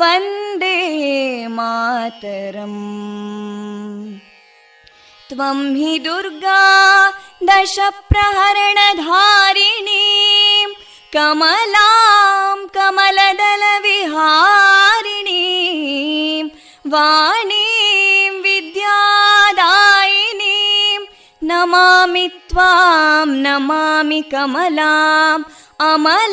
वन्दे मातरम् त्वं हि दुर्गा दशप्रहरणधारिणीं कमलां कमलदलविहारिणीं वाणीं विद्यादायिनीं नमामि त्वां नमामि कमलाम् अमलामतुलां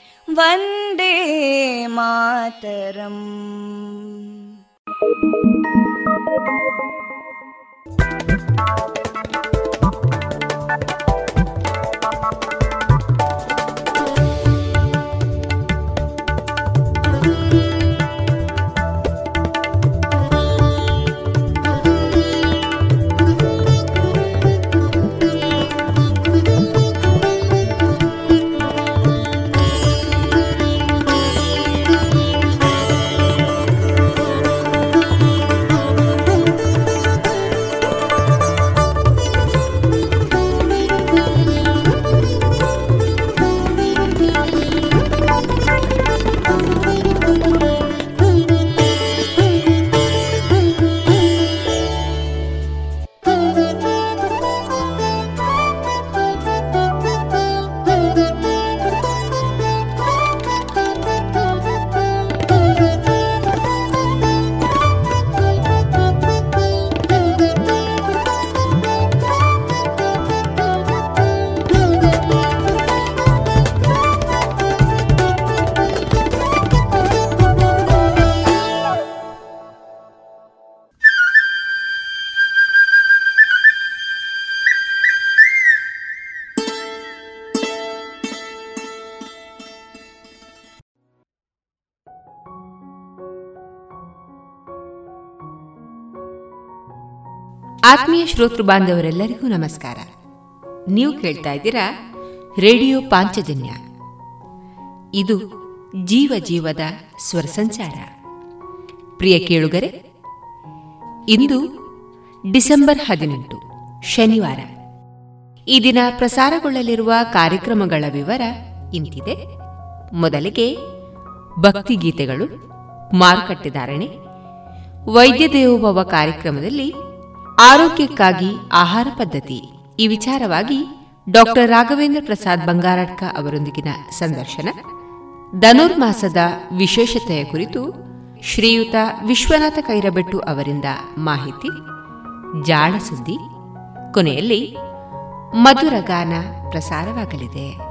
वन्दे मातरम् ಆತ್ಮೀಯ ಶ್ರೋತೃ ಬಾಂಧವರೆಲ್ಲರಿಗೂ ನಮಸ್ಕಾರ. ನೀವು ಕೇಳ್ತಾ ಇದ್ದೀರಾ ರೇಡಿಯೋ ಪಾಂಚಜನ್ಯ. ಇದು ಜೀವ ಜೀವದ ಸ್ವರ ಸಂಚಾರ. ಪ್ರಿಯ ಕೇಳುಗರೆ, ಇಂದು ಡಿಸೆಂಬರ್ ಹದಿನೆಂಟು, ಶನಿವಾರ. ಈ ದಿನ ಪ್ರಸಾರಗೊಳ್ಳಲಿರುವ ಕಾರ್ಯಕ್ರಮಗಳ ವಿವರ ಇಂತಿದೆ. ಮೊದಲಿಗೆ ಭಕ್ತಿಗೀತೆಗಳು ಮಾರುಕಟ್ಟೆದಾರಣೆ ವೈದ್ಯ ದೇವೋಭವ ಕಾರ್ಯಕ್ರಮದಲ್ಲಿ ಆರೋಗ್ಯಕ್ಕಾಗಿ ಆಹಾರ ಪದ್ಧತಿ. ಈ ವಿಚಾರವಾಗಿ ಡಾಕ್ಟರ್ ರಾಘವೇಂದ್ರ ಪ್ರಸಾದ್ ಬಂಗಾರಡ್ಕ ಅವರೊಂದಿಗಿನ ಸಂದರ್ಶನ. ಧನುರ್ಮಾಸದ ವಿಶೇಷತೆಯ ಕುರಿತು ಶ್ರೀಯುತ ವಿಶ್ವನಾಥ ಕೈರಬೆಟ್ಟು ಅವರಿಂದ ಮಾಹಿತಿ. ಜಾಣ ಸುದ್ದಿ. ಕೊನೆಯಲ್ಲಿ ಮಧುರಗಾನ ಪ್ರಸಾರವಾಗಲಿದೆ.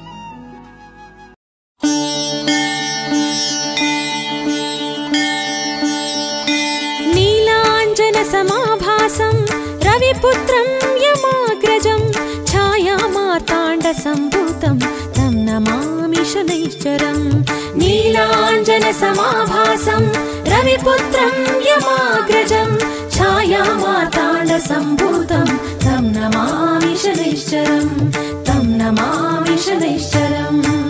समाभासं रविपुत्रं यमाग्रजं छायामार्ताण्डसम्भूतं तं नमामि शनैश्चरम् नीलाञ्जनसमाभासं रविपुत्रं यमाग्रजं छायामार्ताण्डसम्भूतं तं नमामि शनैश्चरम् तं नमामि शनैश्चरम्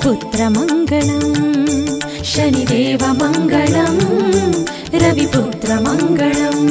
रविपुत्रमङ्गलम् शनिदेवमङ्गलम् रविपुत्रमङ्गलम्।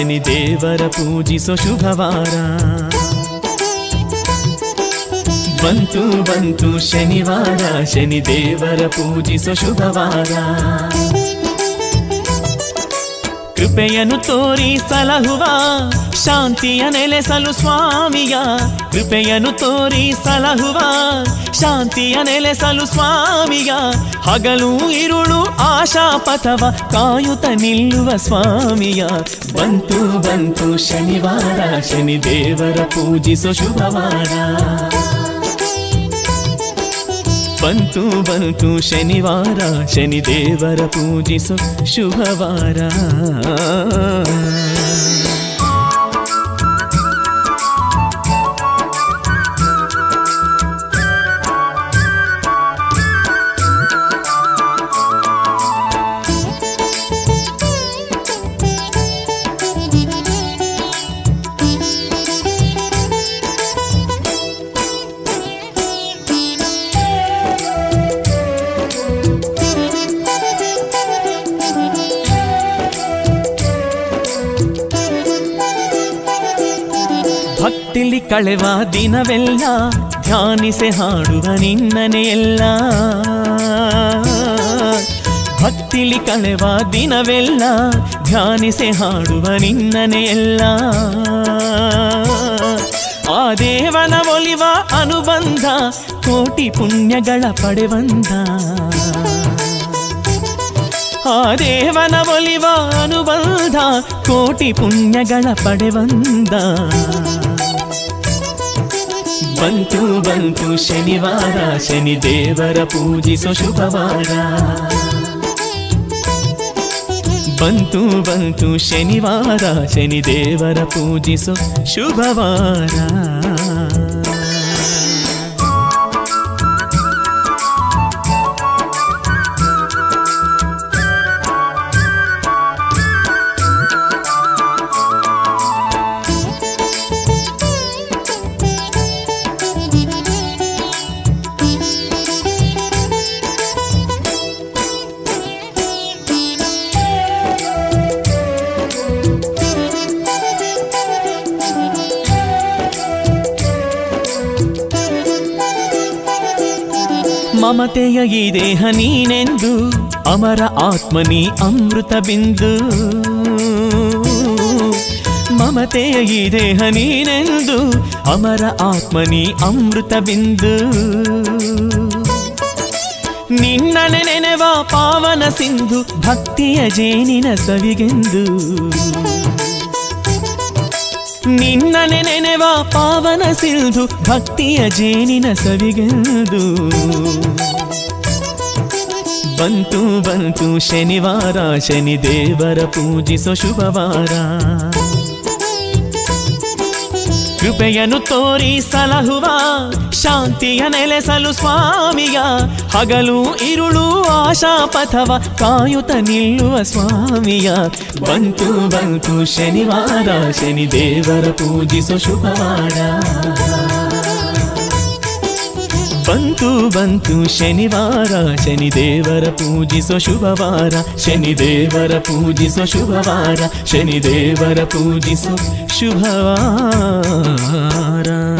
ಶನಿ ದೇವರ ಪೂಜಿಸೋ ಶುಭವಾರ. ಬಂತು ಬಂತು ಶನಿವಾರ, ಶನಿ ದೇವರ ಪೂಜಿಸೋ ಶುಭವಾರ. ಕೃಪೆಯನ್ನು ತೋರಿ ಸಲಹುವ, ಶಾಂತಿಯ ನೆಲೆಸಲು ಸ್ವಾಮಿಯ. ಕೃಪೆಯನ್ನು ತೋರಿ ಸಲಹುವ, ಶಾಂತಿಯ ನೆಲೆಸಲು ಸ್ವಾಮಿಯ. ಹಗಲು, ಇರುಳು ಆಶಾ ಪಥವ ಕಾಯುತ್ತ ನಿಲ್ಲುವ ಸ್ವಾಮಿಯ. ಬಂತು ಬಂತು ಶನಿವಾರ ಶನಿ ದೇವರ ಪೂಜಿಸೋ ಶುಭವಾರ ಬಂತು ಬಂತು ಶನಿವಾರ ಶನಿ ದೇವರ ಪೂಜಿಸೋ ಶುಭವಾರ ಕಳೆವ ದಿನವೆಲ್ಲ ಧ್ಯಾನಿಸೆ ಹಾಡುವ ನಿನ್ನನೆಯೆಲ್ಲ. ಭಕ್ತಿಲಿ ಕಳೆವ ದಿನವೆಲ್ಲ ಧ್ಯಾನಿಸೆ ಹಾಡುವ ನಿನ್ನನೆಯೆಲ್ಲ. ಆ ದೇವನ ಒಲಿವ ಅನುಬಂಧ ಕೋಟಿ ಪುಣ್ಯಗಳ ಪಡೆವಂದ ಆ ದೇವನ ಒಲಿವ ಅನುಬಂಧ ಕೋಟಿ ಪುಣ್ಯಗಳ ಪಡೆವಂದ ಬಂತು ಬಂತು ಶನಿವಾರ ಶನಿ ದೇವರ ಪೂಜಿಸೋ ಶುಭವಾರ. ಬಂತು ಬಂತು ಶನಿವಾರ ಶನಿ ದೇವರ ಪೂಜಿಸೋ ಶುಭವಾರ. ಮಮತೆಯ ಈ ದೇಹ ನೀನೆಂದು, ಅಮರ ಆತ್ಮನಿ ಅಮೃತ ಬಿಂದು ಮಮತೆಯ ಈ ದೇಹ ನೀನೆಂದು, ಅಮರ ಆತ್ಮನಿ ಅಮೃತ ಬಿಂದು ನಿನ್ನನೆ ನೆನೆವ ಪಾವನ ಸಿಂಧು, ಭಕ್ತಿಯ ಜೇನಿನ ಸವಿಗೆಂದು. ನಿನ್ನನೆ ನೆನೆವ ಪಾವನ ಸಿಲ್ದು ಭಕ್ತಿಯ ಜೇನಿನ ಸವಿಗೆಂದು. ಬಂತು ಬಂತು, ಶನಿವಾರ, ಶನಿ ದೇವರ ಪೂಜಿಸೋ ಶುಭವಾರ. ಕೃಪೆಯನ್ನು ತೋರಿ ಸಲಹುವ ಶಾಂತಿಯ ನೆಲೆಸಲು ಸ್ವಾಮಿಯ ಹಗಲು ಇರುಳು ಆಶಾ ಪಥವ ಕಾಯುತ ನಿಲ್ಲುವ ಸ್ವಾಮಿಯ. ಬಂತು ಬಂತು, ಶನಿವಾರ, ಶನಿ ದೇವರ ಪೂಜಿಸೋ ಶುಭವಾರ. ಬಂತು ಬಂತು, ಶನಿವಾರ, ಶನಿ ದೇವರ ಪೂಜಿಸೋ ಶುಭವಾರ. ಶನಿ ದೇವರ ಪೂಜಿಸೋ ಶುಭವಾರ. ಶನಿ ದೇವರ ಪೂಜಿಸೋ ಶುಭವಾರ.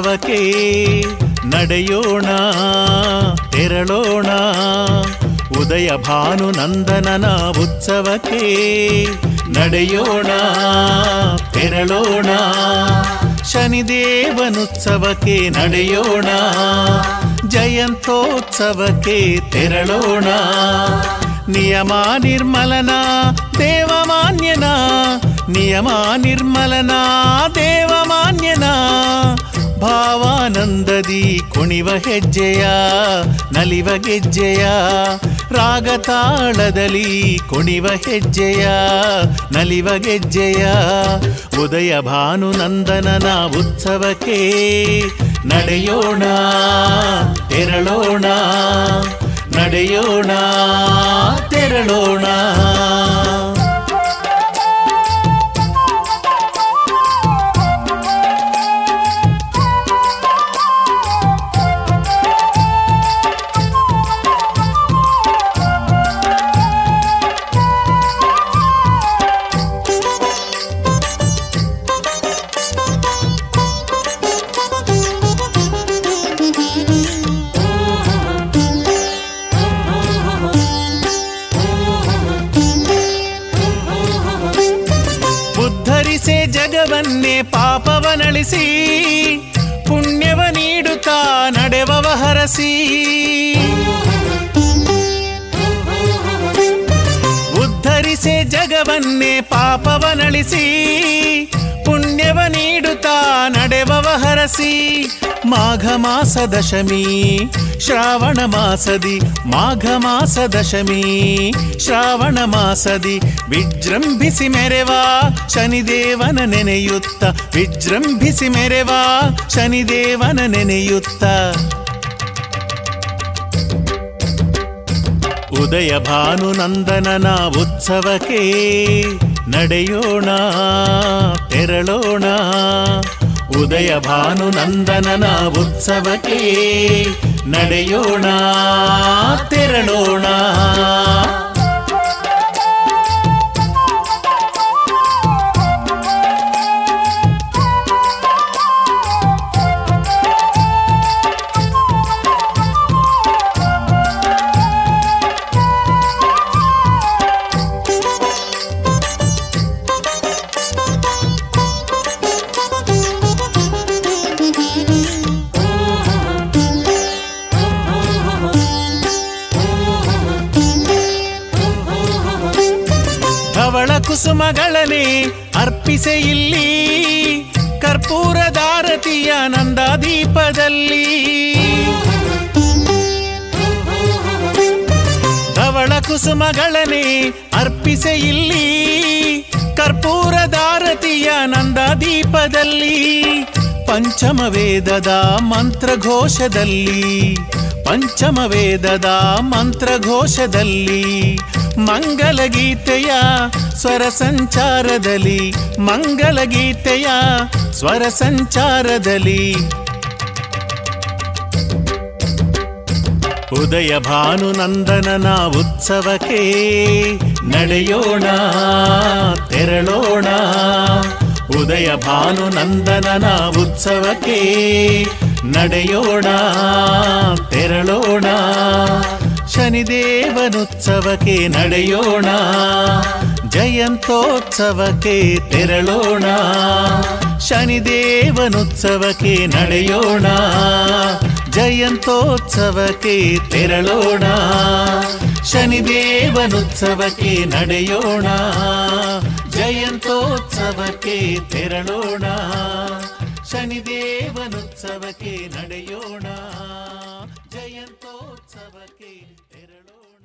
ಉತ್ಸವಕ್ಕೆ ನಡೆಯೋಣ ತೆರಳೋಣ ಉದಯ ಭಾನು ನಂದನನ ಉತ್ಸವಕ್ಕೆ ನಡೆಯೋಣ ತೆರಳೋಣ ಶನಿದೇವನುತ್ಸವಕ್ಕೆ ನಡೆಯೋಣ ಜಯಂತೋತ್ಸವಕ್ಕೆ ತೆರಳೋಣ ನಿಯಮ ನಿರ್ಮಲನ ದೇವಮಾನ್ಯನ ನಿಯಮ ನಿರ್ಮಲನ ದೇವಮಾನ್ಯನ ಭಾವಾನಂದದಿ ಕುಣಿವ ಹೆಜ್ಜೆಯ, ನಲಿವ ಗೆಜ್ಜೆಯ, ರಾಗತಾಳದಲ್ಲಿ ಕುಣಿವ ಹೆಜ್ಜೆಯ, ನಲಿವ ಗೆಜ್ಜೆಯ. ಉದಯ ಭಾನು ನಂದನನ ಉತ್ಸವಕ್ಕೆ ನಡೆಯೋಣ, ತೆರಳೋಣ ನಡೆಯೋಣ, ತೆರಳೋಣ. ಹರಸಿ ಉದ್ಧರಿಸೆ ಜಗವನ್ನೇ ಪಾಪವನಳಿಸಿ, ಪುಣ್ಯವ ನೀಡುತ್ತಾ ನಡೆವವ ಹರಸಿ. ಮಾಘ ಮಾಸ ದಶಮಿ ಶ್ರಾವಣ ಮಾಸದಿ, ಮಾಘ ಮಾಸ ದಶಮಿ ಶ್ರಾವಣ ಮಾಸದಿ, ವಿಜೃಂಭಿಸಿ ಮೆರೆವಾ, ಶನಿದೇವನ ನೆನೆಯುತ್ತ, ವಿಜೃಂಭಿಸಿ ಮೆರೆವಾ, ಶನಿದೇವನ ನೆನೆಯುತ್ತ. ಉದಯ ಭಾನು ನಂದನನ ಉತ್ಸವಕ್ಕೆ ನಡೆಯೋಣ ತೆರಳೋಣ. ಉದಯ ಭಾನು ನಂದನನ ಉತ್ಸವಕ್ಕೆ ನಡೆಯೋಣ ತೆರಳೋಣ. ಕುಸುಮಗಳನೆ ಅರ್ಪಿಸೆ ಇಲ್ಲಿ. ಕರ್ಪೂರದಾರತಿಯ ನಂದಾದೀಪದಲ್ಲಿ. ಧವಳ ಕುಸುಮಗಳನೆ ಅರ್ಪಿಸೆ ಇಲ್ಲಿ. ಕರ್ಪೂರದಾರತಿಯ ನಂದಾದೀಪದಲ್ಲಿ. ಪಂಚಮ ವೇದದ ಮಂತ್ರಘೋಷದಲ್ಲಿ. ಪಂಚಮ ವೇದದ ಮಂತ್ರಘೋಷದಲ್ಲಿ. ಮಂಗಲ ಗೀತೆಯ ಸ್ವರ ಸಂಚಾರದಲ್ಲಿ ಮಂಗಲ ಗೀತೆಯ ಸ್ವರ ಸಂಚಾರದಲ್ಲಿ. ಉದಯ ಭಾನುನಂದನನ ಉತ್ಸವಕ್ಕೆ ನಡೆಯೋಣ, ತೆರಳೋಣ. ಉದಯ ಭಾನುನಂದನನ ಉತ್ಸವಕ್ಕೆ ನಡೆಯೋಣ, ತೆರಳೋಣ. ಶನಿದೇವನುತ್ಸವಕ್ಕೆ ನಡೆಯೋಣ. ಜಯಂತೋತ್ಸವಕ್ಕೆ ತೆರಳೋಣ. ಶನಿದೇವನುತ್ಸವಕ್ಕೆ ನಡೆಯೋಣ. ಜಯಂತೋತ್ಸವಕ್ಕೆ ತೆರಳೋಣ. ಶನಿದೇವನುತ್ಸವಕ್ಕೆ ನಡೆಯೋಣ. ಜಯಂತೋತ್ಸವಕ್ಕೆ ತೆರಳೋಣ. ಶನಿದೇವನುತ್ಸವಕ್ಕೆ ನಡೆಯೋಣ. ಜಯಂತೋತ್ಸವಕ್ಕೆ ತೆರಳೋಣ.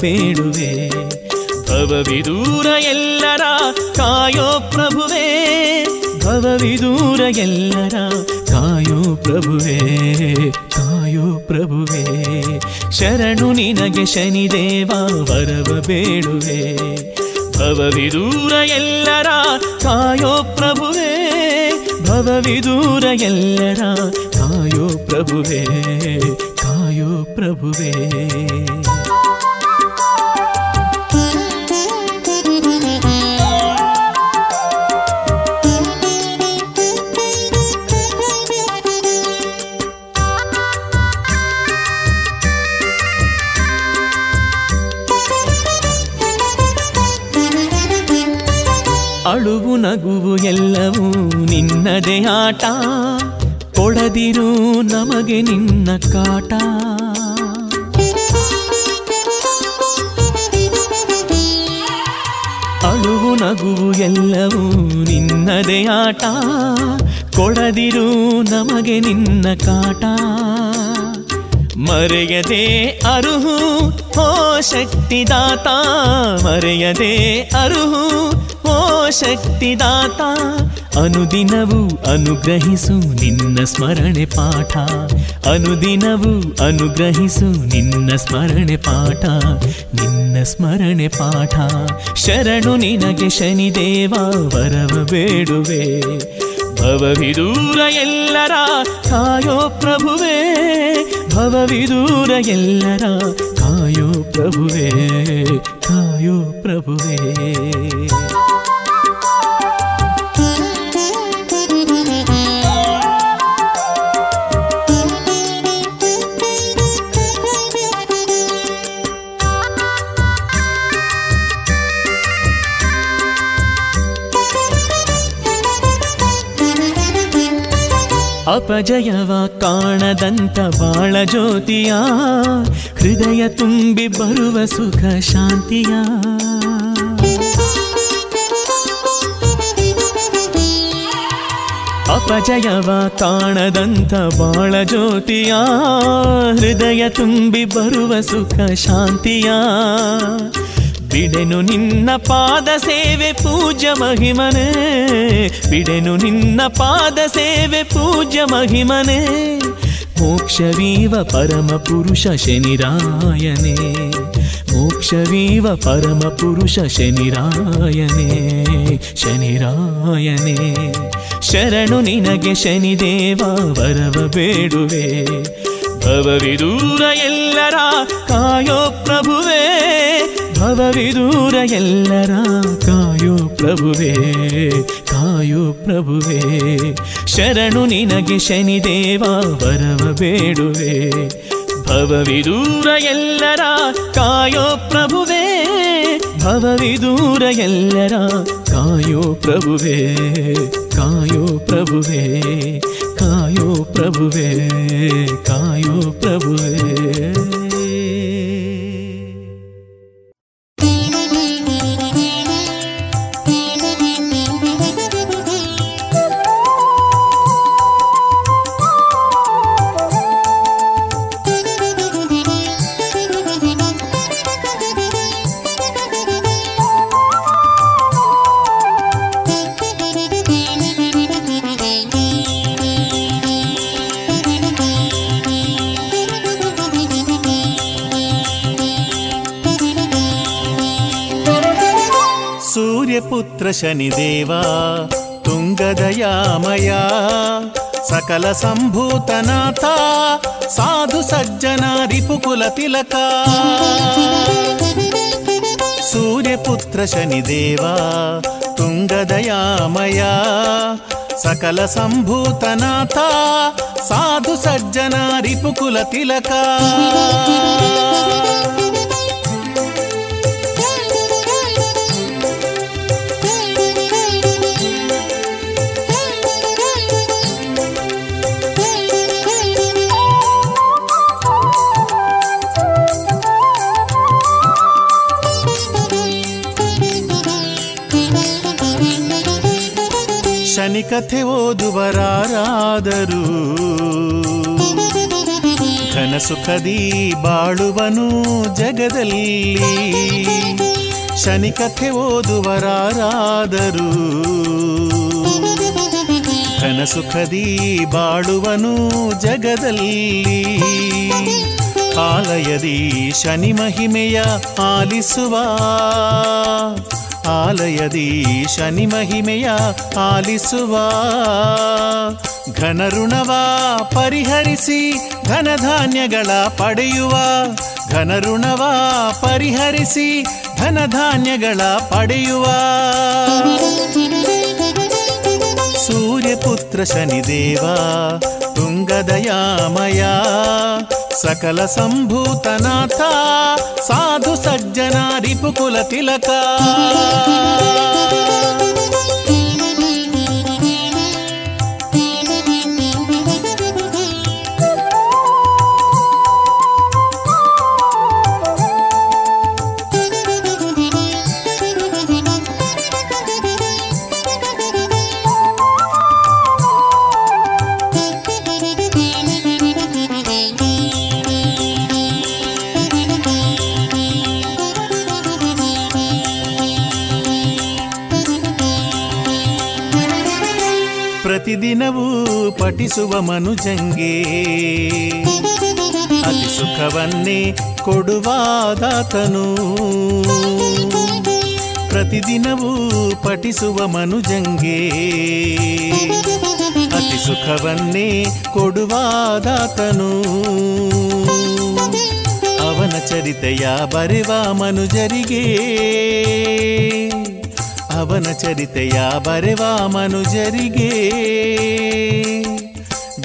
ಬೇಡುವೆ. ಭವವಿದೂರ ಎಲ್ಲರ ಕಾಯೋ ಪ್ರಭುವೇ. ಭವವಿದೂರ ಎಲ್ಲರ ಕಾಯೋ ಪ್ರಭುವೇ. ಕಾಯೋ ಪ್ರಭುವೇ. ಶರಣು ನಿನಗೆ ಶನಿದೇವ ವರವ ಬೇಡುವೆ. ಭವವಿದೂರ ಎಲ್ಲರ ಕಾಯೋ ಪ್ರಭುವೇ. ಭವವಿದೂರ ಎಲ್ಲರ ಕಾಯೋ ಪ್ರಭುವೇ. ಅರುಹು, ಓ ಶಕ್ತಿದಾತ, ಮರೆಯದೆ ಅರುಹು, ಓ ಶಕ್ತಿದಾತ, ಅನುದಿನವು ಅನುಗ್ರಹಿಸು ನಿನ್ನ ಸ್ಮರಣೆ ಪಾಠ. ಅನುದಿನವು ಅನುಗ್ರಹಿಸು ನಿನ್ನ ಸ್ಮರಣೆ ಪಾಠ. ನಿನ್ನ ಸ್ಮರಣೆ ಪಾಠ. ಶರಣು ನಿನಗೆ ಶನಿದೇವ, ವರವ ಬೇಡುವೆ. ಭವವಿದೂರ ಎಲ್ಲರ ಕಾಯೋ ಪ್ರಭುವೇ ಭವವಿದೂರ ಎಲ್ಲರ ಕಾಯೋ ಪ್ರಭುವೇ ಕಾಯೋ ಪ್ರಭುವೇ. ಅಪಜಯವ ಕಾಣದಂತ ಬಾಳ ಜ್ಯೋತಿಯ, ಹೃದಯ ತುಂಬಿ ಬರುವ ಸುಖ ಶಾಂತಿಯ. ಅಪಜಯವ ಕಾಣದಂತ ಬಾಳ ಜ್ಯೋತಿಯ, ಹೃದಯ ತುಂಬಿ ಬರುವ ಸುಖ ಶಾಂತಿಯ. ಬಿಡೆನು ನಿನ್ನ ಪಾದ ಸೇವೆ ಪೂಜ ಮಹಿಮನೆ. ಬಿಡೆನು ನಿನ್ನ ಪಾದ ಸೇವೆ ಪೂಜ ಮಹಿಮನೆ. ಮೋಕ್ಷವೀವ ಪರಮ ಪುರುಷ ಶನಿರಾಯನೇ. ಮೋಕ್ಷವೀವ ಪರಮ ಪುರುಷ ಶನಿರಾಯನೇ. ಶನಿರಾಯನೇ. ಶರಣು ನಿನಗೆ ಶನಿದೇವ ವರವ ಬೇಡುವೆ. ಭವವಿದೂರ ಎಲ್ಲರ ಕಾಯೋ ಪ್ರಭುವೇ. ಭವವಿದೂರ ಎಲ್ಲರ ಕಾಯೋ ಪ್ರಭುವೇ ಕಾಯೋ ಪ್ರಭುವೇ ಶರಣು ನಿನಗೆ ಶನಿದೇವ ವರವ ಬೇಡುವೆ ಭವವಿದೂರ ಎಲ್ಲರ ಕಾಯೋ ಪ್ರಭುವೇ ಭವವಿದೂರ ಎಲ್ಲರ ಕಾಯೋ ಪ್ರಭುವೇ ಕಾಯೋ ಪ್ರಭುವೇ ಕಾಯೋ ಪ್ರಭುವೇ ಕಾಯೋ ಪ್ರಭುವೇ ಸೂರ್ಯಪುತ್ರ ಶನಿದೇವ ತುಂಗದಯಾಮಯ ಸಕಲ ಸಂಭೂತನಾಥ ಸಾಧು ಸಜ್ಜನ ರಿಪುಕುಲ ತಿಲಕ ಸೂರ್ಯಪುತ್ರ ಶನಿದೇವ ತುಂಗದಯಾಮಯ ಸಕಲ ಸಂಭೂತನಾಥ ಸಾಧು ಸಜ್ಜನ ರಿಪುಕುಲ ಕಥೆ ಓದುವರಾರಾದರೂ ಘನಸುಖದಿ ಬಾಳುವನು ಜಗದಲ್ಲಿ. ಶನಿ ಕಥೆ ಓದುವರಾರಾದರೂ ಘನಸುಖದಿ ಬಾಳುವನು ಜಗದಲ್ಲಿ. ಆಲಯದಿ ಶನಿ ಮಹಿಮೆಯ ಆಲಿಸುವ ಆಲಯದಿ ಶನಿ ಮಹಿಮೆಯ ಆಲಿಸುವ ಘನಋಣವ ಪರಿಹರಿಸಿ ಧನಧಾನ್ಯಗಳ ಪಡೆಯುವ. ಘನಋಣವ ಪರಿಹರಿಸಿ ಧನಧಾನ್ಯಗಳ ಪಡೆಯುವ. ಸೂರ್ಯಪುತ್ರ ಶನಿದೇವ, ತುಂಗದಯಾಮಯ సకల సంభూతనాథ సాధు సజ్జన రిపుకుల తిలకా. ಪಠಿಸುವ ಮನುಜಂಗೆ. ಅತಿ ಸುಖವನ್ನೇ ಕೊಡುವಾದಾತನು. ಪ್ರತಿದಿನವೂ ಪಠಿಸುವ ಮನುಜಂಗೆ. ಅತಿ ಸುಖವನ್ನೇ ಕೊಡುವಾದಾತನು. ಅವನ ಚರಿತೆಯ ಬರೆವ ಮನುಜರಿಗೆ. ಅವನ ಚರಿತೆಯ ಬರೆವ ಮನುಜರಿಗೆ.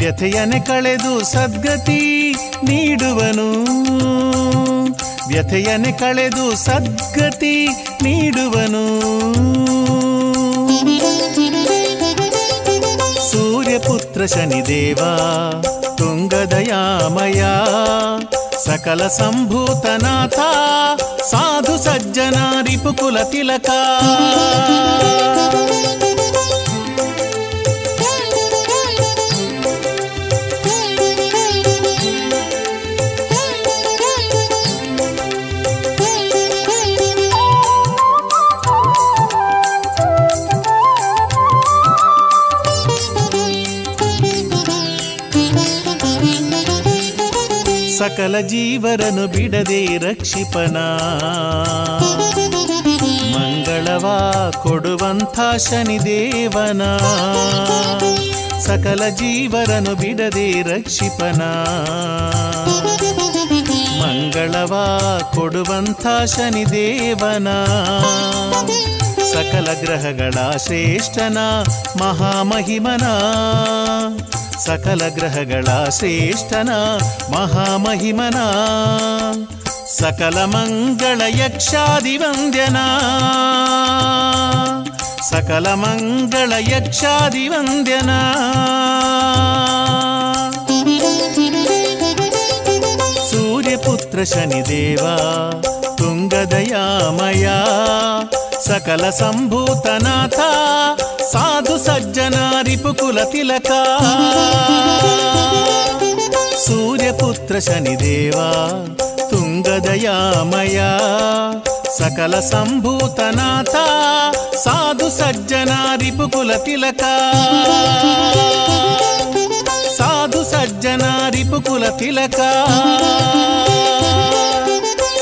ವ್ಯಥೆಯನೆ ಕಳೆದು ಸದ್ಗತಿ ನೀಡುವನು. ವ್ಯಥೆಯನೆ ಕಳೆದು ಸದ್ಗತಿ ನೀಡುವನು. ಸೂರ್ಯಪುತ್ರ ಶನಿದೇವ, ತುಂಗದಯಾಮಯ, ಸಕಲ ಸಂಭೂತನಾಥ, ಸಾಧು ಸಜ್ಜನ ರಿಪುಕುಲ ತಿಲಕ. ಸಕಲ ಜೀವರನು ಬಿಡದೆ ರಕ್ಷಿಪನ ಮಂಗಳವ ಕೊಡುವಂಥ ಶನಿದೇವನ ಸಕಲ ಜೀವರನು ಬಿಡದೆ ರಕ್ಷಿಪನ ಮಂಗಳವ ಕೊಡುವಂಥ ಶನಿದೇವನ ಸಕಲ ಗ್ರಹಗಳ ಶ್ರೇಷ್ಠನ ಮಹಾಮಹಿಮನ. ಸಕಲ ಗ್ರಹಗಳ ಶ್ರೇಷ್ಠನ ಮಹಾಮಹಿಮನ ಸಕಲ ಮಂಗಳ ಯಕ್ಷಾದಿ ವಂದ್ಯನ ಸಕಲ ಮಂಗಳ ಯಕ್ಷಾದಿ ವಂದ್ಯನ ಸೂರ್ಯಪುತ್ರ ಶನಿದೇವ ತುಂಗದಯಾಮಯ ಸಕಲ ಸಂಭೂತನಾಥ ಸಾಧು ಸಜ್ಜನ ರಿಪುಕುಲ ತಿಲಕ ಸೂರ್ಯಪುತ್ರ ಶನಿದೇವ ತುಂಗದಯಾಮಯ ಸಕಲ ಸಂಭೂತನಾಥ ಸಾಧು ಸಜ್ಜನ ರಿಪುಕುಲ ತಿಲಕ ಸಾಧು ಸಜ್ಜನ ರಿಪುಕುಲ ತಿಲಕ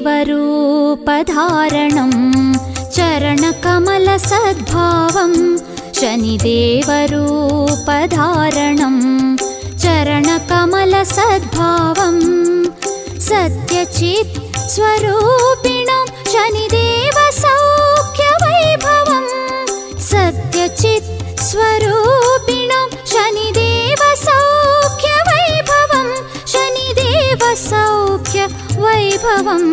शनिदेवरूपधारणं चरणकमलसद्भावं शनिदेवरूपधारणं चरणकमलसद्भावं सत्यचित् स्वरूपिणं शनिदेव सौख्यवैभवम्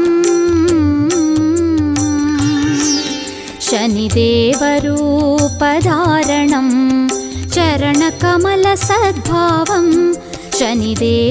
शनिदेवरूपधारणं चरणकमलसद्भावं शनिदेवरूपधारणम्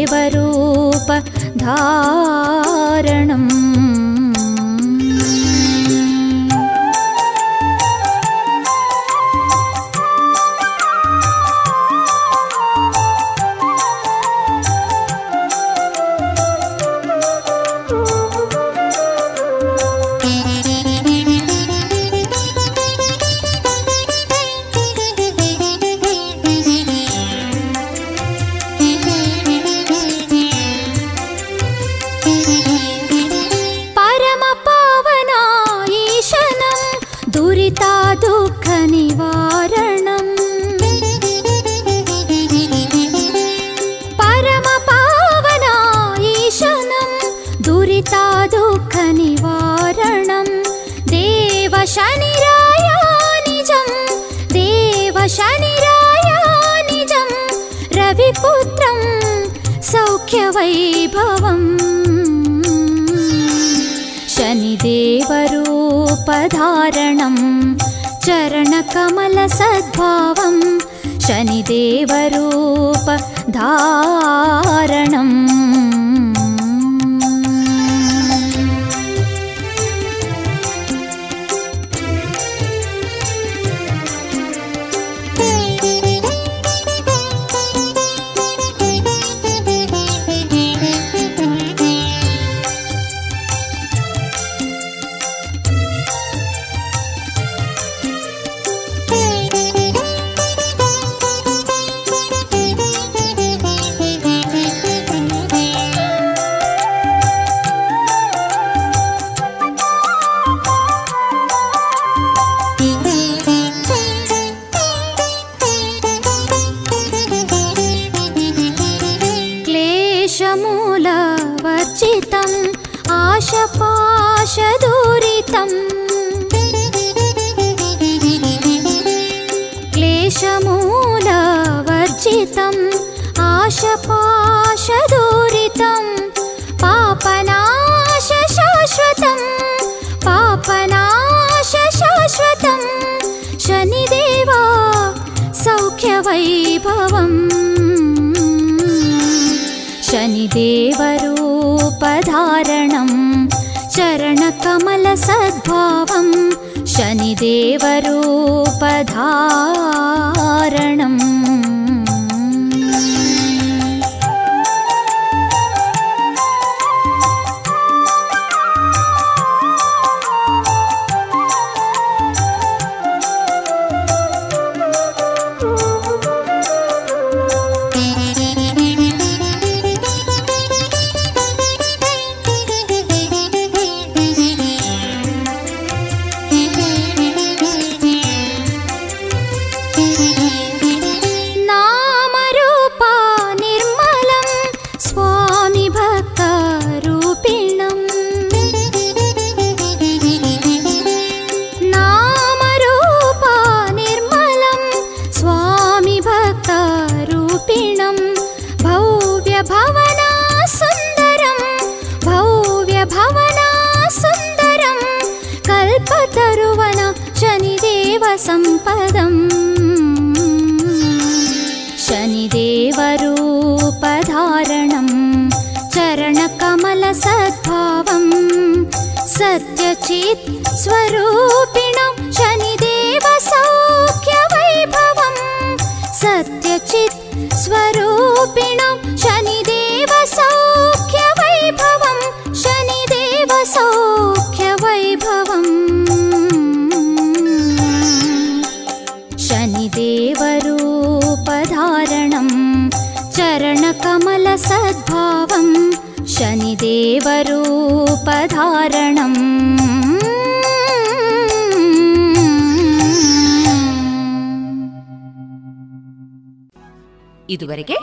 ಇದುವರೆಗೆ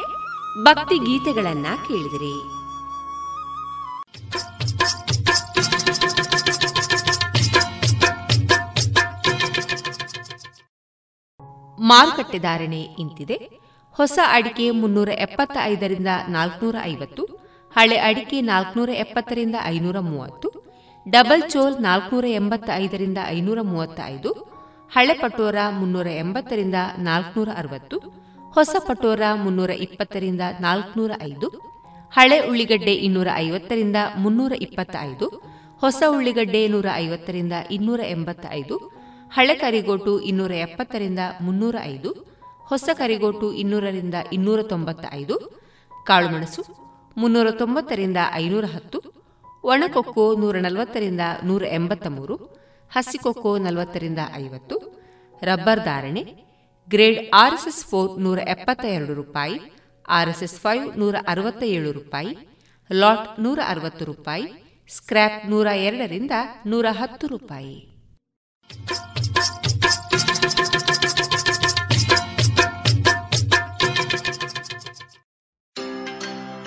ಭಕ್ತಿ ಗೀತೆಗಳನ್ನ ಕೇಳಿದಿರಿ. ಮಾರುಕಟ್ಟೆ ಧಾರಣೆ ಇಂತಿದೆ. ಹೊಸ ಅಡಿಕೆ ಮುನ್ನೂರ ಎಪ್ಪತ್ತ ಐದರಿಂದ ನಾಲ್ಕುನೂರ ಐವತ್ತು, ಹಳೆ ಅಡಿಕೆ ನಾಲ್ಕುನೂರ ಎಪ್ಪತ್ತರಿಂದ ಐನೂರ ಮೂವತ್ತು, ಡಬಲ್ ಚೋಲ್ ನಾಲ್ಕುನೂರ ಎಂಬತ್ತ ಐದರಿಂದ ಐನೂರ ಮೂವತ್ತ ಐದು ಹಳೆ ಪಟೋರ ಮುನ್ನೂರ ಎಂಬತ್ತರಿಂದ ನಾಲ್ಕುನೂರ ಅರವತ್ತು ಹೊಸ ಪಟೋರ ಮುನ್ನೂರ ಇಪ್ಪತ್ತರಿಂದ ನಾಲ್ಕುನೂರ ಐದು, ಹಳೆ ಉಳ್ಳಿಗಡ್ಡೆ ಇನ್ನೂರ ಐವತ್ತರಿಂದ ಮುನ್ನೂರ ಇಪ್ಪತ್ತ ಐದು ಹೊಸ ಉಳ್ಳಿಗಡ್ಡೆ ನೂರ ಐವತ್ತರಿಂದ ಇನ್ನೂರ ಎಂಬತ್ತ ಐದು ಹಳೆ ಕರಿಗೋಟು ಇನ್ನೂರ ಎಪ್ಪತ್ತರಿಂದ ಮುನ್ನೂರ ಐದು, ಹೊಸ ಕರಿಗೋಟು ಇನ್ನೂರರಿಂದ ಇನ್ನೂರ ತೊಂಬತ್ತ ಐದು ಕಾಳುಮೆಣಸು ಮುನ್ನೂರ ತೊಂಬತ್ತರಿಂದ ಐನೂರ ಹತ್ತು, ಒಣಕೊಕ್ಕೋ ನೂರ ನಲವತ್ತರಿಂದ ನೂರ ಎಂಬತ್ತ ಮೂರು, ಹಸಿಕೊಕ್ಕೋ ನಲವತ್ತರಿಂದ ಐವತ್ತು, ರಬ್ಬರ್ ಧಾರಣೆ ಗ್ರೇಡ್ ಆರ್ಎಸ್ಎಸ್ ಫೋರ್ ನೂರ ಎಪ್ಪತ್ತ ಎರಡು ರೂಪಾಯಿ, ಆರ್ಎಸ್ಎಸ್ ಫೈವ್ ನೂರ ಅರವತ್ತ ಏಳು ರೂಪಾಯಿ, ಲಾಟ್ ನೂರ ಅರವತ್ತು ರೂಪಾಯಿ, ಸ್ಕ್ರ್ಯಾಪ್ ನೂರ ಎರಡರಿಂದ ನೂರ ಹತ್ತು ರೂಪಾಯಿ.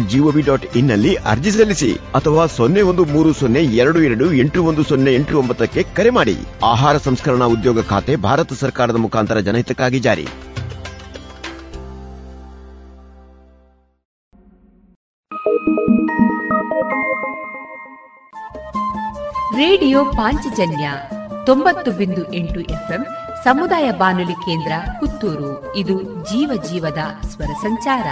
GOV dot ಇನ್ನಲ್ಲಿ ಅರ್ಜಿ ಸಲ್ಲಿಸಿ ಅಥವಾ ಸೊನ್ನೆ ಒಂದು ಮೂರು ಸೊನ್ನೆ ಎರಡು ಎರಡು ಎಂಟು ಒಂದು ಸೊನ್ನೆ ಎಂಟು ಒಂಬತ್ತಕ್ಕೆ ಕರೆ ಮಾಡಿ. ಆಹಾರ ಸಂಸ್ಕರಣಾ ಉದ್ಯೋಗ ಖಾತೆ ಭಾರತ ಸರ್ಕಾರದ ಮುಖಾಂತರ ಜನಹಿತಕ್ಕಾಗಿ ಜಾರಿ. ರೇಡಿಯೋ ಪಾಂಚಜನ್ಯ ತೊಂಬತ್ತು ಬಿಂದು ಎಂಟು ಎಫ್ಎಂ ಸಮುದಾಯ ಬಾನುಲಿ ಕೇಂದ್ರ ಪುತ್ತೂರು. ಇದು ಜೀವ ಜೀವದ ಸ್ವರ ಸಂಚಾರ.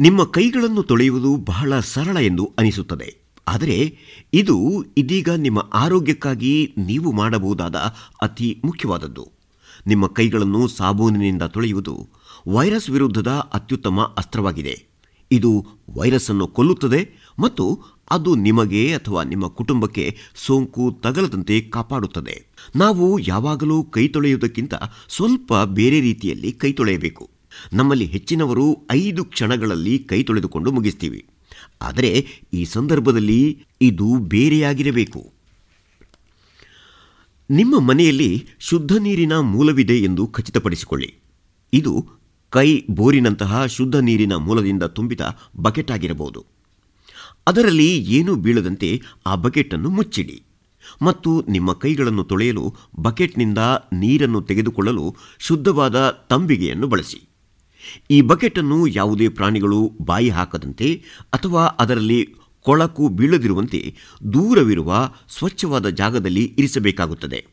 ನಿಮ್ಮ ಕೈಗಳನ್ನು ತೊಳೆಯುವುದು ಬಹಳ ಸರಳ ಎಂದು ಅನಿಸುತ್ತದೆ. ಆದರೆ ಇದು ಇದೀಗ ನಿಮ್ಮ ಆರೋಗ್ಯಕ್ಕಾಗಿ ನೀವು ಮಾಡಬಹುದಾದ ಅತಿ ಮುಖ್ಯವಾದದ್ದು. ನಿಮ್ಮ ಕೈಗಳನ್ನು ಸಾಬೂನಿನಿಂದ ತೊಳೆಯುವುದು ವೈರಸ್ ವಿರುದ್ಧದ ಅತ್ಯುತ್ತಮ ಅಸ್ತ್ರವಾಗಿದೆ. ಇದು ವೈರಸ್ ಅನ್ನು ಕೊಲ್ಲುತ್ತದೆ ಮತ್ತು ಅದು ನಿಮಗೆ ಅಥವಾ ನಿಮ್ಮ ಕುಟುಂಬಕ್ಕೆ ಸೋಂಕು ತಗಲದಂತೆ ಕಾಪಾಡುತ್ತದೆ. ನಾವು ಯಾವಾಗಲೂ ಕೈ ತೊಳೆಯುವುದಕ್ಕಿಂತ ಸ್ವಲ್ಪ ಬೇರೆ ರೀತಿಯಲ್ಲಿ ಕೈ ತೊಳೆಯಬೇಕು. ನಮ್ಮಲ್ಲಿ ಹೆಚ್ಚಿನವರು ಐದು ಕ್ಷಣಗಳಲ್ಲಿ ಕೈ ತೊಳೆದುಕೊಂಡು ಮುಗಿಸ್ತೀವಿ. ಆದರೆ ಈ ಸಂದರ್ಭದಲ್ಲಿ ಇದು ಬೇರೆಯಾಗಿರಬೇಕು. ನಿಮ್ಮ ಮನೆಯಲ್ಲಿ ಶುದ್ಧ ನೀರಿನ ಮೂಲವಿದೆ ಎಂದು ಖಚಿತಪಡಿಸಿಕೊಳ್ಳಿ. ಇದು ಕೈ ಬೋರಿನಂತಹ ಶುದ್ಧ ನೀರಿನ ಮೂಲದಿಂದ ತುಂಬಿದ ಬಕೆಟ್ ಆಗಿರಬಹುದು. ಅದರಲ್ಲಿ ಏನೂ ಬೀಳದಂತೆ ಆ ಬಕೆಟನ್ನು ಮುಚ್ಚಿಡಿ. ಮತ್ತು ನಿಮ್ಮ ಕೈಗಳನ್ನು ತೊಳೆಯಲು ಬಕೆಟ್ನಿಂದ ನೀರನ್ನು ತೆಗೆದುಕೊಳ್ಳಲು ಶುದ್ಧವಾದ ತಂಬಿಗೆಯನ್ನು ಬಳಸಿ. ಈ ಬಕೆಟನ್ನು ಯಾವುದೇ ಪ್ರಾಣಿಗಳು ಬಾಯಿ ಹಾಕದಂತೆ ಅಥವಾ ಅದರಲ್ಲಿ ಕೊಳಕು ಬೀಳದಿರುವಂತೆ ದೂರವಿರುವ ಸ್ವಚ್ಛವಾದ ಜಾಗದಲ್ಲಿ ಇರಿಸಬೇಕಾಗುತ್ತದೆ.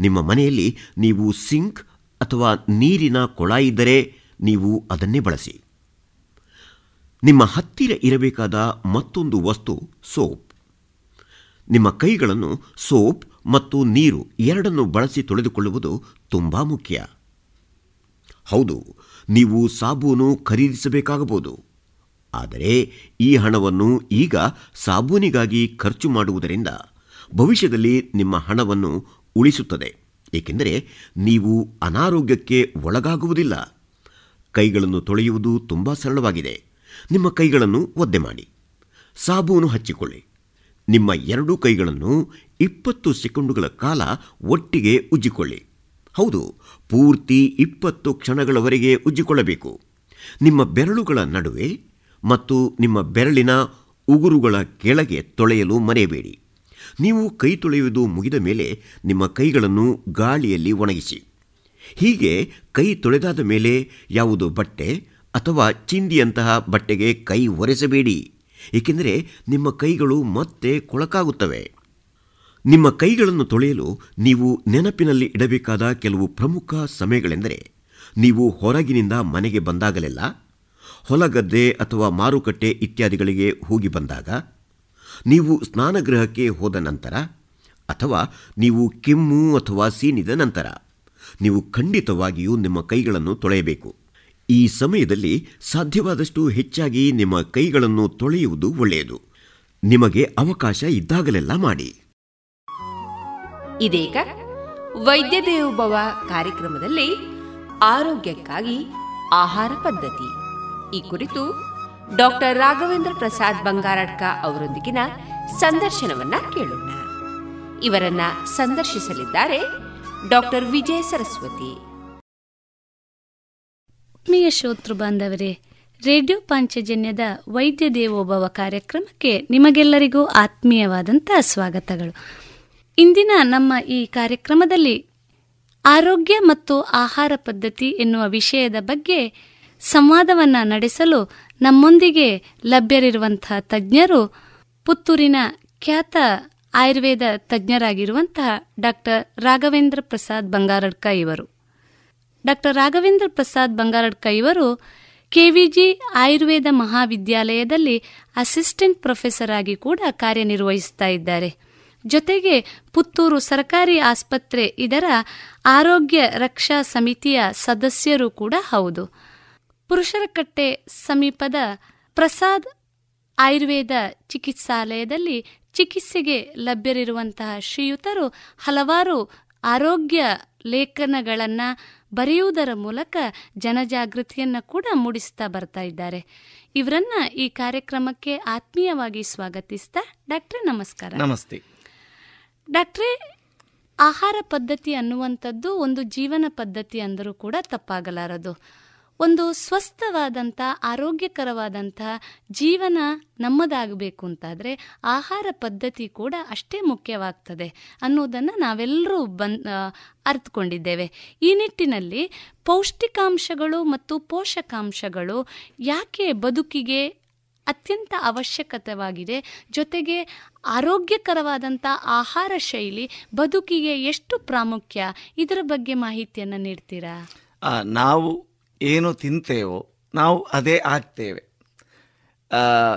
ನಿಮ್ಮ ಮನೆಯಲ್ಲಿ ನೀವು ಸಿಂಕ್ ಅಥವಾ ನೀರಿನ ಕೊಳ ಇದ್ದರೆ ನೀವು ಅದನ್ನೇ ಬಳಸಿ. ನಿಮ್ಮ ಹತ್ತಿರ ಇರಬೇಕಾದ ಮತ್ತೊಂದು ವಸ್ತು, ಸೋಪ್. ನಿಮ್ಮ ಕೈಗಳನ್ನು ಸೋಪ್ ಮತ್ತು ನೀರು ಎರಡನ್ನು ಬಳಸಿ ತೊಳೆದುಕೊಳ್ಳುವುದು ತುಂಬಾ ಮುಖ್ಯ. ಹೌದು, ನೀವು ಸಾಬೂನು ಖರೀದಿಸಬೇಕಾಗಬಹುದು. ಆದರೆ ಈ ಹಣವನ್ನು ಈಗ ಸಾಬೂನಿಗಾಗಿ ಖರ್ಚು ಮಾಡುವುದರಿಂದ ಭವಿಷ್ಯದಲ್ಲಿ ನಿಮ್ಮ ಹಣವನ್ನು ಉಳಿಸುತ್ತದೆ. ಏಕೆಂದರೆ ನೀವು ಅನಾರೋಗ್ಯಕ್ಕೆ ಒಳಗಾಗುವುದಿಲ್ಲ. ಕೈಗಳನ್ನು ತೊಳೆಯುವುದು ತುಂಬ ಸರಳವಾಗಿದೆ. ನಿಮ್ಮ ಕೈಗಳನ್ನು ಒದ್ದೆ ಮಾಡಿ. ಸಾಬೂನು ಹಚ್ಚಿಕೊಳ್ಳಿ. ನಿಮ್ಮ ಎರಡೂ ಕೈಗಳನ್ನು ಇಪ್ಪತ್ತು ಸೆಕೆಂಡುಗಳ ಕಾಲ ಒಟ್ಟಿಗೆ ಉಜ್ಜಿಕೊಳ್ಳಿ. ಹೌದು, ಪೂರ್ತಿ ಇಪ್ಪತ್ತು ಕ್ಷಣಗಳವರೆಗೆ ಉಜ್ಜಿಕೊಳ್ಳಬೇಕು. ನಿಮ್ಮ ಬೆರಳುಗಳ ನಡುವೆ ಮತ್ತು ನಿಮ್ಮ ಬೆರಳಿನ ಉಗುರುಗಳ ಕೆಳಗೆ ತೊಳೆಯಲು ಮರೆಯಬೇಡಿ. ನೀವು ಕೈ ತೊಳೆಯುವುದು ಮುಗಿದ ಮೇಲೆ ನಿಮ್ಮ ಕೈಗಳನ್ನು ಗಾಳಿಯಲ್ಲಿ ಒಣಗಿಸಿ. ಹೀಗೆ ಕೈ ತೊಳೆದಾದ ಮೇಲೆ ಯಾವುದು ಬಟ್ಟೆ ಅಥವಾ ಚಿಂದಿಯಂತಹ ಬಟ್ಟೆಗೆ ಕೈ ಒರೆಸಬೇಡಿ, ಏಕೆಂದರೆ ನಿಮ್ಮ ಕೈಗಳು ಮತ್ತೆ ಕೊಳಕಾಗುತ್ತವೆ. ನಿಮ್ಮ ಕೈಗಳನ್ನು ತೊಳೆಯಲು ನೀವು ನೆನಪಿನಲ್ಲಿ ಇಡಬೇಕಾದ ಕೆಲವು ಪ್ರಮುಖ ಸಮಯಗಳೆಂದರೆ, ನೀವು ಹೊರಗಿನಿಂದ ಮನೆಗೆ ಬಂದಾಗಲೆಲ್ಲ, ಹೊಲಗದ್ದೆ ಅಥವಾ ಮಾರುಕಟ್ಟೆ ಇತ್ಯಾದಿಗಳಿಗೆ ಹೋಗಿ ಬಂದಾಗ, ನೀವು ಸ್ನಾನಗೃಹಕ್ಕೆ ಹೋದ ನಂತರ, ಅಥವಾ ನೀವು ಕೆಮ್ಮು ಅಥವಾ ಸೀನಿದ ನಂತರ, ನೀವು ಖಂಡಿತವಾಗಿಯೂ ನಿಮ್ಮ ಕೈಗಳನ್ನು ತೊಳೆಯಬೇಕು. ಈ ಸಮಯದಲ್ಲಿ ಸಾಧ್ಯವಾದಷ್ಟು ಹೆಚ್ಚಾಗಿ ನಿಮ್ಮ ಕೈಗಳನ್ನು ತೊಳೆಯುವುದು ಒಳ್ಳೆಯದು. ನಿಮಗೆ ಅವಕಾಶ ಇದ್ದಾಗಲೆಲ್ಲ ಮಾಡಿ. ಇದೀಗ ವೈದ್ಯ ದೇವೋಭವ ಕಾರ್ಯಕ್ರಮದಲ್ಲಿ ಆರೋಗ್ಯಕ್ಕಾಗಿ ಆಹಾರ ಪದ್ಧತಿ. ಈ ಕುರಿತು ಡಾಕ್ಟರ್ ರಾಘವೇಂದ್ರ ಪ್ರಸಾದ್ ಬಂಗಾರಡ್ಕ ಅವರೊಂದಿಗಿನ ಸಂದರ್ಶನವನ್ನ ಕೇಳೋಣ. ಇವರನ್ನ ಸಂದರ್ಶಿಸಲಿದ್ದಾರೆ ಡಾಕ್ಟರ್ ವಿಜಯ ಸರಸ್ವತಿ. ಆತ್ಮೀಯ ಶ್ರೋತೃ ಬಾಂಧವರೇ, ರೇಡಿಯೋ ಪಾಂಚಜನ್ಯದ ವೈದ್ಯ ದೇವೋಭವ ಕಾರ್ಯಕ್ರಮಕ್ಕೆ ನಿಮಗೆಲ್ಲರಿಗೂ ಆತ್ಮೀಯವಾದಂತಹ ಸ್ವಾಗತಗಳು. ಇಂದಿನ ನಮ್ಮ ಈ ಕಾರ್ಯಕ್ರಮದಲ್ಲಿ ಆರೋಗ್ಯ ಮತ್ತು ಆಹಾರ ಪದ್ಧತಿ ಎನ್ನುವ ವಿಷಯದ ಬಗ್ಗೆ ಸಂವಾದವನ್ನ ನಡೆಸಲು ನಮ್ಮೊಂದಿಗೆ ಲಭ್ಯರಿರುವಂತಹ ತಜ್ಞರು ಪುತ್ತೂರಿನ ಖ್ಯಾತ ಆಯುರ್ವೇದ ತಜ್ಞರಾಗಿರುವಂತಹ ಡಾಕ್ಟರ್ ರಾಘವೇಂದ್ರ ಪ್ರಸಾದ್ ಬಂಗಾರಡ್ಕ ಇವರು. ಡಾಕ್ಟರ್ ರಾಘವೇಂದ್ರ ಪ್ರಸಾದ್ ಬಂಗಾರಡ್ಕ ಇವರು ಕೆವಿಜಿ ಆಯುರ್ವೇದ ಮಹಾವಿದ್ಯಾಲಯದಲ್ಲಿ ಅಸಿಸ್ಟೆಂಟ್ ಪ್ರೊಫೆಸರ್ ಆಗಿ ಕೂಡ ಕಾರ್ಯನಿರ್ವಹಿಸ್ತಾ ಇದ್ದಾರೆ. ಜೊತೆಗೆ ಪುತ್ತೂರು ಸರ್ಕಾರಿ ಆಸ್ಪತ್ರೆ ಇದರ ಆರೋಗ್ಯ ರಕ್ಷಾ ಸಮಿತಿಯ ಸದಸ್ಯರು ಕೂಡ ಹೌದು. ಪುರುಷರಕಟ್ಟೆ ಸಮೀಪದ ಪ್ರಸಾದ್ ಆಯುರ್ವೇದ ಚಿಕಿತ್ಸಾಲಯದಲ್ಲಿ ಚಿಕಿತ್ಸೆಗೆ ಲಭ್ಯರಿರುವಂತಹ ಶ್ರೀಯುತರು ಹಲವಾರು ಆರೋಗ್ಯ ಲೇಖನಗಳನ್ನು ಬರೆಯುವುದರ ಮೂಲಕ ಜನಜಾಗೃತಿಯನ್ನು ಕೂಡ ಮೂಡಿಸ್ತಾ ಬರ್ತಾ ಇದ್ದಾರೆ. ಇವರನ್ನ ಈ ಕಾರ್ಯಕ್ರಮಕ್ಕೆ ಆತ್ಮೀಯವಾಗಿ ಸ್ವಾಗತಿಸ್ತಾ ಡಾಕ್ಟ್ರೆ ನಮಸ್ಕಾರ. ನಮಸ್ತೆ. ಡಾಕ್ಟ್ರೆ ಆಹಾರ ಪದ್ಧತಿ ಅನ್ನುವಂಥದ್ದು ಒಂದು ಜೀವನ ಪದ್ಧತಿ ಅಂದರೂ ಕೂಡ ತಪ್ಪಾಗಲಾರದು. ಒಂದು ಸ್ವಸ್ಥವಾದಂಥ, ಆರೋಗ್ಯಕರವಾದಂಥ ಜೀವನ ನಮ್ಮದಾಗಬೇಕು ಅಂತಾದರೆ ಆಹಾರ ಪದ್ಧತಿ ಕೂಡ ಅಷ್ಟೇ ಮುಖ್ಯವಾಗ್ತದೆ ಅನ್ನೋದನ್ನು ನಾವೆಲ್ಲರೂ ಬನ್ ಅರ್ಥಕೊಂಡಿದ್ದೇವೆ ಈ ನಿಟ್ಟಿನಲ್ಲಿ ಪೌಷ್ಟಿಕಾಂಶಗಳು ಮತ್ತು ಪೋಷಕಾಂಶಗಳು ಯಾಕೆ ಬದುಕಿಗೆ ಅತ್ಯಂತ ಅವಶ್ಯಕತೆವಾಗಿದೆ, ಜೊತೆಗೆ ಆರೋಗ್ಯಕರವಾದಂಥ ಆಹಾರ ಶೈಲಿ ಬದುಕಿಗೆ ಎಷ್ಟು ಪ್ರಾಮುಖ್ಯ, ಇದರ ಬಗ್ಗೆ ಮಾಹಿತಿಯನ್ನು ನೀಡ್ತೀರಾ? ನಾವು ಏನು ತಿಂತೇವೋ ನಾವು ಅದೇ ಆಗ್ತೇವೆ.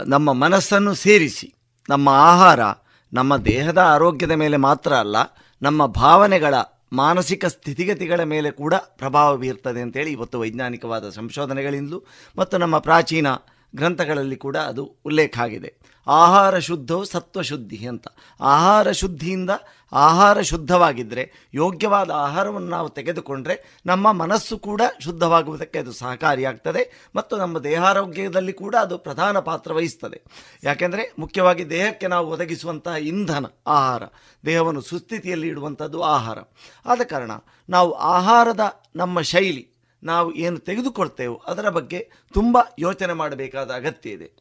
ನಮ್ಮ ಮನಸ್ಸನ್ನು ಸೇರಿಸಿ, ನಮ್ಮ ಆಹಾರ ನಮ್ಮ ದೇಹದ ಆರೋಗ್ಯದ ಮೇಲೆ ಮಾತ್ರ ಅಲ್ಲ, ನಮ್ಮ ಭಾವನೆಗಳ ಮಾನಸಿಕ ಸ್ಥಿತಿಗತಿಗಳ ಮೇಲೆ ಕೂಡ ಪ್ರಭಾವ ಬೀರ್ತದೆ ಅಂತೇಳಿ ಇವತ್ತು ವೈಜ್ಞಾನಿಕವಾದ ಸಂಶೋಧನೆಗಳಿಂದಲೂ ಮತ್ತು ನಮ್ಮ ಪ್ರಾಚೀನ ಗ್ರಂಥಗಳಲ್ಲಿ ಕೂಡ ಅದು ಉಲ್ಲೇಖ ಆಗಿದೆ. ಆಹಾರ ಶುದ್ಧವು ಸತ್ವ ಶುದ್ಧಿ ಅಂತ. ಆಹಾರ ಶುದ್ಧಿಯಿಂದ ಆಹಾರ ಶುದ್ಧವಾಗಿದ್ದರೆ ಯೋಗ್ಯವಾದ ಆಹಾರವನ್ನು ನಾವು ತೆಗೆದುಕೊಂಡ್ರೆ ನಮ್ಮ ಮನಸ್ಸು ಕೂಡ ಶುದ್ಧವಾಗುವುದಕ್ಕೆ ಅದು ಸಹಕಾರಿಯಾಗ್ತದೆ ಮತ್ತು ನಮ್ಮ ದೇಹಾರೋಗ್ಯದಲ್ಲಿ ಕೂಡ ಅದು ಪ್ರಧಾನ ಪಾತ್ರ ವಹಿಸ್ತದೆ. ಯಾಕೆಂದರೆ ಮುಖ್ಯವಾಗಿ ದೇಹಕ್ಕೆ ನಾವು ಒದಗಿಸುವಂತಹ ಇಂಧನ ಆಹಾರ, ದೇಹವನ್ನು ಸುಸ್ಥಿತಿಯಲ್ಲಿ ಇಡುವಂಥದ್ದು ಆಹಾರ. ಆದ ಕಾರಣ ನಾವು ಆಹಾರದ ನಮ್ಮ ಶೈಲಿ ನಾವು ಏನು ತೆಗೆದುಕೊಳ್ತೇವೋ ಅದರ ಬಗ್ಗೆ ತುಂಬ ಯೋಚನೆ ಮಾಡಬೇಕಾದ ಅಗತ್ಯ ಇದೆ.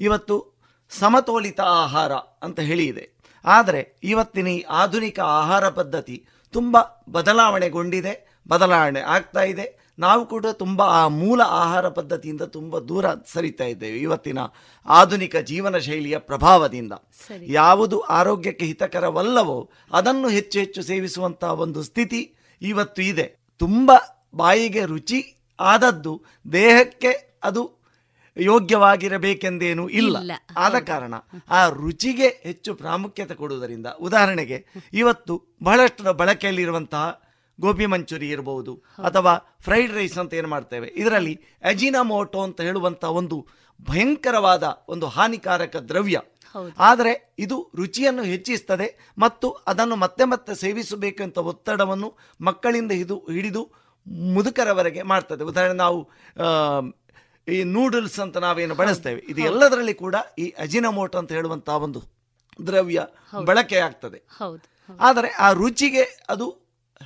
ಇವತ್ತು ಸಮತೋಲಿತ ಆಹಾರ ಅಂತ ಹೇಳಿ ಇದೆ. ಆದರೆ ಇವತ್ತಿನ ಈ ಆಧುನಿಕ ಆಹಾರ ಪದ್ಧತಿ ತುಂಬ ಬದಲಾವಣೆಗೊಂಡಿದೆ ಬದಲಾವಣೆ ಆಗ್ತಾ ಇದೆ. ನಾವು ಕೂಡ ತುಂಬ ಆ ಮೂಲ ಆಹಾರ ಪದ್ಧತಿಯಿಂದ ತುಂಬ ದೂರ ಸರಿತಾ ಇದ್ದೇವೆ ಇವತ್ತಿನ ಆಧುನಿಕ ಜೀವನ ಶೈಲಿಯ ಪ್ರಭಾವದಿಂದ. ಯಾವುದು ಆರೋಗ್ಯಕ್ಕೆ ಹಿತಕರವಲ್ಲವೋ ಅದನ್ನು ಹೆಚ್ಚು ಹೆಚ್ಚು ಸೇವಿಸುವಂತಹ ಒಂದು ಸ್ಥಿತಿ ಇವತ್ತು ಇದೆ. ತುಂಬ ಬಾಯಿಗೆ ರುಚಿ ಆದದ್ದು ದೇಹಕ್ಕೆ ಅದು ಯೋಗ್ಯವಾಗಿರಬೇಕೆಂದೇನೂ ಇಲ್ಲ. ಆದ ಕಾರಣ ಆ ರುಚಿಗೆ ಹೆಚ್ಚು ಪ್ರಾಮುಖ್ಯತೆ ಕೊಡುವುದರಿಂದ ಉದಾಹರಣೆಗೆ ಇವತ್ತು ಬಹಳಷ್ಟು ಬಳಕೆಯಲ್ಲಿರುವಂತಹ ಗೋಬಿ ಮಂಚೂರಿ ಇರಬಹುದು ಅಥವಾ ಫ್ರೈಡ್ ರೈಸ್ ಅಂತ ಏನು ಮಾಡ್ತೇವೆ ಇದರಲ್ಲಿ ಅಜಿನಮೋಟೋ ಅಂತ ಹೇಳುವಂತಹ ಒಂದು ಭಯಂಕರವಾದ ಒಂದು ಹಾನಿಕಾರಕ ದ್ರವ್ಯ. ಆದರೆ ಇದು ರುಚಿಯನ್ನು ಹೆಚ್ಚಿಸ್ತದೆ ಮತ್ತು ಅದನ್ನು ಮತ್ತೆ ಮತ್ತೆ ಸೇವಿಸಬೇಕಂತ ಒತ್ತಡವನ್ನು ಮಕ್ಕಳಿಂದ ಇದು ಹಿಡಿದು ಮುದುಕರವರೆಗೆ ಮಾಡ್ತದೆ. ಉದಾಹರಣೆ ನಾವು ಆ, ಈ ನೂಡಲ್ಸ್ ಅಂತ ನಾವೇನು ಬಳಸ್ತೇವೆ. ಇದು ಎಲ್ಲದರಲ್ಲಿ ಕೂಡ ಈ ಅಜಿನಮೋಟ ಅಂತ ಹೇಳುವಂತಹ ಒಂದು ದ್ರವ್ಯ ಬಳಕೆ ಆಗ್ತದೆ. ಆದರೆ ಆ ರುಚಿಗೆ ಅದು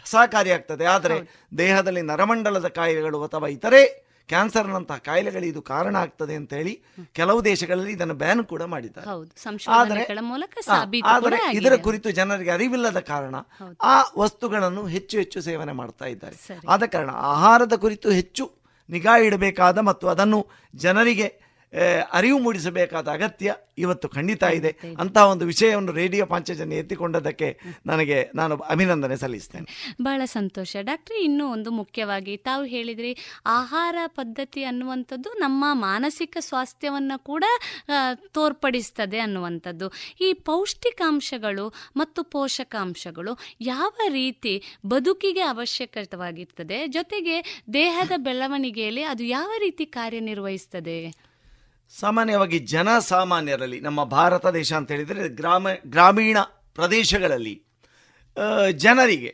ಸಹಕಾರಿಯಾಗ್ತದೆ ಆದರೆ ದೇಹದಲ್ಲಿ ನರಮಂಡಲದ ಕಾಯಿಲೆಗಳು ಅಥವಾ ಇತರೆ ಕ್ಯಾನ್ಸರ್ನಂತಹ ಕಾಯಿಲೆಗಳು ಇದು ಕಾರಣ ಆಗ್ತದೆ ಅಂತ ಹೇಳಿ ಕೆಲವು ದೇಶಗಳಲ್ಲಿ ಇದನ್ನು ಬ್ಯಾನ್ ಕೂಡ ಮಾಡಿದ್ದಾರೆ. ಆದರೆ ಆದರೆ ಇದರ ಕುರಿತು ಜನರಿಗೆ ಅರಿವಿಲ್ಲದ ಕಾರಣ ಆ ವಸ್ತುಗಳನ್ನು ಹೆಚ್ಚು ಹೆಚ್ಚು ಸೇವನೆ ಮಾಡ್ತಾ ಇದ್ದಾರೆ. ಆದ ಕಾರಣ ಆಹಾರದ ಕುರಿತು ಹೆಚ್ಚು ನಿಗಾ ಇಡಬೇಕಾದ ಮತ್ತು ಅದನ್ನು ಜನರಿಗೆ ಅರಿವು ಮೂಡಿಸಬೇಕಾದ ಅಗತ್ಯ ಇವತ್ತು ಖಂಡಿತ ಇದೆ. ಅಂತಹ ಒಂದು ವಿಷಯವನ್ನು ರೇಡಿಯೋ ಪಾಂಚಜನ್ಯ ಎತ್ತಿಕೊಂಡದಕ್ಕೆ ನನಗೆ ನಾನು ಅಭಿನಂದನೆ ಸಲ್ಲಿಸ್ತೇನೆ. ಬಹಳ ಸಂತೋಷ. ಡಾಕ್ಟ್ರಿ ಇನ್ನೂ ಒಂದು ಮುಖ್ಯವಾಗಿ ತಾವು ಹೇಳಿದ್ರಿ ಆಹಾರ ಪದ್ಧತಿ ಅನ್ನುವಂಥದ್ದು ನಮ್ಮ ಮಾನಸಿಕ ಸ್ವಾಸ್ಥ್ಯವನ್ನು ಕೂಡ ತೋರ್ಪಡಿಸ್ತದೆ ಅನ್ನುವಂಥದ್ದು. ಈ ಪೌಷ್ಟಿಕಾಂಶಗಳು ಮತ್ತು ಪೋಷಕಾಂಶಗಳು ಯಾವ ರೀತಿ ಬದುಕಿಗೆ ಅವಶ್ಯಕವಾಗಿರ್ತದೆ ಜೊತೆಗೆ ದೇಹದ ಬೆಳವಣಿಗೆಯಲ್ಲಿ ಅದು ಯಾವ ರೀತಿ ಕಾರ್ಯನಿರ್ವಹಿಸ್ತದೆ? ಸಾಮಾನ್ಯವಾಗಿ ಜನಸಾಮಾನ್ಯರಲ್ಲಿ ನಮ್ಮ ಭಾರತ ದೇಶ ಅಂತ ಹೇಳಿದರೆ ಗ್ರಾಮ, ಗ್ರಾಮೀಣ ಪ್ರದೇಶಗಳಲ್ಲಿ ಜನರಿಗೆ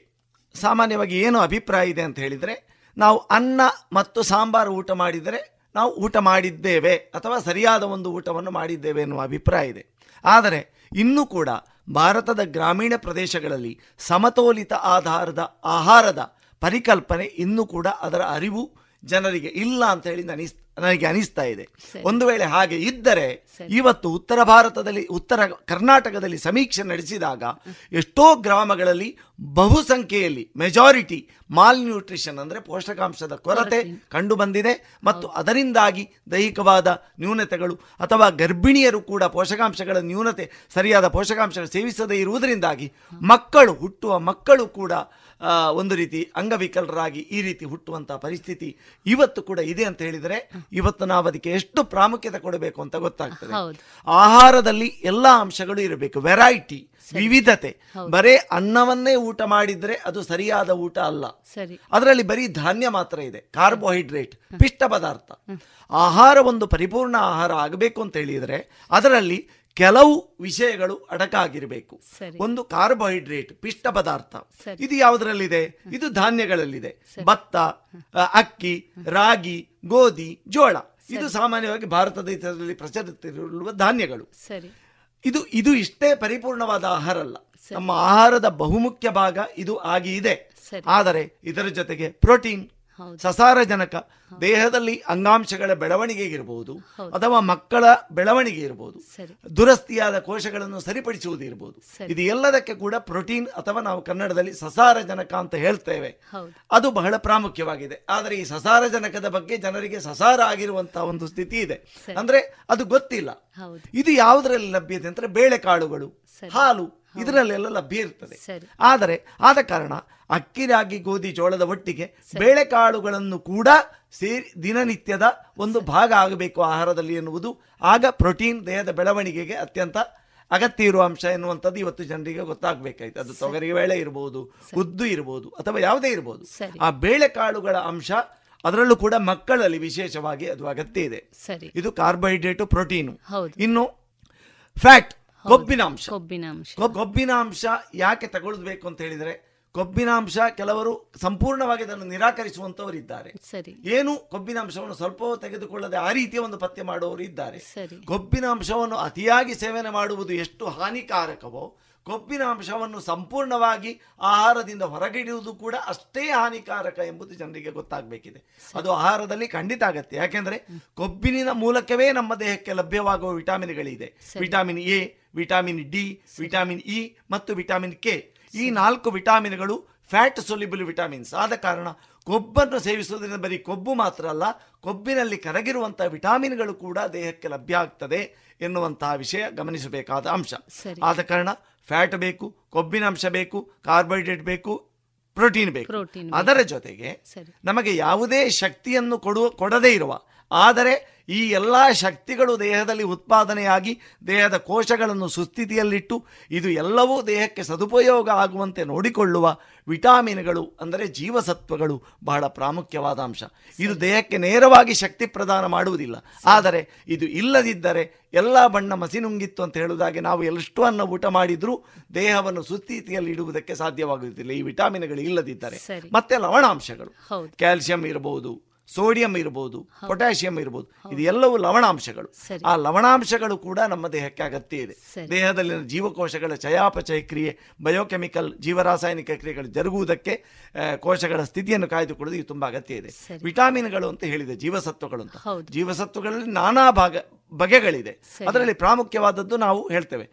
ಸಾಮಾನ್ಯವಾಗಿ ಏನು ಅಭಿಪ್ರಾಯ ಇದೆ ಅಂತ ಹೇಳಿದರೆ, ನಾವು ಅನ್ನ ಮತ್ತು ಸಾಂಬಾರು ಊಟ ಮಾಡಿದರೆ ನಾವು ಊಟ ಮಾಡಿದ್ದೇವೆ ಅಥವಾ ಸರಿಯಾದ ಒಂದು ಊಟವನ್ನು ಮಾಡಿದ್ದೇವೆ ಎನ್ನುವ ಅಭಿಪ್ರಾಯ ಇದೆ. ಆದರೆ ಇನ್ನೂ ಕೂಡ ಭಾರತದ ಗ್ರಾಮೀಣ ಪ್ರದೇಶಗಳಲ್ಲಿ ಸಮತೋಲಿತ ಆಧಾರದ, ಆಹಾರದ ಪರಿಕಲ್ಪನೆ ಇನ್ನೂ ಕೂಡ ಅದರ ಅರಿವು ಜನರಿಗೆ ಇಲ್ಲ ಅಂತ ಹೇಳಿ ಅನಿಸ್ ನನಗೆ ಅನಿಸ್ತಾ ಇದೆ. ಒಂದು ವೇಳೆ ಹಾಗೆ ಇದ್ದರೆ ಇವತ್ತು ಉತ್ತರ ಭಾರತದಲ್ಲಿ ಉತ್ತರ ಕರ್ನಾಟಕದಲ್ಲಿ ಸಮೀಕ್ಷೆ ನಡೆಸಿದಾಗ ಎಷ್ಟೋ ಗ್ರಾಮಗಳಲ್ಲಿ ಬಹುಸಂಖ್ಯೆಯಲ್ಲಿ ಮೆಜಾರಿಟಿ ಮಾಲ್ ನ್ಯೂಟ್ರಿಷನ್ ಅಂದರೆ ಪೋಷಕಾಂಶದ ಕೊರತೆ ಕಂಡು ಬಂದಿದೆ. ಮತ್ತು ಅದರಿಂದಾಗಿ ದೈಹಿಕವಾದ ನ್ಯೂನತೆಗಳು ಅಥವಾ ಗರ್ಭಿಣಿಯರು ಕೂಡ ಪೋಷಕಾಂಶಗಳ ನ್ಯೂನತೆ ಸರಿಯಾದ ಪೋಷಕಾಂಶಗಳು ಸೇವಿಸದೇ ಇರುವುದರಿಂದಾಗಿ ಮಕ್ಕಳು ಹುಟ್ಟುವ ಮಕ್ಕಳು ಕೂಡ ಒಂದು ರೀತಿ ಅಂಗವಿಕಲರಾಗಿ ಈ ರೀತಿ ಹುಟ್ಟುವಂಥ ಪರಿಸ್ಥಿತಿ ಇವತ್ತು ಕೂಡ ಇದೆ ಅಂತ ಹೇಳಿದರೆ ಇವತ್ತು ನಾವು ಅದಕ್ಕೆ ಎಷ್ಟು ಪ್ರಾಮುಖ್ಯತೆ ಕೊಡಬೇಕು ಅಂತ ಗೊತ್ತಾಗ್ತದೆ. ಆಹಾರದಲ್ಲಿ ಎಲ್ಲ ಅಂಶಗಳು ಇರಬೇಕು. ವೆರೈಟಿ ವಿವಿಧತೆ. ಬರೇ ಅನ್ನವನ್ನೇ ಊಟ ಮಾಡಿದ್ರೆ ಅದು ಸರಿಯಾದ ಊಟ ಅಲ್ಲ. ಅದರಲ್ಲಿ ಬರೀ ಧಾನ್ಯ ಮಾತ್ರ ಇದೆ. ಕಾರ್ಬೋಹೈಡ್ರೇಟ್ ಪಿಷ್ಟ ಪದಾರ್ಥ ಆಹಾರ ಒಂದು ಪರಿಪೂರ್ಣ ಆಹಾರ ಆಗಬೇಕು ಅಂತ ಹೇಳಿದರೆ ಅದರಲ್ಲಿ ಕೆಲವು ವಿಷಯಗಳು ಅಡಕಾಗಿರಬೇಕು. ಒಂದು ಕಾರ್ಬೋಹೈಡ್ರೇಟ್ ಪಿಷ್ಟ ಪದಾರ್ಥ. ಇದು ಯಾವುದರಲ್ಲಿದೆ? ಇದು ಧಾನ್ಯಗಳಲ್ಲಿದೆ. ಭತ್ತ ಅಕ್ಕಿ ರಾಗಿ ಗೋಧಿ ಜೋಳ. ಇದು ಸಾಮಾನ್ಯವಾಗಿ ಭಾರತದ ದೇಶದಲ್ಲಿ ಪ್ರಚಲಿತವಿರುವ ಧಾನ್ಯಗಳು. ಇದು ಇದು ಇಷ್ಟೇ ಪರಿಪೂರ್ಣವಾದ ಆಹಾರ ಅಲ್ಲ. ನಮ್ಮ ಆಹಾರದ ಬಹುಮುಖ್ಯ ಭಾಗ ಇದು ಆಗಿ ಇದೆ. ಆದರೆ ಇದರ ಜೊತೆಗೆ ಪ್ರೋಟೀನ್. ಸಸಾರಜನಕ ದೇಹದಲ್ಲಿ ಅಂಗಾಂಶಗಳ ಬೆಳವಣಿಗೆ ಇರಬಹುದು ಅಥವಾ ಮಕ್ಕಳ ಬೆಳವಣಿಗೆ ಇರಬಹುದು. ದುರಸ್ತಿಯಾದ ಕೋಶಗಳನ್ನು ಸರಿಪಡಿಸುವುದು ಇರಬಹುದು ಇದು ಎಲ್ಲದಕ್ಕೆ ಕೂಡ ಪ್ರೋಟೀನ್ ಅಥವಾ ನಾವು ಕನ್ನಡದಲ್ಲಿ ಸಸಾರಜನಕ ಅಂತ ಹೇಳ್ತೇವೆ. ಅದು ಬಹಳ ಪ್ರಾಮುಖ್ಯವಾಗಿದೆ. ಆದರೆ ಈ ಸಸಾರಜನಕದ ಬಗ್ಗೆ ಜನರಿಗೆ ಸಸಾರ ಆಗಿರುವಂತಹ ಒಂದು ಸ್ಥಿತಿ ಇದೆ. ಅಂದ್ರೆ ಅದು ಗೊತ್ತಿಲ್ಲ. ಇದು ಯಾವುದರಲ್ಲಿ ಲಭ್ಯತೆ ಅಂದ್ರೆ ಬೇಳೆಕಾಳುಗಳು. ಹಾಲು ಇದರಲ್ಲೆಲ್ಲ ಲಭ್ಯ ಇರ್ತದೆ. ಆದರೆ ಆದ ಕಾರಣ ಅಕ್ಕಿ ರಾಗಿ ಗೋಧಿ ಜೋಳದ ಒಟ್ಟಿಗೆ ಬೇಳೆಕಾಳುಗಳನ್ನು ಕೂಡ ಸೇರಿ ದಿನನಿತ್ಯದ ಒಂದು ಭಾಗ ಆಗಬೇಕು ಆಹಾರದಲ್ಲಿ ಎನ್ನುವುದು. ಆಗ ಪ್ರೋಟೀನ್ ದೇಹದ ಬೆಳವಣಿಗೆಗೆ ಅತ್ಯಂತ ಅಗತ್ಯ ಇರುವ ಅಂಶ ಎನ್ನುವಂಥದ್ದು ಇವತ್ತು ಜನರಿಗೆ ಗೊತ್ತಾಗಬೇಕಾಯ್ತು. ಅದು ತೊಗರಿ ಬೇಳೆ ಇರಬಹುದು ಉದ್ದು ಇರಬಹುದು ಅಥವಾ ಯಾವುದೇ ಇರಬಹುದು ಆ ಬೇಳೆಕಾಳುಗಳ ಅಂಶ ಅದರಲ್ಲೂ ಕೂಡ ಮಕ್ಕಳಲ್ಲಿ ವಿಶೇಷವಾಗಿ ಅದು ಅಗತ್ಯ ಇದೆ. ಇದು ಕಾರ್ಬೋಹೈಡ್ರೇಟ್ ಪ್ರೋಟೀನು. ಇನ್ನು ಫ್ಯಾಟ್ ಕೊಬ್ಬಿನ ಅಂಶ. ಕೊಬ್ಬಿನ ಅಂಶ. ಕೊಬ್ಬಿನ ಅಂಶ ಯಾಕೆ ತಗೊಳ್ಬೇಕು ಅಂತ ಹೇಳಿದ್ರೆ ಕೊಬ್ಬಿನ ಅಂಶ ಕೆಲವರು ಸಂಪೂರ್ಣವಾಗಿ ಅದನ್ನು ನಿರಾಕರಿಸುವಂತವರು ಇದ್ದಾರೆ ಸರಿ. ಏನು ಕೊಬ್ಬಿನ ಅಂಶವನ್ನು ಸ್ವಲ್ಪವೂ ತೆಗೆದುಕೊಳ್ಳದೆ ಆ ರೀತಿಯ ಒಂದು ಪತ್ತೆ ಮಾಡುವವರು ಇದ್ದಾರೆ. ಸರಿ. ಕೊಬ್ಬಿನ ಅಂಶವನ್ನು ಅತಿಯಾಗಿ ಸೇವನೆ ಮಾಡುವುದು ಎಷ್ಟು ಹಾನಿಕಾರಕವೋ ಕೊಬ್ಬಿನ ಅಂಶವನ್ನು ಸಂಪೂರ್ಣವಾಗಿ ಆಹಾರದಿಂದ ಹೊರಗಿಡುವುದು ಕೂಡ ಅಷ್ಟೇ ಹಾನಿಕಾರಕ ಎಂಬುದು ಜನರಿಗೆ ಗೊತ್ತಾಗಬೇಕಿದೆ. ಅದು ಆಹಾರದಲ್ಲಿ ಖಂಡಿತ ಆಗತ್ತೆ ಯಾಕೆಂದ್ರೆ ಕೊಬ್ಬಿನ ಮೂಲಕವೇ ನಮ್ಮ ದೇಹಕ್ಕೆ ಲಭ್ಯವಾಗುವ ವಿಟಾಮಿನ್ಗಳಿದೆ. Vitamin A vitamin D vitamin E ಮತ್ತು ವಿಟಾಮಿನ್ ಕೆ. ಈ ನಾಲ್ಕು ವಿಟಾಮಿನ್ಗಳು ಫ್ಯಾಟ್ ಸೊಲ್ಯುಬಲ್ ವಿಟಾಮಿನ್ಸ್ ಆದ ಕಾರಣ ಕೊಬ್ಬನ್ನು ಸೇವಿಸುವುದರಿಂದ ಬರೀ ಕೊಬ್ಬು ಮಾತ್ರ ಅಲ್ಲ ಕೊಬ್ಬಿನಲ್ಲಿ ಕರಗಿರುವಂತಹ ವಿಟಾಮಿನ್ಗಳು ಕೂಡ ದೇಹಕ್ಕೆ ಲಭ್ಯ ಆಗ್ತದೆ ಎನ್ನುವಂತಹ ವಿಷಯ ಗಮನಿಸಬೇಕಾದ ಅಂಶ. ಆದ ಕಾರಣ ಫ್ಯಾಟ್ ಬೇಕು ಕೊಬ್ಬಿನ ಅಂಶ ಬೇಕು ಕಾರ್ಬೋಹೈಡ್ರೇಟ್ ಬೇಕು ಪ್ರೋಟೀನ್ ಬೇಕು. ಅದರ ಜೊತೆಗೆ ನಮಗೆ ಯಾವುದೇ ಶಕ್ತಿಯನ್ನು ಕೊಡುವ ಕೊಡದೇ ಇರುವ ಆದರೆ ಈ ಎಲ್ಲ ಶಕ್ತಿಗಳು ದೇಹದಲ್ಲಿ ಉತ್ಪಾದನೆಯಾಗಿ ದೇಹದ ಕೋಶಗಳನ್ನು ಸುಸ್ಥಿತಿಯಲ್ಲಿಟ್ಟು ಇದು ಎಲ್ಲವೂ ದೇಹಕ್ಕೆ ಸದುಪಯೋಗ ಆಗುವಂತೆ ನೋಡಿಕೊಳ್ಳುವ ವಿಟಾಮಿನ್ಗಳು ಅಂದರೆ ಜೀವಸತ್ವಗಳು ಬಹಳ ಪ್ರಾಮುಖ್ಯವಾದ ಅಂಶ. ಇದು ದೇಹಕ್ಕೆ ನೇರವಾಗಿ ಶಕ್ತಿ ಪ್ರದಾನ ಮಾಡುವುದಿಲ್ಲ. ಆದರೆ ಇದು ಇಲ್ಲದಿದ್ದರೆ ಎಲ್ಲ ಬಣ್ಣ ಮಸಿನುಂಗಿತ್ತು ಅಂತ ಹೇಳುವುದಾಗಿ ನಾವು ಎಷ್ಟು ಅನ್ನ ಊಟ ಮಾಡಿದರೂ ದೇಹವನ್ನು ಸುಸ್ಥಿತಿಯಲ್ಲಿ ಇಡುವುದಕ್ಕೆ ಸಾಧ್ಯವಾಗುವುದಿಲ್ಲ. ಈ ವಿಟಾಮಿನ್ಗಳು ಇಲ್ಲದಿದ್ದರೆ. ಮತ್ತೆ ಲವಣಾಂಶಗಳು. ಕ್ಯಾಲ್ಸಿಯಂ ಇರಬಹುದು ಸೋಡಿಯಂ ಇರ್ಬೋದು ಪೊಟ್ಯಾಷಿಯಂ ಇರ್ಬೋದು ಇದು ಎಲ್ಲವೂ ಲವಣಾಂಶಗಳು. ಆ ಲವಣಾಂಶಗಳು ಕೂಡ ನಮ್ಮ ದೇಹಕ್ಕೆ ಅಗತ್ಯ ಇದೆ. ದೇಹದಲ್ಲಿನ ಜೀವಕೋಶಗಳ ಚಯಾಪಚಯ ಕ್ರಿಯೆ ಬಯೋಕೆಮಿಕಲ್ ಜೀವರಾಸಾಯನಿಕ ಕ್ರಿಯೆಗಳು ಜರುಗುವುದಕ್ಕೆ ಕೋಶಗಳ ಸ್ಥಿತಿಯನ್ನು ಕಾಯ್ದುಕೊಳ್ಳೋದು ಇದು ತುಂಬಾ ಅಗತ್ಯ ಇದೆ. ವಿಟಾಮಿನ್ಗಳು ಅಂತ ಹೇಳಿದೆ ಜೀವಸತ್ವಗಳು ಅಂತ. ಜೀವಸತ್ವಗಳಲ್ಲಿ ನಾನಾ ಭಾಗ ಬಗೆಗಳಿದೆ. ಅದರಲ್ಲಿ ಪ್ರಾಮುಖ್ಯವಾದದ್ದು ನಾವು ಹೇಳ್ತೇವೆ.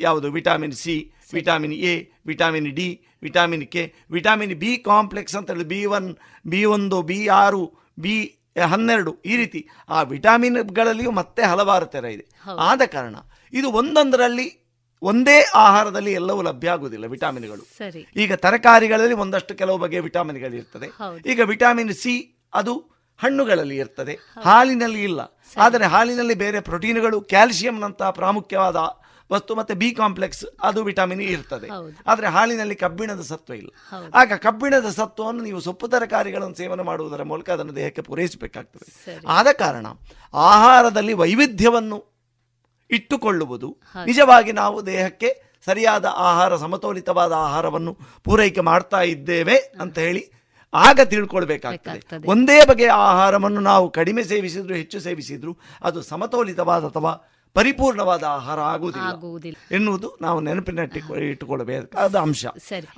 ಯಾವುದು? Vitamin C vitamin A vitamin D vitamin K vitamin B complex ಅಂತ ಹೇಳಿ ಬಿ ಒನ್ ಬಿ ಒಂದು ಬಿ ಆರು ಬಿ ಹನ್ನೆರಡು ಈ ರೀತಿ. ಆ ವಿಟಾಮಿನ್ಗಳಲ್ಲಿಯೂ ಮತ್ತೆ ಹಲವಾರು ಥರ ಇದೆ. ಆದ ಕಾರಣ ಇದು ಒಂದೊಂದರಲ್ಲಿ ಒಂದೇ ಆಹಾರದಲ್ಲಿ ಎಲ್ಲವೂ ಲಭ್ಯ ಆಗುವುದಿಲ್ಲ ವಿಟಾಮಿನ್ಗಳು. ಈಗ ತರಕಾರಿಗಳಲ್ಲಿ ಒಂದಷ್ಟು ಕೆಲವು ಬಗೆಯ ವಿಟಾಮಿನ್ಗಳು ಇರ್ತದೆ. ಈಗ ವಿಟಾಮಿನ್ ಸಿ ಅದು ಹಣ್ಣುಗಳಲ್ಲಿ ಇರ್ತದೆ. ಹಾಲಿನಲ್ಲಿ ಇಲ್ಲ. ಆದರೆ ಹಾಲಿನಲ್ಲಿ ಬೇರೆ ಪ್ರೋಟೀನ್ಗಳು ಕ್ಯಾಲ್ಸಿಯಂನಂತಹ ಪ್ರಾಮುಖ್ಯವಾದ ವಸ್ತು ಮತ್ತೆ ಬಿ ಕಾಂಪ್ಲೆಕ್ಸ್ ಅದು ವಿಟಮಿನ್ ಇರ್ತದೆ. ಆದ್ರೆ ಹಾಲಿನಲ್ಲಿ ಕಬ್ಬಿಣದ ಸತ್ವ ಇಲ್ಲ. ಆಗ ಕಬ್ಬಿಣದ ಸತ್ವವನ್ನು ನೀವು ಸೊಪ್ಪು ತರಕಾರಿಗಳನ್ನು ಸೇವನೆ ಮಾಡುವುದರ ಮೂಲಕ ಅದನ್ನು ದೇಹಕ್ಕೆ ಪೂರೈಸಬೇಕಾಗ್ತದೆ. ಆದ ಕಾರಣ ಆಹಾರದಲ್ಲಿ ವೈವಿಧ್ಯವನ್ನು ಇಟ್ಟುಕೊಳ್ಳುವುದು ನಿಜವಾಗಿ ನಾವು ದೇಹಕ್ಕೆ ಸರಿಯಾದ ಆಹಾರ ಸಮತೋಲಿತವಾದ ಆಹಾರವನ್ನು ಪೂರೈಕೆ ಮಾಡ್ತಾ ಇದ್ದೇವೆ ಅಂತ ಹೇಳಿ ಆಗ ತಿಳ್ಕೊಳ್ಬೇಕಾಗ್ತದೆ. ಒಂದೇ ಬಗೆಯ ಆಹಾರವನ್ನು ನಾವು ಕಡಿಮೆ ಸೇವಿಸಿದ್ರು ಹೆಚ್ಚು ಸೇವಿಸಿದ್ರು ಅದು ಸಮತೋಲಿತವಾದ ಅಥವಾ ಪರಿಪೂರ್ಣವಾದ ಆಹಾರ ಆಗುವುದಿಲ್ಲ. ಎನ್ನುವುದು ನಾವು ನೆನಪಿನಟ್ಟಿ ಇಟ್ಟುಕೊಳ್ಳಬೇಕಾದ ಅಂಶ.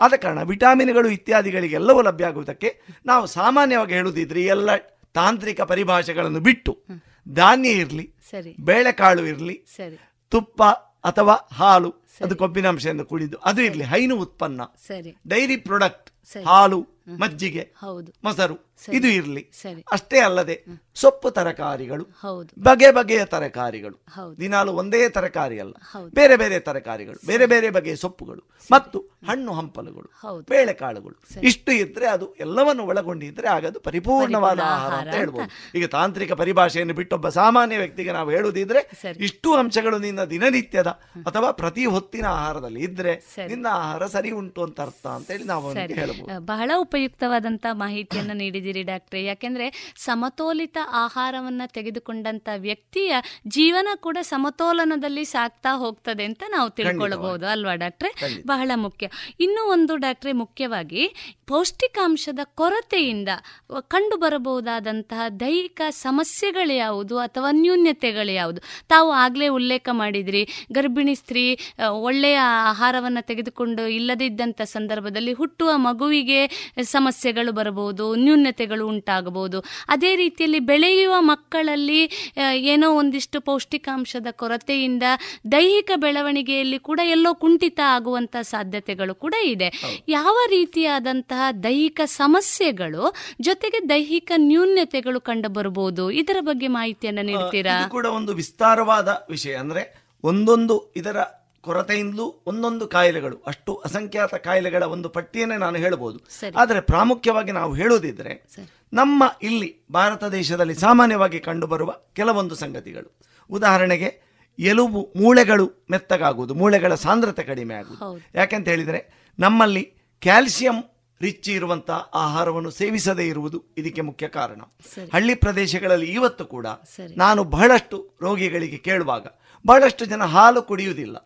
ಆದ ಕಾರಣ ವಿಟಾಮಿನ್ಗಳು ಇತ್ಯಾದಿಗಳಿಗೆಲ್ಲವೂ ಲಭ್ಯ ಆಗುವುದಕ್ಕೆ ನಾವು ಸಾಮಾನ್ಯವಾಗಿ ಹೇಳುವುದಿದ್ರೆ ಎಲ್ಲ ತಾಂತ್ರಿಕ ಪರಿಭಾಷೆಗಳನ್ನು ಬಿಟ್ಟು ಧಾನ್ಯ ಇರಲಿ ಸರಿ. ಬೇಳೆಕಾಳು ಇರಲಿ ಸರಿ. ತುಪ್ಪ ಅಥವಾ ಹಾಲು ಅದು ಕೊಬ್ಬಿನಾಂಶದಿಂದ ಕೂಡಿದ್ದು. ಅದು ಇರಲಿ ಹೈನು ಉತ್ಪನ್ನ. ಸರಿ. ಡೈರಿ ಪ್ರಾಡಕ್ಟ್ ಹಾಲು ಮಜ್ಜಿಗೆ ಹೌದು. ಮೊಸರು ಇದು ಇರಲಿ. ಸರಿ. ಅಷ್ಟೇ ಅಲ್ಲದೆ ಸೊಪ್ಪು ತರಕಾರಿಗಳು ಹೌದು. ಬಗೆ ಬಗೆಯ ತರಕಾರಿಗಳು. ದಿನಾಲು ಒಂದೇ ತರಕಾರಿ ಅಲ್ಲ. ಬೇರೆ ಬೇರೆ ತರಕಾರಿಗಳು ಬೇರೆ ಬೇರೆ ಬಗೆಯ ಸೊಪ್ಪುಗಳು ಮತ್ತು ಹಣ್ಣು ಹಂಪಲುಗಳು. ಬೇಳೆಕಾಳುಗಳು. ಇಷ್ಟು ಇದ್ರೆ ಅದು ಎಲ್ಲವನ್ನು ಒಳಗೊಂಡಿದ್ರೆ ಆಗ ಅದು ಪರಿಪೂರ್ಣವಾದ ಆಹಾರ ಅಂತ ಹೇಳ್ಬೋದು. ಈಗ ತಾಂತ್ರಿಕ ಪರಿಭಾಷೆಯನ್ನು ಬಿಟ್ಟೊಬ್ಬ ಸಾಮಾನ್ಯ ವ್ಯಕ್ತಿಗೆ ನಾವು ಹೇಳುವುದಿದ್ರೆ ಇಷ್ಟು ಅಂಶಗಳು ನಿನ್ನ ದಿನನಿತ್ಯದ ಅಥವಾ ಪ್ರತಿ ಹೊತ್ತಿನ ಆಹಾರದಲ್ಲಿ ಇದ್ರೆ. ನಿನ್ನ ಆಹಾರ ಸರಿ ಉಂಟು ಅಂತ ಅರ್ಥ ಅಂತ ಹೇಳಿ ನಾವು ಹೇಳಬಹುದು. ಬಹಳ ಉಪಯುಕ್ತವಾದಂತಹ ಮಾಹಿತಿಯನ್ನ ನೀಡಿದಿರಿ ಡಾಕ್ಟ್ರೆ. ಯಾಕೆಂದ್ರೆ ಸಮತೋಲಿತ ಆಹಾರವನ್ನ ತೆಗೆದುಕೊಂಡಂತ ವ್ಯಕ್ತಿಯ ಜೀವನ ಕೂಡ ಸಮತೋಲನದಲ್ಲಿ ಸಾಗ್ತಾ ಹೋಗ್ತದೆ ಅಂತ ನಾವು ತಿಳ್ಕೊಳ್ಳಬಹುದು ಅಲ್ವಾ ಡಾಕ್ಟ್ರೆ? ಬಹಳ ಮುಖ್ಯ. ಇನ್ನೂ ಒಂದು ಡಾಕ್ಟ್ರೆ ಮುಖ್ಯವಾಗಿ ಪೌಷ್ಟಿಕಾಂಶದ ಕೊರತೆಯಿಂದ ಕಂಡು ಬರಬಹುದಾದಂತಹ ದೈಹಿಕ ಸಮಸ್ಯೆಗಳು ಯಾವುದು ಅಥವಾ ನ್ಯೂನ್ಯತೆಗಳು ಯಾವುದು? ತಾವು ಆಗ್ಲೇ ಉಲ್ಲೇಖ ಮಾಡಿದ್ರಿ ಗರ್ಭಿಣಿ ಸ್ತ್ರೀ ಒಳ್ಳೆಯ ಆಹಾರವನ್ನು ತೆಗೆದುಕೊಂಡು ಇಲ್ಲದಿದ್ದಂಥ ಸಂದರ್ಭದಲ್ಲಿ ಹುಟ್ಟುವ ಮಗುವಿಗೆ ಸಮಸ್ಯೆಗಳು ಬರಬಹುದು ನ್ಯೂನತೆಗಳು ಉಂಟಾಗಬಹುದು. ಅದೇ ರೀತಿಯಲ್ಲಿ ಬೆಳೆಯುವ ಮಕ್ಕಳಲ್ಲಿ ಏನೋ ಒಂದಿಷ್ಟು ಪೌಷ್ಟಿಕಾಂಶದ ಕೊರತೆಯಿಂದ ದೈಹಿಕ ಬೆಳವಣಿಗೆಯಲ್ಲಿ ಕೂಡ ಎಲ್ಲೋ ಕುಂಠಿತ ಆಗುವಂತಹ ಸಾಧ್ಯತೆಗಳು ಕೂಡ ಇದೆ. ಯಾವ ರೀತಿಯಾದಂತಹ ದೈಹಿಕ ಸಮಸ್ಯೆಗಳು ಜೊತೆಗೆ ದೈಹಿಕ ನ್ಯೂನತೆಗಳು ಕಂಡು ಬರಬಹುದು ಇದರ ಬಗ್ಗೆ ಮಾಹಿತಿಯನ್ನು ನೀಡ್ತೀರಾ ಕೂಡ ಒಂದು ವಿಸ್ತಾರವಾದ ವಿಷಯ. ಅಂದ್ರೆ ಒಂದೊಂದು ಇದರ ಕೊರತೆಯಿಂದಲೂ ಒಂದೊಂದು ಕಾಯಿಲೆಗಳು ಅಷ್ಟು ಅಸಂಖ್ಯಾತ ಕಾಯಿಲೆಗಳ ಒಂದು ಪಟ್ಟಿಯನ್ನೇ ನಾನು ಹೇಳಬಹುದು ಆದರೆ ಪ್ರಾಮುಖ್ಯವಾಗಿ ನಾವು ಹೇಳುವುದಿದ್ರೆ ನಮ್ಮ ಇಲ್ಲಿ ಭಾರತ ದೇಶದಲ್ಲಿ ಸಾಮಾನ್ಯವಾಗಿ ಕಂಡುಬರುವ ಕೆಲವೊಂದು ಸಂಗತಿಗಳು. ಉದಾಹರಣೆಗೆ ಎಲುಬು ಮೂಳೆಗಳು ಮೆತ್ತಗಾಗುವುದು ಮೂಳೆಗಳ ಸಾಂದ್ರತೆ ಕಡಿಮೆ ಆಗುವುದು. ಯಾಕೆಂತ ಹೇಳಿದರೆ ನಮ್ಮಲ್ಲಿ ಕ್ಯಾಲ್ಸಿಯಂ ರಿಚ್ ಇರುವಂತಹ ಆಹಾರವನ್ನು ಸೇವಿಸದೇ ಇರುವುದು ಇದಕ್ಕೆ ಮುಖ್ಯ ಕಾರಣ. ಹಳ್ಳಿ ಪ್ರದೇಶಗಳಲ್ಲಿ ಇವತ್ತು ಕೂಡ ನಾನು ಬಹಳಷ್ಟು ರೋಗಿಗಳಿಗೆ ಕೇಳುವಾಗ ಬಹಳಷ್ಟು ಜನ ಹಾಲು ಕುಡಿಯುವುದಿಲ್ಲ.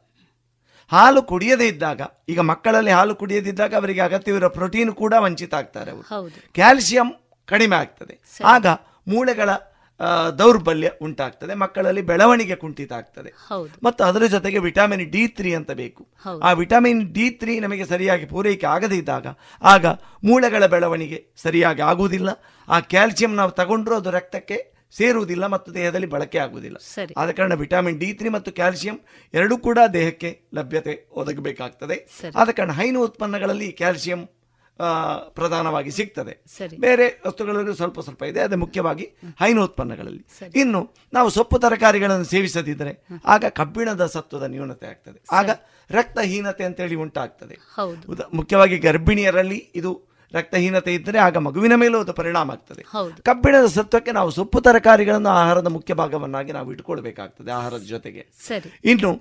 ಹಾಲು ಕುಡಿಯದೇ ಇದ್ದಾಗ ಈಗ ಮಕ್ಕಳಲ್ಲಿ ಹಾಲು ಕುಡಿಯದಿದ್ದಾಗ ಅವರಿಗೆ ಅಗತ್ಯವಿರುವ ಪ್ರೋಟೀನ್ ಕೂಡ ವಂಚಿತ ಆಗ್ತಾರೆ ಅವರು. ಕ್ಯಾಲ್ಸಿಯಂ ಕಡಿಮೆ ಆಗ್ತದೆ. ಆಗ ಮೂಳೆಗಳ ದೌರ್ಬಲ್ಯ ಉಂಟಾಗ್ತದೆ ಮಕ್ಕಳಲ್ಲಿ ಬೆಳವಣಿಗೆ ಕುಂಠಿತ ಆಗ್ತದೆ. ಮತ್ತು ಅದರ ಜೊತೆಗೆ ವಿಟಮಿನ್ ಡಿ ತ್ರೀ ಅಂತ ಬೇಕು. ಆ ವಿಟಮಿನ್ ಡಿ ತ್ರೀ ನಮಗೆ ಸರಿಯಾಗಿ ಪೂರೈಕೆ ಆಗದೇ ಇದ್ದಾಗ ಆಗ ಮೂಳೆಗಳ ಬೆಳವಣಿಗೆ ಸರಿಯಾಗಿ ಆಗುವುದಿಲ್ಲ. ಆ ಕ್ಯಾಲ್ಸಿಯಂ ನಾವು ತಗೊಂಡ್ರೂ ಅದು ರಕ್ತಕ್ಕೆ ಸೇರುವುದಿಲ್ಲ ಮತ್ತು ದೇಹದಲ್ಲಿ ಬಳಕೆ ಆಗುವುದಿಲ್ಲ. ಆದ ಕಾರಣ ವಿಟಮಿನ್ ಡಿ ತ್ರೀ ಮತ್ತು ಕ್ಯಾಲ್ಸಿಯಂ ಎರಡೂ ಕೂಡ ದೇಹಕ್ಕೆ ಲಭ್ಯತೆ ಒದಗಬೇಕಾಗ್ತದೆ. ಆದ ಕಾರಣ ಹೈನು ಉತ್ಪನ್ನಗಳಲ್ಲಿ ಕ್ಯಾಲ್ಸಿಯಂ ಪ್ರಧಾನವಾಗಿ ಸಿಗ್ತದೆ. ಬೇರೆ ವಸ್ತುಗಳಲ್ಲೂ ಸ್ವಲ್ಪ ಸ್ವಲ್ಪ ಇದೆ ಅದು ಮುಖ್ಯವಾಗಿ ಹೈನು ಉತ್ಪನ್ನಗಳಲ್ಲಿ. ಇನ್ನು ನಾವು ಸೊಪ್ಪು ತರಕಾರಿಗಳನ್ನು ಸೇವಿಸದಿದ್ದರೆ ಆಗ ಕಬ್ಬಿಣದ ಸತ್ವದ ನ್ಯೂನತೆ ಆಗ್ತದೆ. ಆಗ ರಕ್ತಹೀನತೆ ಅಂತೇಳಿ ಉಂಟಾಗ್ತದೆ. ಮುಖ್ಯವಾಗಿ ಗರ್ಭಿಣಿಯರಲ್ಲಿ ಇದು ರಕ್ತಹೀನತೆ ಇದ್ದರೆ ಆಗ ಮಗುವಿನ ಮೇಲೂ ಅದು ಪರಿಣಾಮ ಆಗ್ತದೆ. ಕಬ್ಬಿಣದ ಸತ್ವಕ್ಕೆ ನಾವು ಸೊಪ್ಪು ತರಕಾರಿಗಳನ್ನು ಆಹಾರದ ಮುಖ್ಯ ಭಾಗವನ್ನಾಗಿ ನಾವು ಇಟ್ಕೊಳ್ಬೇಕಾಗ್ತದೆ ಆಹಾರದ ಜೊತೆಗೆ. ಇನ್ನು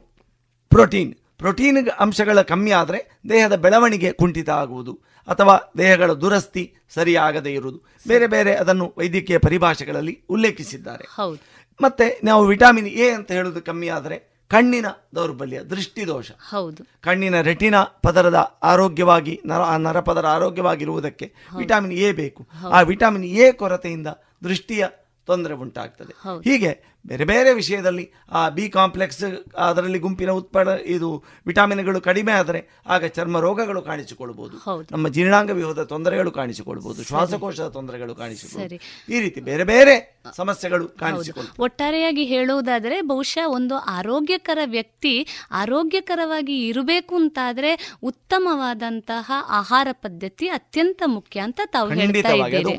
ಪ್ರೋಟೀನ್ ಪ್ರೋಟೀನ್ ಅಂಶಗಳ ಕಮ್ಮಿ ಆದರೆ ದೇಹದ ಬೆಳವಣಿಗೆ ಕುಂಠಿತ ಆಗುವುದು ಅಥವಾ ದೇಹಗಳ ದುರಸ್ತಿ ಸರಿಯಾಗದೇ ಇರುವುದು. ಬೇರೆ ಬೇರೆ ಅದನ್ನು ವೈದ್ಯಕೀಯ ಪರಿಭಾಷೆಗಳಲ್ಲಿ ಉಲ್ಲೇಖಿಸಿದ್ದಾರೆ. ಮತ್ತೆ ನಾವು ವಿಟಮಿನ್ ಎ ಅಂತ ಹೇಳೋದು ಕಮ್ಮಿ ಆದರೆ ಕಣ್ಣಿನ ದೌರ್ಬಲ್ಯ ದೃಷ್ಟಿದೋಷ. ಹೌದು. ಕಣ್ಣಿನ ರೆಟಿನ ಪದರದ ಆರೋಗ್ಯವಾಗಿ ನರ ನರಪದರ ಆರೋಗ್ಯವಾಗಿರುವುದಕ್ಕೆ ವಿಟಮಿನ್ ಎ ಬೇಕು. ಆ ವಿಟಮಿನ್ ಎ ಕೊರತೆಯಿಂದ ದೃಷ್ಟಿಯ ತೊಂದರೆ ಉಂಟಾಗ್ತದೆ. ಹೀಗೆ ಬೇರೆ ಬೇರೆ ವಿಷಯದಲ್ಲಿ ಆ ಬಿ ಕಾಂಪ್ಲೆಕ್ಸ್ ಅದರಲ್ಲಿ ಗುಂಪಿನ ಉತ್ಪನ್ನ ಇದು ವಿಟಾಮಿನ್ಗಳು ಕಡಿಮೆ ಆದರೆ ಆಗ ಚರ್ಮ ರೋಗಗಳು ಕಾಣಿಸಿಕೊಳ್ಬಹುದು ನಮ್ಮ ಜೀರ್ಣಾಂಗ ವ್ಯೂಹದ ತೊಂದರೆಗಳು ಕಾಣಿಸಿಕೊಳ್ಬಹುದು ಶ್ವಾಸಕೋಶದ ತೊಂದರೆಗಳು ಕಾಣಿಸಿಕೊಳ್ಳಿ ಸರಿ. ಈ ರೀತಿ ಬೇರೆ ಬೇರೆ ಸಮಸ್ಯೆಗಳು ಕಾಣಿಸಿಕೊಳ್ಳಿ ಒಟ್ಟಾರೆಯಾಗಿ ಹೇಳುವುದಾದರೆ ಬಹುಶಃ ಒಂದು ಆರೋಗ್ಯಕರ ವ್ಯಕ್ತಿ ಆರೋಗ್ಯಕರವಾಗಿ ಇರಬೇಕು ಅಂತಾದ್ರೆ ಉತ್ತಮವಾದಂತಹ ಆಹಾರ ಪದ್ಧತಿ ಅತ್ಯಂತ ಮುಖ್ಯ ಅಂತ ತಾವು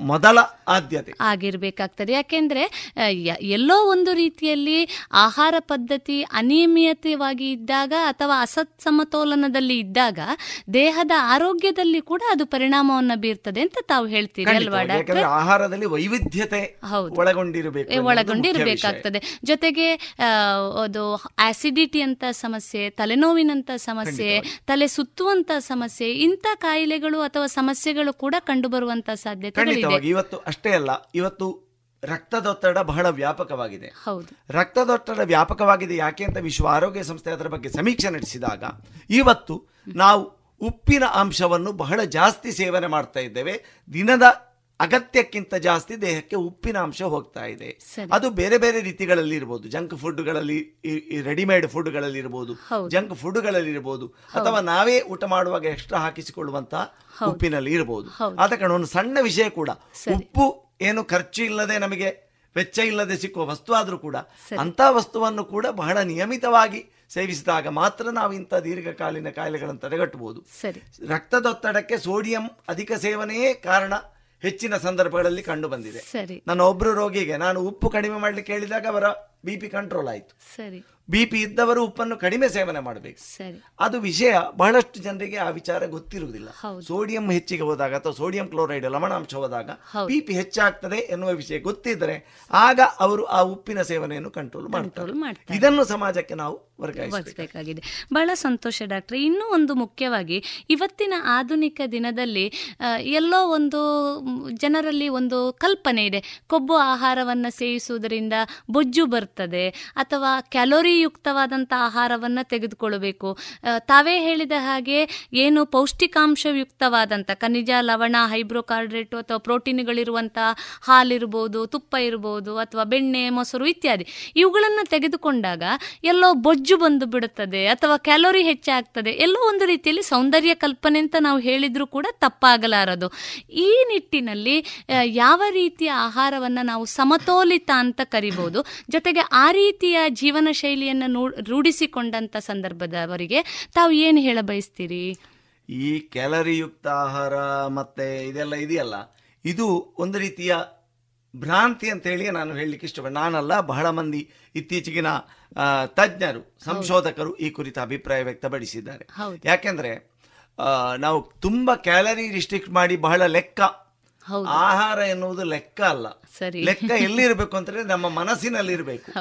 ಮೊದಲ ಆದ್ಯತೆ. ಆಗಿರ್ಬೇಕಾಗ್ತದೆ. ಯಾಕೆಂದ್ರೆ ಎಲ್ಲೋ ಒಂದು ರೀತಿಯಲ್ಲಿ ಆಹಾರ ಪದ್ಧತಿ ಅನಿಯಮಿತವಾಗಿ ಇದ್ದಾಗ ಅಥವಾ ಅಸತ್ ಸಮತೋಲನದಲ್ಲಿ ಇದ್ದಾಗ ದೇಹದ ಆರೋಗ್ಯದಲ್ಲಿ ಕೂಡ ಅದು ಪರಿಣಾಮವನ್ನು ಬೀರ್ತದೆ ಅಂತ ತಾವು ಹೇಳ್ತೀರಿ ಅಲ್ವಾ. ಡಾಕ್ಟರ್? ಆಹಾರದಲ್ಲಿ ವೈವಿಧ್ಯತೆ. ಒಳಗೊಂಡಿರಬೇಕು ಒಳಗೊಂಡಿರ್ಬೇಕಾಗ್ತದೆ. ಜೊತೆಗೆ ಅದು ಆಸಿಡಿಟಿ ಅಂತ ಸಮಸ್ಯೆ ತಲೆನೋವಿನಂತ ಸಮಸ್ಯೆ ತಲೆ ಸುತ್ತುವಂತ ಸಮಸ್ಯೆ ಇಂಥ ಕಾಯಿಲೆಗಳು ಅಥವಾ ಸಮಸ್ಯೆಗಳು ಕೂಡ ಕಂಡು ಬರುವಂತ ಸಾಧ್ಯತೆ ಇವತ್ತು ಅಷ್ಟೇ ಅಲ್ಲ. ಇವತ್ತು ರಕ್ತದೊತ್ತಡ ಬಹಳ ವ್ಯಾಪಕವಾಗಿದೆ. ರಕ್ತದೊತ್ತಡ ವ್ಯಾಪಕವಾಗಿದೆ ಯಾಕೆ ಅಂತ ವಿಶ್ವ ಆರೋಗ್ಯ ಸಂಸ್ಥೆ ಅದರ ಬಗ್ಗೆ ಸಮೀಕ್ಷೆ ನಡೆಸಿದಾಗ ಇವತ್ತು ನಾವು ಉಪ್ಪಿನ ಅಂಶವನ್ನು ಬಹಳ ಜಾಸ್ತಿ ಸೇವನೆ ಮಾಡ್ತಾ ಇದ್ದೇವೆ. ದಿನದ ಅಗತ್ಯಕ್ಕಿಂತ ಜಾಸ್ತಿ ದೇಹಕ್ಕೆ ಉಪ್ಪಿನ ಅಂಶ ಹೋಗ್ತಾ ಇದೆ. ಅದು ಬೇರೆ ಬೇರೆ ರೀತಿಗಳಲ್ಲಿ ಇರಬಹುದು ಜಂಕ್ ಫುಡ್ಗಳಲ್ಲಿ ರೆಡಿಮೇಡ್ ಫುಡ್ಗಳಲ್ಲಿ ಇರಬಹುದು ಜಂಕ್ ಫುಡ್ಗಳಲ್ಲಿ ಇರಬಹುದು ಅಥವಾ ನಾವೇ ಊಟ ಮಾಡುವಾಗ ಎಕ್ಸ್ಟ್ರಾ ಹಾಕಿಸಿಕೊಳ್ಳುವಂತಹ ಉಪ್ಪಿನಲ್ಲಿ ಇರಬಹುದು ಹೌದು. ಆದ ಕಾರಣ ಒಂದು ಸಣ್ಣ ವಿಷಯ ಕೂಡ. ಉಪ್ಪು ಏನು ಖರ್ಚು ಇಲ್ಲದೆ ನಮಗೆ ವೆಚ್ಚ ಇಲ್ಲದೆ ಸಿಕ್ಕುವ ವಸ್ತು ಆದರೂ ಕೂಡ ಅಂಥ ಅಂತ ವಸ್ತುವನ್ನು ಕೂಡ ಬಹಳ ನಿಯಮಿತವಾಗಿ ಸೇವಿಸಿದಾಗ ಮಾತ್ರ ನಾವು ಇಂಥ ದೀರ್ಘಕಾಲೀನ ಕಾಯಿಲೆಗಳನ್ನು ತಡೆಗಟ್ಟಬಹುದು. ರಕ್ತದೊತ್ತಡಕ್ಕೆ ಸೋಡಿಯಂ ಅಧಿಕ ಸೇವನೆಯೇ ಕಾರಣ ಹೆಚ್ಚಿನ ಸಂದರ್ಭಗಳಲ್ಲಿ ಕಂಡು ಬಂದಿದೆ ನನ್ನ ಒಬ್ರು ರೋಗಿಗೆ ನಾನು ಉಪ್ಪು ಕಡಿಮೆ ಮಾಡಲಿಕ್ಕೆ ಹೇಳಿದಾಗ ಅವರ ಬಿ ಪಿ ಕಂಟ್ರೋಲ್ ಆಯಿತು. ಸರಿ. ಬಿ ಪಿ ಇದ್ದವರು ಉಪ್ಪನ್ನು ಕಡಿಮೆ ಸೇವನೆ ಮಾಡಬೇಕು. ಅದು ವಿಷಯ ಬಹಳಷ್ಟು ಜನರಿಗೆ ಆ ವಿಚಾರ ಗೊತ್ತಿರುವುದಿಲ್ಲ. ಸೋಡಿಯಂ ಹೆಚ್ಚಿಗೆ ಹೋದಾಗ ಅಥವಾ ಸೋಡಿಯಂ ಕ್ಲೋರೈಡ್ ಲವಣಾಂಶ ಹೋದಾಗ ಹೌದು. ಬಿ ಪಿ ಹೆಚ್ಚಾಗ್ತದೆ ಎನ್ನುವ ವಿಷಯ ಗೊತ್ತಿದ್ದರೆ ಆಗ ಅವರು ಆ ಉಪ್ಪಿನ ಸೇವನೆಯನ್ನು ಕಂಟ್ರೋಲ್ ಮಾಡ್ತಾರೆ. ಇದನ್ನು ಸಮಾಜಕ್ಕೆ ನಾವು ವರ್ಗಾಯಿಸಬೇಕು ವರ್ತಿಸಬೇಕಾಗಿದೆ ಬಹಳ ಸಂತೋಷ ಡಾಕ್ಟ್ರೆ. ಇನ್ನೂ ಒಂದು ಮುಖ್ಯವಾಗಿ ಇವತ್ತಿನ ಆಧುನಿಕ ದಿನದಲ್ಲಿ ಎಲ್ಲೋ ಒಂದು ಜನರಲ್ಲಿ ಒಂದು ಕಲ್ಪನೆ ಇದೆ. ಕೊಬ್ಬು ಆಹಾರವನ್ನು ಸೇವಿಸುವುದರಿಂದ ಬೊಜ್ಜು ಬರ್ತದೆ ಅಥವಾ ಕ್ಯಾಲೋರಿ ಯುಕ್ತವಾದಂಥ ಆಹಾರವನ್ನು ತೆಗೆದುಕೊಳ್ಳಬೇಕು. ತಾವೇ ಹೇಳಿದ ಹಾಗೆ ಏನು ಪೌಷ್ಟಿಕಾಂಶಯುಕ್ತವಾದಂಥ ಖನಿಜ, ಲವಣ, ಹೈಬ್ರೋಕಾರ್ಡ್ರೇಟು ಅಥವಾ ಪ್ರೋಟೀನ್ಗಳಿರುವಂಥ ಹಾಲಿರ್ಬೋದು, ತುಪ್ಪ ಇರ್ಬೋದು ಅಥವಾ ಬೆಣ್ಣೆ, ಮೊಸರು ಇತ್ಯಾದಿ ಇವುಗಳನ್ನು ತೆಗೆದುಕೊಂಡಾಗ ಎಲ್ಲೋ ಬೊಜ್ಜು ಬಂದು ಬಿಡುತ್ತದೆ ಅಥವಾ ಕ್ಯಾಲೋರಿ ಹೆಚ್ಚಾಗ್ತದೆ, ಎಲ್ಲೋ ಒಂದು ರೀತಿಯಲ್ಲಿ ಸೌಂದರ್ಯ ಕಲ್ಪನೆ ಅಂತ ನಾವು ಹೇಳಿದ್ರೂ ಕೂಡ ತಪ್ಪಾಗಲಾರದು. ಈ ನಿಟ್ಟಿನಲ್ಲಿ ಯಾವ ರೀತಿಯ ಆಹಾರವನ್ನು ನಾವು ಸಮತೋಲಿತ ಅಂತ ಕರಿಬಹುದು ಜೊತೆಗೆ ಆ ರೀತಿಯ ಜೀವನ ಶೈಲಿಯನ್ನು ರೂಢಿಸಿಕೊಂಡಂತ ಸಂದರ್ಭದವರಿಗೆ ತಾವು ಏನು ಹೇಳ ಬಯಸ್ತೀರಿ? ಈ ಕ್ಯಾಲರಿಯುಕ್ತ ಆಹಾರ ಮತ್ತೆ ಇದೆಲ್ಲ ಇದೆಯಲ್ಲ, ಇದು ಒಂದು ರೀತಿಯ ಭ್ರಾಂತಿ ಅಂತ ಹೇಳಿ ನಾನು ಹೇಳಲಿಕ್ಕೆ ಇಷ್ಟಪಡ ನಾನಲ್ಲ, ಬಹಳ ಮಂದಿ ಇತ್ತೀಚೆಗಿನ ತಜ್ಞರು ಸಂಶೋಧಕರು ಈ ಕುರಿತ ಅಭಿಪ್ರಾಯ ವ್ಯಕ್ತಪಡಿಸಿದ್ದಾರೆ. ಯಾಕೆಂದ್ರೆ ನಾವು ತುಂಬಾ ಕ್ಯಾಲರಿ ರಿಸ್ಟ್ರಿಕ್ಟ್ ಮಾಡಿ ಬಹಳ ಲೆಕ್ಕ. ಆಹಾರ ಎನ್ನುವುದು ಲೆಕ್ಕ ಅಲ್ಲ. ಸರಿ. ಲೆಕ್ಕ ಎಲ್ಲಿರ್ಬೇಕು ಅಂತಂದ್ರೆ ನಮ್ಮ ಮನಸ್ಸಿನಲ್ಲಿ ಇರಬೇಕು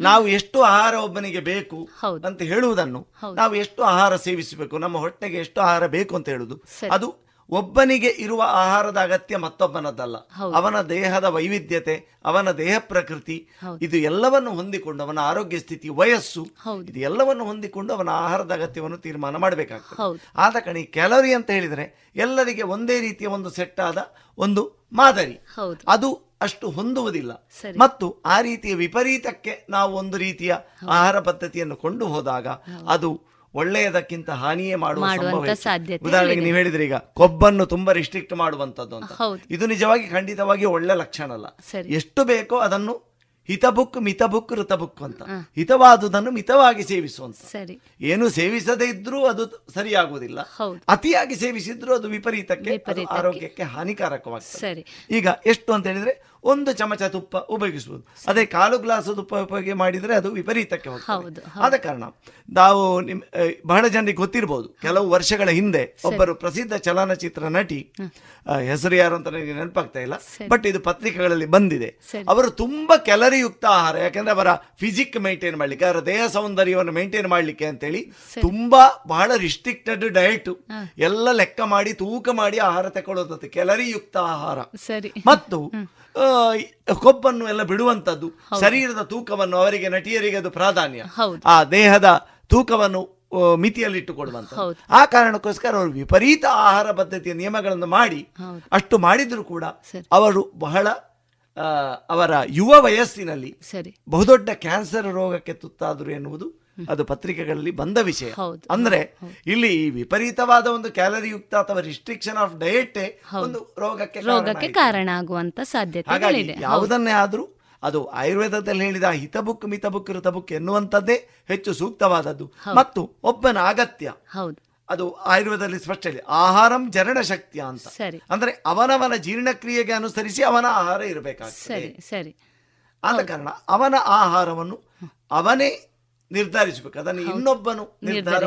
ನಾವು ಎಷ್ಟು ಆಹಾರ ಒಬ್ಬನಿಗೆ ಬೇಕು ಅಂತ ಹೇಳುವುದನ್ನು ನಾವು ಎಷ್ಟು ಆಹಾರ ಸೇವಿಸಬೇಕು ನಮ್ಮ ಹೊಟ್ಟೆಗೆ ಎಷ್ಟು ಆಹಾರ ಬೇಕು ಅಂತ ಹೇಳುದು ಅದು ಒಬ್ಬನಿಗೆ ಇರುವ ಆಹಾರದ ಅಗತ್ಯ ಮತ್ತೊಬ್ಬನದ್ದಲ್ಲ ಅವನ ದೇಹದ ವೈವಿಧ್ಯತೆ ಅವನ ದೇಹ ಪ್ರಕೃತಿ ಇದು ಎಲ್ಲವನ್ನು ಹೊಂದಿಕೊಂಡು ಅವನ ಆರೋಗ್ಯ ಸ್ಥಿತಿ ವಯಸ್ಸು ಇದು ಎಲ್ಲವನ್ನು ಹೊಂದಿಕೊಂಡು ಅವನ ಆಹಾರದ ಅಗತ್ಯವನ್ನು ತೀರ್ಮಾನ ಮಾಡಬೇಕಾಗ್ತದೆ. ಆದ ಕಣಿ ಕ್ಯಾಲೋರಿ ಅಂತ ಹೇಳಿದ್ರೆ ಎಲ್ಲರಿಗೆ ಒಂದೇ ರೀತಿಯ ಒಂದು ಸೆಟ್ ಆದ ಒಂದು ಮಾದರಿ. ಅದು ಅಷ್ಟು ಹೊಂದುವುದಿಲ್ಲ. ಮತ್ತು ಆ ರೀತಿಯ ವಿಪರೀತಕ್ಕೆ ನಾವು ಒಂದು ರೀತಿಯ ಆಹಾರ ಪದ್ಧತಿಯನ್ನು ಕೊಂಡು ಹೋದಾಗ ಅದು ಒಳ್ಳೆಯದಕ್ಕಿಂತ ಹಾನಿಯೇ ಮಾಡುವ ಸಂಭವ ಉದಾಹರಣೆಗೆ. ನೀವು ಹೇಳಿದ್ರೆ ಈಗ ಕೊಬ್ಬನ್ನು ತುಂಬಾ ರಿಸ್ಟ್ರಿಕ್ಟ್ ಮಾಡುವಂತದ್ದು ಅಂತ. ಇದು ನಿಜವಾಗಿ ಖಂಡಿತವಾಗಿ ಒಳ್ಳೆ ಲಕ್ಷಣ ಅಲ್ಲ. ಎಷ್ಟು ಬೇಕೋ ಅದನ್ನು ಹಿತಬುಕ್ ಮಿತಬುಕ್ ಋತಬುಕ್ ಅಂತ. ಹಿತವಾದುದನ್ನು ಮಿತವಾಗಿ ಸೇವಿಸುವಂತ. ಸರಿ. ಏನು ಸೇವಿಸದೇ ಇದ್ರೂ ಅದು ಸರಿಯಾಗುವುದಿಲ್ಲ. ಅತಿಯಾಗಿ ಸೇವಿಸಿದ್ರೂ ಅದು ವಿಪರೀತಕ್ಕೆ. ಆರೋಗ್ಯಕ್ಕೆ ಹಾನಿಕಾರಕವಾಗ್ತದೆ. ಸರಿ. ಈಗ ಎಷ್ಟು ಅಂತ ಹೇಳಿದ್ರೆ ಒಂದು ಚಮಚ ತುಪ್ಪ ಉಪಯೋಗಿಸಬಹುದು ಅದೇ ಕಾಲು ಗ್ಲಾಸ್ ತುಪ್ಪ ಉಪಯೋಗ ಮಾಡಿದರೆ ಅದು ವಿಪರೀತಕ್ಕೆ ಹೋಗ್ತದೆ. ಆದ ಕಾರಣ ನಾವು ನಿಮ್ ಬಹಳ ಜನರಿಗೆ ಗೊತ್ತಿರಬಹುದು ಕೆಲವು ವರ್ಷಗಳ ಹಿಂದೆ ಒಬ್ಬರು ಪ್ರಸಿದ್ಧ ಚಲನಚಿತ್ರ ನಟಿ ಹೆಸರು ಯಾರು ಅಂತ ನನಗೆ ನೆನಪಾಗ್ತಾ ಇಲ್ಲ. ಬಟ್ ಇದು ಪತ್ರಿಕೆಗಳಲ್ಲಿ ಬಂದಿದೆ. ಅವರು ತುಂಬಾ ಕ್ಯಾಲರಿಯುಕ್ತ ಆಹಾರ. ಯಾಕಂದ್ರೆ ಅವರ ಫಿಸಿಕ್ ಮೇಂಟೈನ್ ಮಾಡ್ಲಿಕ್ಕೆ ಅವರ ದೇಹ ಸೌಂದರ್ಯವನ್ನು ಮೇಂಟೈನ್ ಮಾಡ್ಲಿಕ್ಕೆ ಅಂತೇಳಿ ತುಂಬಾ ಬಹಳ ರಿಸ್ಟ್ರಿಕ್ಟೆಡ್ ಡಯಟ್ ಎಲ್ಲ ಲೆಕ್ಕ ಮಾಡಿ ತೂಕ ಮಾಡಿ ಆಹಾರ ತಗೊಳ್ಳೋದಂತೆ ಕ್ಯಾಲರಿಯುಕ್ತ ಆಹಾರ. ಸರಿ. ಮತ್ತು ಕೊಬ್ಬನ್ನು ಎಲ್ಲ ಬಿಡುವಂತದ್ದು ಶರೀರದ ತೂಕವನ್ನು ಅವರಿಗೆ ನಟಿಯರಿಗೆ ಅದು ಪ್ರಾಧಾನ್ಯ. ಆ ದೇಹದ ತೂಕವನ್ನು ಮಿತಿಯಲ್ಲಿ ಮಿತಿಯಲ್ಲಿಟ್ಟುಕೊಡುವಂತ ಆ ಕಾರಣಕ್ಕೋಸ್ಕರ ಅವರು ವಿಪರೀತ ಆಹಾರ ಪದ್ಧತಿಯ ನಿಯಮಗಳನ್ನು ಮಾಡಿ ಅಷ್ಟು ಮಾಡಿದ್ರು ಕೂಡ ಅವರು ಬಹಳ ಅವರ ಯುವ ವಯಸ್ಸಿನಲ್ಲಿ ಸರಿ. ಬಹುದೊಡ್ಡ ಕ್ಯಾನ್ಸರ್ ರೋಗಕ್ಕೆ ತುತ್ತಾದರು ಎನ್ನುವುದು ಅದು ಪತ್ರಿಕೆಗಳಲ್ಲಿ ಬಂದ ವಿಷಯ. ಅಂದ್ರೆ ಇಲ್ಲಿ ಈ ವಿಪರೀತವಾದ ಒಂದು ಕ್ಯಾಲರಿ ಯುಕ್ತ ಅಥವಾ ರಿಸ್ಟ್ರಿಕ್ಷನ್ ಆಫ್ ಡಯಟ್ ಒಂದು ರೋಗಕ್ಕೆ ಕಾರಣ ರೋಗಕ್ಕೆ ಕಾರಣ ಆಗುವಂತ ಸಾಧ್ಯತೆ ಯಾವುದನ್ನೇ ಆದ್ರೂ ಅದು ಆಯುರ್ವೇದದಲ್ಲಿ ಹೇಳಿದ ಹಿತಬುಕ್ ಮಿತಬುಕ್ ಋತಬುಕ್ ಎನ್ನುವಂಥದ್ದೇ ಹೆಚ್ಚು ಸೂಕ್ತವಾದದ್ದು. ಮತ್ತು ಒಬ್ಬನ ಅಗತ್ಯ. ಹೌದು. ಅದು ಆಯುರ್ವೇದದಲ್ಲಿ ಸ್ಪಷ್ಟ ಇದೆ. ಆಹಾರಂ ಜರಣ ಶಕ್ತಿ ಅಂತ. ಸರಿ. ಅಂದ್ರೆ ಅವನವನ ಜೀರ್ಣಕ್ರಿಯೆಗೆ ಅನುಸರಿಸಿ ಅವನ ಆಹಾರ ಇರಬೇಕಾಗ್ತದೆ. ಸರಿ ಸರಿ. ಆದ ಕಾರಣ ಅವನ ಆಹಾರವನ್ನು ಅವನೇ ನಿರ್ಧರಿಸಬೇಕು. ಅದನ್ನು ಇನ್ನೊಬ್ಬನು ನಿರ್ಧಾರ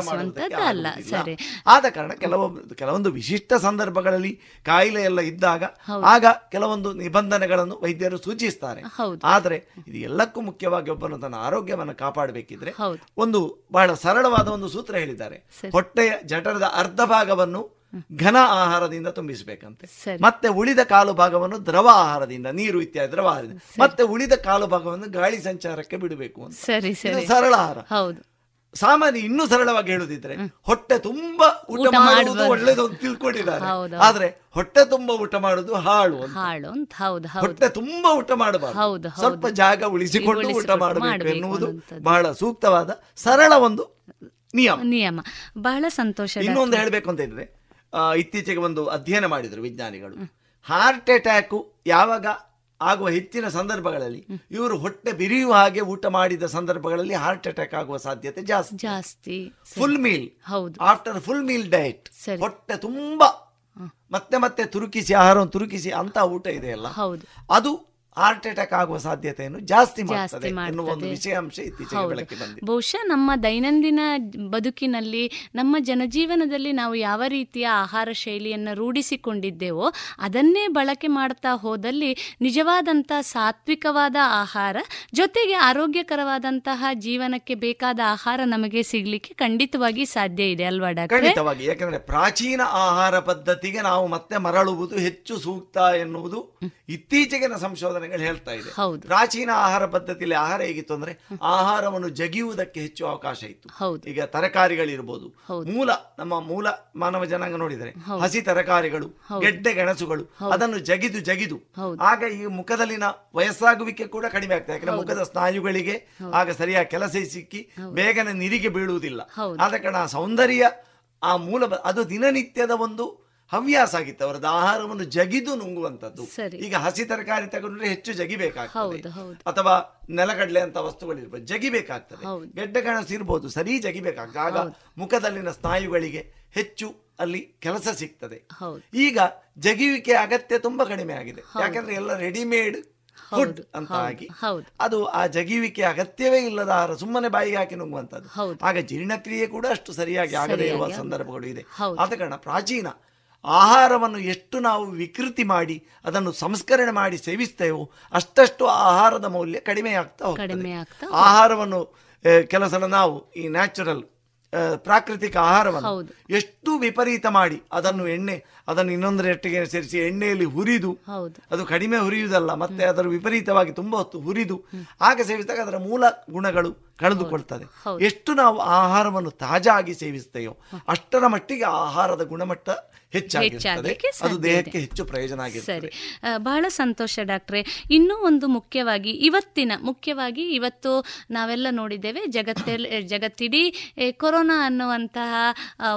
ಅಲ್ಲ, ಸರಿ. ಆದ ಕಾರಣ ಕೆಲವೊಂದು ಕೆಲವೊಂದು ವಿಶಿಷ್ಟ ಸಂದರ್ಭಗಳಲ್ಲಿ ಕಾಯಿಲೆ ಎಲ್ಲ ಇದ್ದಾಗ ಆಗ ಕೆಲವೊಂದು ನಿಬಂಧನೆಗಳನ್ನು ವೈದ್ಯರು ಸೂಚಿಸ್ತಾರೆ. ಆದರೆ ಇದು ಎಲ್ಲಕ್ಕೂ ಮುಖ್ಯವಾಗಿ ಒಬ್ಬನು ತನ್ನ ಆರೋಗ್ಯವನ್ನು ಕಾಪಾಡಬೇಕಿದ್ರೆ ಒಂದು ಬಹಳ ಸರಳವಾದ ಒಂದು ಸೂತ್ರ ಹೇಳಿದ್ದಾರೆ. ಹೊಟ್ಟೆಯ ಜಠರದ ಅರ್ಧ ಭಾಗವನ್ನು ಘನ ಆಹಾರದಿಂದ ತುಂಬಿಸಬೇಕಂತೆ. ಮತ್ತೆ ಉಳಿದ ಕಾಲು ಭಾಗವನ್ನು ದ್ರವ ಆಹಾರದಿಂದ ನೀರು ಇತ್ಯಾದಿ ದ್ರವ ಆಹಾರದಿಂದ. ಮತ್ತೆ ಉಳಿದ ಕಾಲು ಭಾಗವನ್ನು ಗಾಳಿ ಸಂಚಾರಕ್ಕೆ ಬಿಡಬೇಕು ಅಂತ. ಸರಿ ಸರಿ. ಸರಳ ಆಹಾರ. ಹೌದು. ಸಾಮಾನ್ಯ ಇನ್ನೂ ಸರಳವಾಗಿ ಹೇಳುದಿದ್ರೆ ಹೊಟ್ಟೆ ತುಂಬಾ ಊಟ ಮಾಡುವುದು. ಒಳ್ಳೇದು ಅಂತ ತಿಳ್ಕೊಂಡಿದ್ದಾರೆ. ಆದ್ರೆ ಹೊಟ್ಟೆ ತುಂಬಾ ಊಟ ಮಾಡುದು ಹಾಳು ಹಾಳು ಅಂತ ಹೌದು ಹೊಟ್ಟೆ ತುಂಬಾ ಊಟ ಮಾಡಬಾರದು. ಸ್ವಲ್ಪ ಜಾಗ ಉಳಿಸಿಕೊಂಡು ಊಟ ಮಾಡಬೇಕು ಎನ್ನುವುದು ಬಹಳ ಸೂಕ್ತವಾದ ಸರಳ ಒಂದು ನಿಯಮ. ನಿಯಮ. ಬಹಳ ಸಂತೋಷ ಇನ್ನೊಂದು ಹೇಳಬೇಕು ಅಂತ ಇದ್ರೆ ಇತ್ತೀಚೆಗೆ ಒಂದು ಅಧ್ಯಯನ ಮಾಡಿದರು ವಿಜ್ಞಾನಿಗಳು. ಹಾರ್ಟ್ ಅಟ್ಯಾಕು ಯಾವಾಗ ಆಗುವ ಹೆಚ್ಚಿನ ಸಂದರ್ಭಗಳಲ್ಲಿ ಇವರು ಹೊಟ್ಟೆ ಬಿರಿಯುವ ಹಾಗೆ ಊಟ ಮಾಡಿದ ಸಂದರ್ಭಗಳಲ್ಲಿ ಹಾರ್ಟ್ ಅಟ್ಯಾಕ್ ಆಗುವ ಸಾಧ್ಯತೆ ಜಾಸ್ತಿ. ಜಾಸ್ತಿ. ಫುಲ್ ಮೀಲ್ ಹೌದು. ಆಫ್ಟರ್ ಫುಲ್ ಮೀಲ್ ಡಯಟ್ ಹೊಟ್ಟೆ ತುಂಬಾ ಮತ್ತೆ ಮತ್ತೆ ತುರುಕಿಸಿ ಆಹಾರವನ್ನು ತುರುಕಿಸಿ ಅಂತ ಊಟ ಇದೆಯಲ್ಲ. ಹೌದು. ಅದು ಹಾರ್ಟ್ ಅಟ್ಯಾಕ್ ಆಗುವ ಸಾಧ್ಯತೆಯನ್ನು ಜಾಸ್ತಿ ಮಾಡ್ತದೆ ಎನ್ನುವ ಒಂದು. ವಿಷಯಾಂಶ ಇತ್ತೀಚೆಗೆ ಬೆಳಕಿಗೆ ಬಂದಿದೆ. ಬಹುಶಃ ನಮ್ಮ ದೈನಂದಿನ ಬದುಕಿನಲ್ಲಿ ನಮ್ಮ ಜನಜೀವನದಲ್ಲಿ ನಾವು ಯಾವ ರೀತಿಯ ಆಹಾರ ಶೈಲಿಯನ್ನು ರೂಢಿಸಿಕೊಂಡಿದ್ದೇವೋ ಅದನ್ನೇ ಬಳಕೆ ಮಾಡ್ತಾ ಹೋದಲ್ಲಿ ನಿಜವಾದಂತಹ ಸಾತ್ವಿಕವಾದ ಆಹಾರ ಜೊತೆಗೆ ಆರೋಗ್ಯಕರವಾದಂತಹ ಜೀವನಕ್ಕೆ ಬೇಕಾದ ಆಹಾರ ನಮಗೆ ಸಿಗ್ಲಿಕ್ಕೆ ಖಂಡಿತವಾಗಿ ಸಾಧ್ಯ ಇದೆ ಅಲ್ವಾ ಡಾಕ್ಟರ್? ಖಂಡಿತವಾಗಿ. ಯಾಕಂದ್ರೆ ಪ್ರಾಚೀನ ಆಹಾರ ಪದ್ಧತಿಗೆ ನಾವು ಮತ್ತೆ ಮರಳುವುದು ಹೆಚ್ಚು ಸೂಕ್ತ ಎನ್ನುವುದು ಇತ್ತೀಚೆಗಿನ ಸಂಶೋಧನೆಗಳು ಹೇಳ್ತಾ ಇದೆ. ಪ್ರಾಚೀನ ಆಹಾರ ಪದ್ಧತಿಯಲ್ಲಿ ಆಹಾರ ಹೇಗಿತ್ತು ಅಂದ್ರೆ ಆಹಾರವನ್ನು ಜಗಿಯುವುದಕ್ಕೆ ಹೆಚ್ಚು ಅವಕಾಶ ಇತ್ತು. ಈಗ ತರಕಾರಿಗಳಿರ್ಬೋದು. ಮೂಲ ನಮ್ಮ ಮೂಲ ಮಾನವ ಜನಾಂಗ ನೋಡಿದರೆ ಹಸಿ ತರಕಾರಿಗಳು ಗೆಡ್ಡೆ ಗೆಣಸುಗಳು ಅದನ್ನು ಜಗಿದು ಜಗಿದು. ಆಗ ಈ ಮುಖದಲ್ಲಿನ ವಯಸ್ಸಾಗುವಿಕೆ ಕೂಡ ಕಡಿಮೆ ಆಗ್ತದೆ. ಯಾಕಂದ್ರೆ ಮುಖದ ಸ್ನಾಯುಗಳಿಗೆ ಆಗ ಸರಿಯಾಗಿ ಕೆಲಸ ಸಿಕ್ಕಿ ಬೇಗನೆ ನಿರಿಗೆ ಬೀಳುವುದಿಲ್ಲ. ಆದ ಕಾರಣ ಆ ಸೌಂದರ್ಯ ಆ ಮೂಲ ಅದು ದಿನನಿತ್ಯದ ಒಂದು ಹವ್ಯಾಸ ಆಗಿತ್ತು ಅವರದ್ದು ಆಹಾರವನ್ನು ಜಗಿದು ನುಂಗುವಂತದ್ದು ಈಗ ಹಸಿ ತರಕಾರಿ ತಗೊಂಡ್ರೆ ಹೆಚ್ಚು ಜಗಿಬೇಕಾಗ್ತದೆ. ಅಥವಾ ನೆಲಗಡಲೆ ಅಂತ ವಸ್ತುಗಳಿರ್ಬೋದು ಜಗಿಬೇಕಾಗ್ತದೆ. ಗೆಡ್ಡೆ ಗೆಣಸು ಇರ್ಬೋದು ಸರಿ ಜಗಿಬೇಕಾಗ್ತದೆ. ಆಗ ಮುಖದಲ್ಲಿನ ಸ್ನಾಯುಗಳಿಗೆ ಹೆಚ್ಚು ಅಲ್ಲಿ ಕೆಲಸ ಸಿಗ್ತದೆ. ಈಗ ಜಗಿವಿಕೆ ಅಗತ್ಯ ತುಂಬಾ ಕಡಿಮೆ ಆಗಿದೆ. ಯಾಕಂದ್ರೆ ಎಲ್ಲ ರೆಡಿಮೇಡ್ ಫುಡ್ ಅಂತ ಆಗಿ ಅದು ಆ ಜಗಿವಿಕೆ ಅಗತ್ಯವೇ ಇಲ್ಲದ ಆಹಾರ ಸುಮ್ಮನೆ ಬಾಯಿಗೆ ಹಾಕಿ ನುಂಗುವಂತದ್ದು ಆಗ ಜೀರ್ಣಕ್ರಿಯೆ ಕೂಡ ಅಷ್ಟು ಸರಿಯಾಗಿ ಆಗದೇ ಇರುವ ಸಂದರ್ಭಗಳು ಇದೆ. ಆದ ಕಾರಣ ಪ್ರಾಚೀನ ಆಹಾರವನ್ನು ಎಷ್ಟು ನಾವು ವಿಕೃತಿ ಮಾಡಿ ಅದನ್ನು ಸಂಸ್ಕರಣೆ ಮಾಡಿ ಸೇವಿಸ್ತೇವೋ ಅಷ್ಟಷ್ಟು ಆಹಾರದ ಮೌಲ್ಯ ಕಡಿಮೆ ಆಗ್ತಾ ಹೋಗ್ತದೆ. ಆಹಾರವನ್ನು ಕೆಲಸ ನಾವು ಈ ನ್ಯಾಚುರಲ್ ಪ್ರಾಕೃತಿಕ ಆಹಾರವನ್ನು ಎಷ್ಟು ವಿಪರೀತ ಮಾಡಿ ಅದನ್ನು ಎಣ್ಣೆ ಅದನ್ನು ಇನ್ನೊಂದರೊಟ್ಟಿಗೆ ಸೇರಿಸಿ ಎಣ್ಣೆಯಲ್ಲಿ ಹುರಿದು ಅದು ಕಡಿಮೆ ಹುರಿಯುವುದಲ್ಲ ಮತ್ತೆ ಅದರ ವಿಪರೀತವಾಗಿ ತುಂಬ ಹೊತ್ತು ಹುರಿದು ಆಗ ಸೇವಿಸಿದಾಗ ಅದರ ಮೂಲ ಗುಣಗಳು ಕಳೆದುಕೊಳ್ತದೆ. ಎಷ್ಟು ನಾವು ಆಹಾರವನ್ನು ತಾಜಾ ಆಗಿ ಸೇವಿಸ್ತೇವೋ ಅಷ್ಟರ ಮಟ್ಟಿಗೆ ಆಹಾರದ ಗುಣಮಟ್ಟ ಹೆಚ್ಚಾಗಿರ್ತದೆ. ಅದು ದೇಹಕ್ಕೆ ಹೆಚ್ಚು ಪ್ರಯೋಜನ ಆಗಿರ್ತದೆ ಬಹಳ ಸಂತೋಷ ಡಾಕ್ಟ್ರೆ. ಇನ್ನೂ ಒಂದು ಮುಖ್ಯವಾಗಿ ಇವತ್ತಿನ ಮುಖ್ಯವಾಗಿ ಇವತ್ತು ನಾವೆಲ್ಲ ನೋಡಿದ್ದೇವೆ ಜಗತ್ತಲ್ಲಿ ಜಗತ್ತಿಡೀ ಕೊರೋನಾ ಅನ್ನುವಂತಹ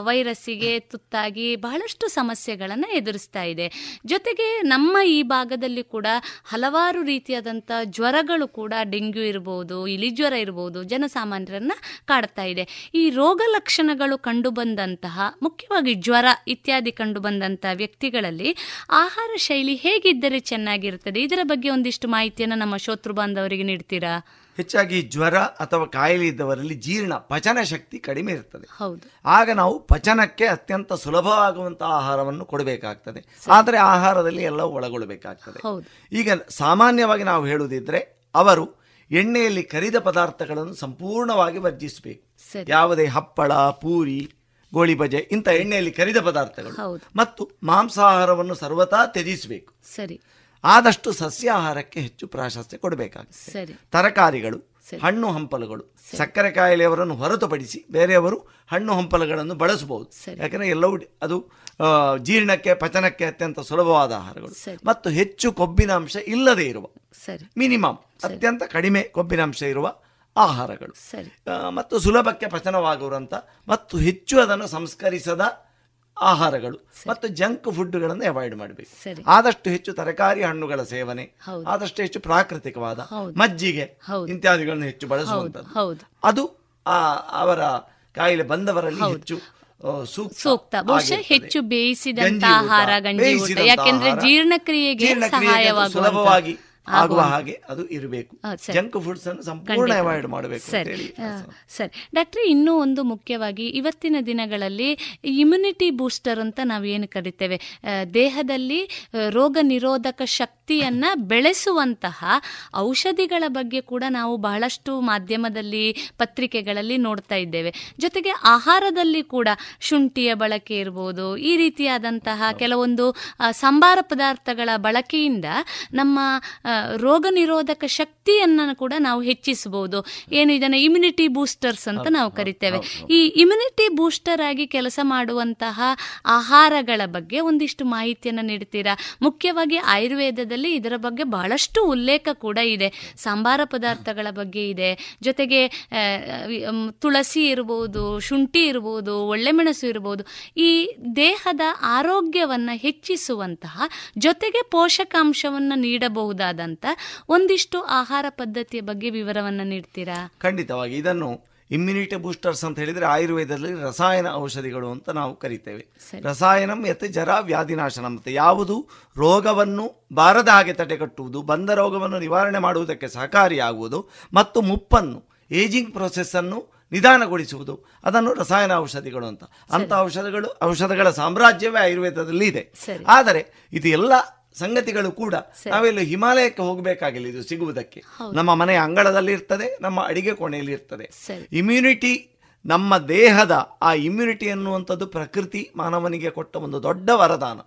ವೈರಸ್ಸಿಗೆ ತುತ್ತಾಗಿ ಬಹಳಷ್ಟು ಸಮಸ್ಯೆಗಳನ್ನು ಎದುರಿಸ್ತಾ ಇದೆ. ಜೊತೆಗೆ ನಮ್ಮ ಈ ಭಾಗದಲ್ಲಿ ಕೂಡ ಹಲವಾರು ರೀತಿಯಾದಂಥ ಜ್ವರಗಳು ಕೂಡ ಡೆಂಗ್ಯೂ ಇರ್ಬೋದು ಇಲಿಜ್ವರ ಇರ್ಬೋದು ಜನಸಾಮಾನ್ಯರನ್ನ ಕಾಡ್ತಾ ಇದೆ. ಈ ರೋಗ ಲಕ್ಷಣಗಳು ಕಂಡುಬಂದಂತಹ ಮುಖ್ಯವಾಗಿ ಜ್ವರ ಇತ್ಯಾದಿ ಕಂಡುಬಂದಂತಹ ವ್ಯಕ್ತಿಗಳಲ್ಲಿ ಆಹಾರ ಶೈಲಿ ಹೇಗಿದ್ದರೆ ಚೆನ್ನಾಗಿರುತ್ತದೆ? ಇದರ ಬಗ್ಗೆ ಒಂದಿಷ್ಟು ಮಾಹಿತಿಯನ್ನು ನಮ್ಮ ಶೋತೃ ಬಾಂಧವರಿಗೆ ನೀಡ್ತೀರಾ? ಹೆಚ್ಚಾಗಿ ಜ್ವರ ಅಥವಾ ಕಾಯಿಲೆ ಇದ್ದವರಲ್ಲಿ ಜೀರ್ಣ ಪಚನ ಶಕ್ತಿ ಕಡಿಮೆ ಇರ್ತದೆ. ಹೌದು. ಆಗ ನಾವು ಪಚನಕ್ಕೆ ಅತ್ಯಂತ ಸುಲಭವಾಗುವಂತಹ ಆಹಾರವನ್ನು ಕೊಡಬೇಕಾಗ್ತದೆ. ಆದರೆ ಆಹಾರದಲ್ಲಿ ಎಲ್ಲವೂ ಒಳಗೊಳ್ಳಬೇಕಾಗ್ತದೆ. ಹೌದು. ಈಗ ಸಾಮಾನ್ಯವಾಗಿ ನಾವು ಹೇಳುವುದಿದ್ರೆ ಅವರು ಎಣ್ಣೆಯಲ್ಲಿ ಕರಿದ ಪದಾರ್ಥಗಳನ್ನು ಸಂಪೂರ್ಣವಾಗಿ ವರ್ಜಿಸಬೇಕು. ಯಾವುದೇ ಹಪ್ಪಳ ಪೂರಿ ಗೋಳಿ ಬಜೆ ಇಂಥ ಎಣ್ಣೆಯಲ್ಲಿ ಕರಿದ ಪದಾರ್ಥಗಳು. ಮತ್ತು ಮಾಂಸಾಹಾರವನ್ನು ಸರ್ವತಾ ತ್ಯಜಿಸಬೇಕು. ಸರಿ. ಆದಷ್ಟು ಸಸ್ಯಾಹಾರಕ್ಕೆ ಹೆಚ್ಚು ಪ್ರಾಶಸ್ತ್ಯ ಕೊಡಬೇಕಾಗುತ್ತೆ. ತರಕಾರಿಗಳು ಹಣ್ಣು ಹಂಪಲುಗಳು ಸಕ್ಕರೆ ಕಾಯಿಲೆಯವರನ್ನು ಹೊರತುಪಡಿಸಿ ಬೇರೆಯವರು ಹಣ್ಣು ಹಂಪಲುಗಳನ್ನು ಬಳಸಬಹುದು. ಯಾಕಂದ್ರೆ ಎಲ್ಲವೂ ಅದು ಜೀರ್ಣಕ್ಕೆ ಪಚನಕ್ಕೆ ಅತ್ಯಂತ ಸುಲಭವಾದ ಆಹಾರಗಳು. ಮತ್ತು ಹೆಚ್ಚು ಕೊಬ್ಬಿನಾಂಶ ಇಲ್ಲದೆ ಇರುವ ಮಿನಿಮಮ್ ಅತ್ಯಂತ ಕಡಿಮೆ ಕೊಬ್ಬಿನಾಂಶ ಇರುವ ಆಹಾರಗಳು. ಸರಿ. ಮತ್ತು ಸುಲಭಕ್ಕೆ ಪಚನವಾಗುವಂಥ ಮತ್ತು ಹೆಚ್ಚು ಅದನ್ನು ಸಂಸ್ಕರಿಸದ ಆಹಾರಗಳು ಮತ್ತು ಜಂಕ್ ಫುಡ್ಗಳನ್ನು ಅವಾಯ್ಡ್ ಮಾಡಬೇಕು. ಆದಷ್ಟು ಹೆಚ್ಚು ತರಕಾರಿ ಹಣ್ಣುಗಳ ಸೇವನೆ. ಆದಷ್ಟು ಹೆಚ್ಚು ಪ್ರಾಕೃತಿಕವಾದ ಮಜ್ಜಿಗೆ. ಇತ್ಯಾದಿಗಳನ್ನು ಹೆಚ್ಚು ಬಳಸುವಂಥದ್ದು. ಹೌದು. ಅದು ಆ ಅವರ ಕಾಯಿಲೆ ಬಂದವರಲ್ಲಿ ಹೆಚ್ಚು ಸೂಕ್ತ ಬಹುಶಃ ಹೆಚ್ಚು ಬೇಯಿಸಿದ ಆಹಾರ ಗಂಜಿ ಯಾಕೆಂದ್ರೆ ಜೀರ್ಣಕ್ರಿಯೆಗೆ ಸಹಾಯವಾಗುವ ಸುಲಭವಾಗಿ ಆಗುವ ಹಾಗೆ ಅದು ಇರಬೇಕು. ಜಂಕ್ ಫುಡ್ಸ್ ಅನ್ನು ಸಂಪೂರ್ಣ ಅವಾಯ್ಡ್ ಮಾಡಬೇಕು ಸರಿ. ಸರಿ. ಡಾಕ್ಟ್ರೆ ಇನ್ನೂ ಒಂದು ಮುಖ್ಯವಾಗಿ ಇವತ್ತಿನ ದಿನಗಳಲ್ಲಿ ಇಮ್ಯುನಿಟಿ ಬೂಸ್ಟರ್ ಅಂತ ನಾವು ಏನು ಕರಿತೇವೆ? ದೇಹದಲ್ಲಿ ರೋಗ ನಿರೋಧಕ ಶಕ್ತಿಯನ್ನ ಬೆಳೆಸುವಂತಹ ಔಷಧಿಗಳ ಬಗ್ಗೆ ಕೂಡ ನಾವು ಬಹಳಷ್ಟು ಮಾಧ್ಯಮದಲ್ಲಿ ಪತ್ರಿಕೆಗಳಲ್ಲಿ ನೋಡ್ತಾ ಇದ್ದೇವೆ. ಜೊತೆಗೆ ಆಹಾರದಲ್ಲಿ ಕೂಡ ಶುಂಠಿಯ ಬಳಕೆ ಇರ್ಬೋದು ಈ ರೀತಿಯಾದಂತಹ ಕೆಲವೊಂದು ಸಂಬಾರ ಪದಾರ್ಥಗಳ ಬಳಕೆಯಿಂದ ನಮ್ಮ ರೋಗ ನಿರೋಧಕ ಶಕ್ತಿಯನ್ನು ಕೂಡ ನಾವು ಹೆಚ್ಚಿಸಬಹುದು. ಏನು ಇದನ್ನ ಇಮ್ಯುನಿಟಿ ಬೂಸ್ಟರ್ಸ್ ಅಂತ ನಾವು ಕರಿತೇವೆ. ಈ ಇಮ್ಯುನಿಟಿ ಬೂಸ್ಟರ್ ಆಗಿ ಕೆಲಸ ಮಾಡುವಂತಹ ಆಹಾರಗಳ ಬಗ್ಗೆ ಒಂದಿಷ್ಟು ಮಾಹಿತಿಯನ್ನು ನೀಡ್ತೀರಾ? ಮುಖ್ಯವಾಗಿ ಆಯುರ್ವೇದದಲ್ಲಿ ಇದರ ಬಗ್ಗೆ ಬಹಳಷ್ಟು ಉಲ್ಲೇಖ ಕೂಡ ಇದೆ. ಸಾಂಬಾರ ಪದಾರ್ಥಗಳ ಬಗ್ಗೆ ಇದೆ. ಜೊತೆಗೆ ತುಳಸಿ ಇರಬಹುದು ಶುಂಠಿ ಇರಬಹುದು ಒಳ್ಳೆ ಮೆಣಸು ಇರಬಹುದು ಈ ದೇಹದ ಆರೋಗ್ಯವನ್ನ ಹೆಚ್ಚಿಸುವಂತಹ ಜೊತೆಗೆ ಪೋಷಕಾಂಶವನ್ನು ನೀಡಬಹುದಾದಂತ ಒಂದಿಷ್ಟು ಆಹಾರ ಪದ್ಧತಿಯ ಬಗ್ಗೆ ವಿವರವನ್ನು ನೀಡ್ತೀರಾ? ಖಂಡಿತವಾಗಿ. ಇದನ್ನು ಇಮ್ಯುನಿಟಿ ಬೂಸ್ಟರ್ಸ್ ಅಂತ ಹೇಳಿದ್ರೆ ಆಯುರ್ವೇದದಲ್ಲಿ ರಸಾಯನ ಔಷಧಿಗಳು ಅಂತ ನಾವು ಕರಿತೇವೆ. ರಸಾಯನಂ ಯತ್ ಜರ ವ್ಯಾಧಿನಾಶನ ಮತ್ತು ಯಾವುದು? ರೋಗವನ್ನು ಬಾರದ ಹಾಗೆ ತಡೆಗಟ್ಟುವುದು ಬಂದ ರೋಗವನ್ನು ನಿವಾರಣೆ ಮಾಡುವುದಕ್ಕೆ ಸಹಕಾರಿಯಾಗುವುದು ಮತ್ತು ಮುಪ್ಪನ್ನು ಏಜಿಂಗ್ ಪ್ರೊಸೆಸ್ ಅನ್ನು ನಿಧಾನಗೊಳಿಸುವುದು. ಅದನ್ನು ರಸಾಯನ ಔಷಧಿಗಳು ಅಂತ. ಅಂತ ಔಷಧಗಳು ಔಷಧಗಳ ಸಾಮ್ರಾಜ್ಯವೇ ಆಯುರ್ವೇದದಲ್ಲಿ ಇದೆ. ಆದರೆ ಇದು ಎಲ್ಲ ಸಂಗತಿಗಳು ಕೂಡ ನಾವೆಲ್ಲ ಹಿಮಾಲಯಕ್ಕೆ ಹೋಗಬೇಕಾಗಿಲ್ಲ ಇದು ಸಿಗುವುದಕ್ಕೆ. ನಮ್ಮ ಮನೆಯ ಅಂಗಳದಲ್ಲಿ ಇರ್ತದೆ ನಮ್ಮ ಅಡಿಗೆ ಕೋಣೆಯಲ್ಲಿ ಇರ್ತದೆ. ಇಮ್ಯುನಿಟಿ ನಮ್ಮ ದೇಹದ ಆ ಇಮ್ಯುನಿಟಿ ಅನ್ನುವಂಥದ್ದು ಪ್ರಕೃತಿ ಮಾನವನಿಗೆ ಕೊಟ್ಟ ಒಂದು ದೊಡ್ಡ ವರದಾನ.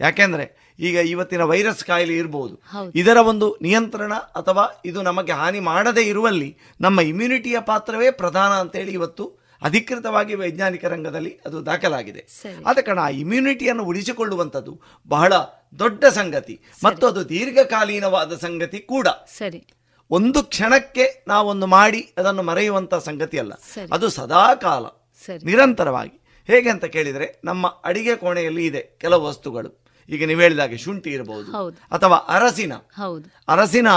ಯಾಕೆಂದ್ರೆ ಈಗ ಇವತ್ತಿನ ವೈರಸ್ ಕಾಯಿಲೆ ಇರಬಹುದು ಇದರ ಒಂದು ನಿಯಂತ್ರಣ ಅಥವಾ ಇದು ನಮಗೆ ಹಾನಿ ಮಾಡದೇ ಇರುವಲ್ಲಿ ನಮ್ಮ ಇಮ್ಯುನಿಟಿಯ ಪಾತ್ರವೇ ಪ್ರಧಾನ ಅಂತೇಳಿ ಇವತ್ತು ಅಧಿಕೃತವಾಗಿ ವೈಜ್ಞಾನಿಕ ರಂಗದಲ್ಲಿ ಅದು ದಾಖಲಾಗಿದೆ. ಆದ ಕಾರಣ ಆ ಇಮ್ಯುನಿಟಿಯನ್ನು ಉಳಿಸಿಕೊಳ್ಳುವಂಥದ್ದು ಬಹಳ ದೊಡ್ಡ ಸಂಗತಿ. ಮತ್ತು ಅದು ದೀರ್ಘಕಾಲೀನವಾದ ಸಂಗತಿ ಕೂಡ. ಸರಿ. ಒಂದು ಕ್ಷಣಕ್ಕೆ ನಾವೊಂದು ಮಾಡಿ ಅದನ್ನು ಮರೆಯುವಂಥ ಸಂಗತಿ ಅಲ್ಲ. ಅದು ಸದಾ ಕಾಲ. ನಿರಂತರವಾಗಿ. ಹೇಗೆ ಅಂತ ಕೇಳಿದರೆ ನಮ್ಮ ಅಡಿಗೆ ಕೋಣೆಯಲ್ಲಿ ಇದೆ ಕೆಲವು ವಸ್ತುಗಳು. ಈಗ ನೀವು ಹೇಳಿದಾಗೆ ಶುಂಠಿ ಇರಬಹುದು ಅಥವಾ ಅರಸಿನ. ಹೌದು. ಅರಸಿನ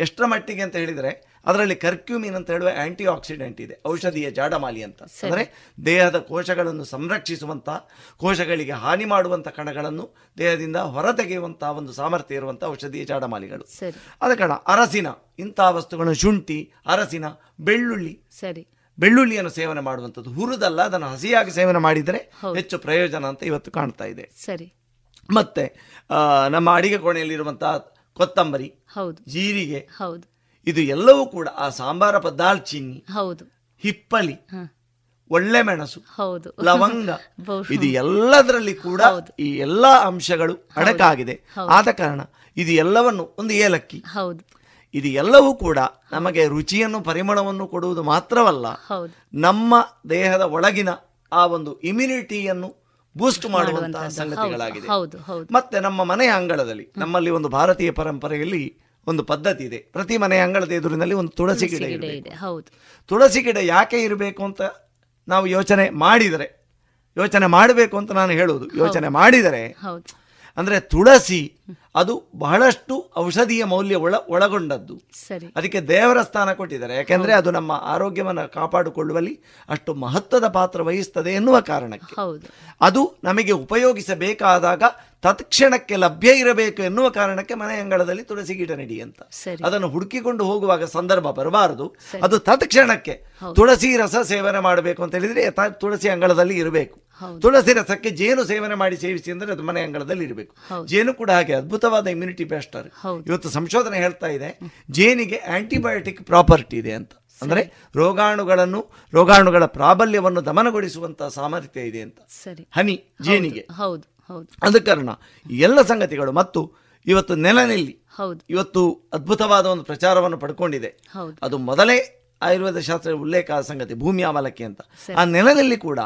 ಎಷ್ಟರ ಮಟ್ಟಿಗೆ ಅಂತ ಹೇಳಿದ್ರೆ ಅದರಲ್ಲಿ ಕರ್ಕ್ಯೂಮಿನ್ ಅಂತ ಹೇಳುವ ಆಂಟಿ ಆಕ್ಸಿಡೆಂಟ್ ಇದೆ ಔಷಧೀಯ ಜಾಡಮಾಲಿ ಅಂತ. ಅಂದರೆ ದೇಹದ ಕೋಶಗಳನ್ನು ಸಂರಕ್ಷಿಸುವಂಥ ಕೋಶಗಳಿಗೆ ಹಾನಿ ಮಾಡುವಂಥ ಕಣಗಳನ್ನು ದೇಹದಿಂದ ಹೊರತೆಗೆಯುವಂತಹ ಒಂದು ಸಾಮರ್ಥ್ಯ ಇರುವಂಥ ಔಷಧೀಯ ಜಾಡಮಾಲಿಗಳು. ಅದ ಆದ ಕಾರಣ ಅರಸಿನ ಇಂತಹ ವಸ್ತುಗಳನ್ನು ಶುಂಠಿ ಅರಸಿನ ಬೆಳ್ಳುಳ್ಳಿ. ಸರಿ. ಬೆಳ್ಳುಳ್ಳಿಯನ್ನು ಸೇವನೆ ಮಾಡುವಂಥದ್ದು. ಹುರಿದಲ್ಲ ಅದನ್ನು ಹಸಿಯಾಗಿ ಸೇವನೆ ಮಾಡಿದರೆ ಹೆಚ್ಚು ಪ್ರಯೋಜನ ಅಂತ ಇವತ್ತು ಕಾಣ್ತಾ ಇದೆ. ಸರಿ. ಮತ್ತೆ ನಮ್ಮ ಅಡಿಗೆ ಕೋಣೆಯಲ್ಲಿರುವಂತಹ ಕೊತ್ತಂಬರಿ ಹೌದು. ಜೀರಿಗೆ ಹೌದು. ಇದು ಎಲ್ಲವೂ ಕೂಡ ಆ ಸಾಂಬಾರ ಪದಾಲ್ಚಿನ್ನಿ ಹೌದು. ಹಿಪ್ಪಲಿ ಒಳ್ಳೆ ಮೆಣಸು ಹೌದು. ಲವಂಗ ಇದು ಎಲ್ಲದರಲ್ಲಿ ಕೂಡ ಈ ಎಲ್ಲಾ ಅಂಶಗಳು ಅಡಕಾಗಿದೆ ಆದ ಕಾರಣ ಇದು ಎಲ್ಲವನ್ನು ಒಂದು ಏಲಕ್ಕಿ ಹೌದು. ಇದು ಎಲ್ಲವೂ ಕೂಡ ನಮಗೆ ರುಚಿಯನ್ನು ಪರಿಮಳವನ್ನು ಕೊಡುವುದು ಮಾತ್ರವಲ್ಲ ನಮ್ಮ ದೇಹದ ಒಳಗಿನ ಆ ಒಂದು ಇಮ್ಯುನಿಟಿಯನ್ನು ಬೂಸ್ಟ್ ಮಾಡುವಂತಹ ಸಂಗತಿಗಳಾಗಿದೆ. ಮತ್ತೆ ನಮ್ಮ ಮನೆಯ ಅಂಗಳದಲ್ಲಿ ನಮ್ಮಲ್ಲಿ ಒಂದು ಭಾರತೀಯ ಪರಂಪರೆಯಲ್ಲಿ ಒಂದು ಪದ್ಧತಿ ಇದೆ. ಪ್ರತಿ ಮನೆ ಅಂಗಳದ ಎದುರಿನಲ್ಲಿ ಒಂದು ತುಳಸಿ ಗಿಡ ಇದೆ ಹೌದು. ತುಳಸಿ ಗಿಡ ಯಾಕೆ ಇರಬೇಕು ಅಂತ ನಾವು ಯೋಚನೆ ಮಾಡಿದರೆ ಯೋಚನೆ ಮಾಡಬೇಕು ಅಂತ ನಾನು ಹೇಳುವುದು. ಯೋಚನೆ ಮಾಡಿದರೆ ಅಂದ್ರೆ ತುಳಸಿ ಅದು ಬಹಳಷ್ಟು ಔಷಧೀಯ ಮೌಲ್ಯ ಒಳ ಒಳಗೊಂಡದ್ದು. ಸರಿ. ಅದಕ್ಕೆ ದೇವರ ಸ್ಥಾನ ಕೊಟ್ಟಿದ್ದಾರೆ. ಯಾಕೆಂದ್ರೆ ಅದು ನಮ್ಮ ಆರೋಗ್ಯವನ್ನು ಕಾಪಾಡಿಕೊಳ್ಳುವಲ್ಲಿ ಅಷ್ಟು ಮಹತ್ವದ ಪಾತ್ರ ವಹಿಸ್ತದೆ ಎನ್ನುವ ಕಾರಣಕ್ಕೆ. ಅದು ನಮಗೆ ಉಪಯೋಗಿಸಬೇಕಾದಾಗ ತತ್ಕ್ಷಣಕ್ಕೆ ಲಭ್ಯ ಇರಬೇಕು ಎನ್ನುವ ಕಾರಣಕ್ಕೆ ಮನೆ ಅಂಗಳದಲ್ಲಿ ತುಳಸಿ ಗಿಡ ನೆಡಿ ಅಂತ. ಅದನ್ನು ಹುಡುಕಿಕೊಂಡು ಹೋಗುವಾಗ ಸಂದರ್ಭ ಬರಬಾರದು. ಅದು ತತ್ಕ್ಷಣಕ್ಕೆ ತುಳಸಿ ರಸ ಸೇವನೆ ಮಾಡಬೇಕು ಅಂತ ಹೇಳಿದ್ರೆ ತುಳಸಿ ಅಂಗಳದಲ್ಲಿ ಇರಬೇಕು. ತುಳಸಿ ರಸಕ್ಕೆ ಜೇನು ಸೇವನೆ ಮಾಡಿ ಸೇವಿಸಿ ಅಂದ್ರೆ ಅದು ಮನೆ ಅಂಗಳದಲ್ಲಿ ಇರಬೇಕು. ಜೇನು ಕೂಡ ಹಾಗೆ ಅದ್ಭುತವಾದ ಇಮ್ಯುನಿಟಿ ಬೆಸ್ಟರ್. ಇವತ್ತು ಸಂಶೋಧನೆ ಹೇಳ್ತಾ ಇದೆ ಜೇನಿಗೆ ಆಂಟಿಬಯೋಟಿಕ್ ಪ್ರಾಪರ್ಟಿ ಇದೆ ಅಂತ. ಅಂದ್ರೆ ರೋಗಾಣುಗಳನ್ನು ರೋಗಾಣುಗಳ ಪ್ರಾಬಲ್ಯವನ್ನು ದಮನಗೊಳಿಸುವಂತಹ ಸಾಮರ್ಥ್ಯ ಇದೆ ಅಂತ. ಸರಿ. ಹನಿ ಜೇನಿಗೆ. ಹೌದು. ಅದ ಕಾರಣ ಎಲ್ಲ ಸಂಗತಿಗಳು ಮತ್ತು ಇವತ್ತು ನೆಲನೆಲ್ಲಿ ಹೌದು. ಇವತ್ತು ಅದ್ಭುತವಾದ ಒಂದು ಪ್ರಚಾರವನ್ನು ಪಡ್ಕೊಂಡಿದೆ. ಅದು ಮೊದಲೇ ಆಯುರ್ವೇದ ಶಾಸ್ತ್ರ ಉಲ್ಲೇಖ ಆದ ಸಂಗತಿ ಭೂಮಿ ಅವಲಕ್ಕಿ ಅಂತ. ಆ ನೆಲದಲ್ಲಿ ಕೂಡ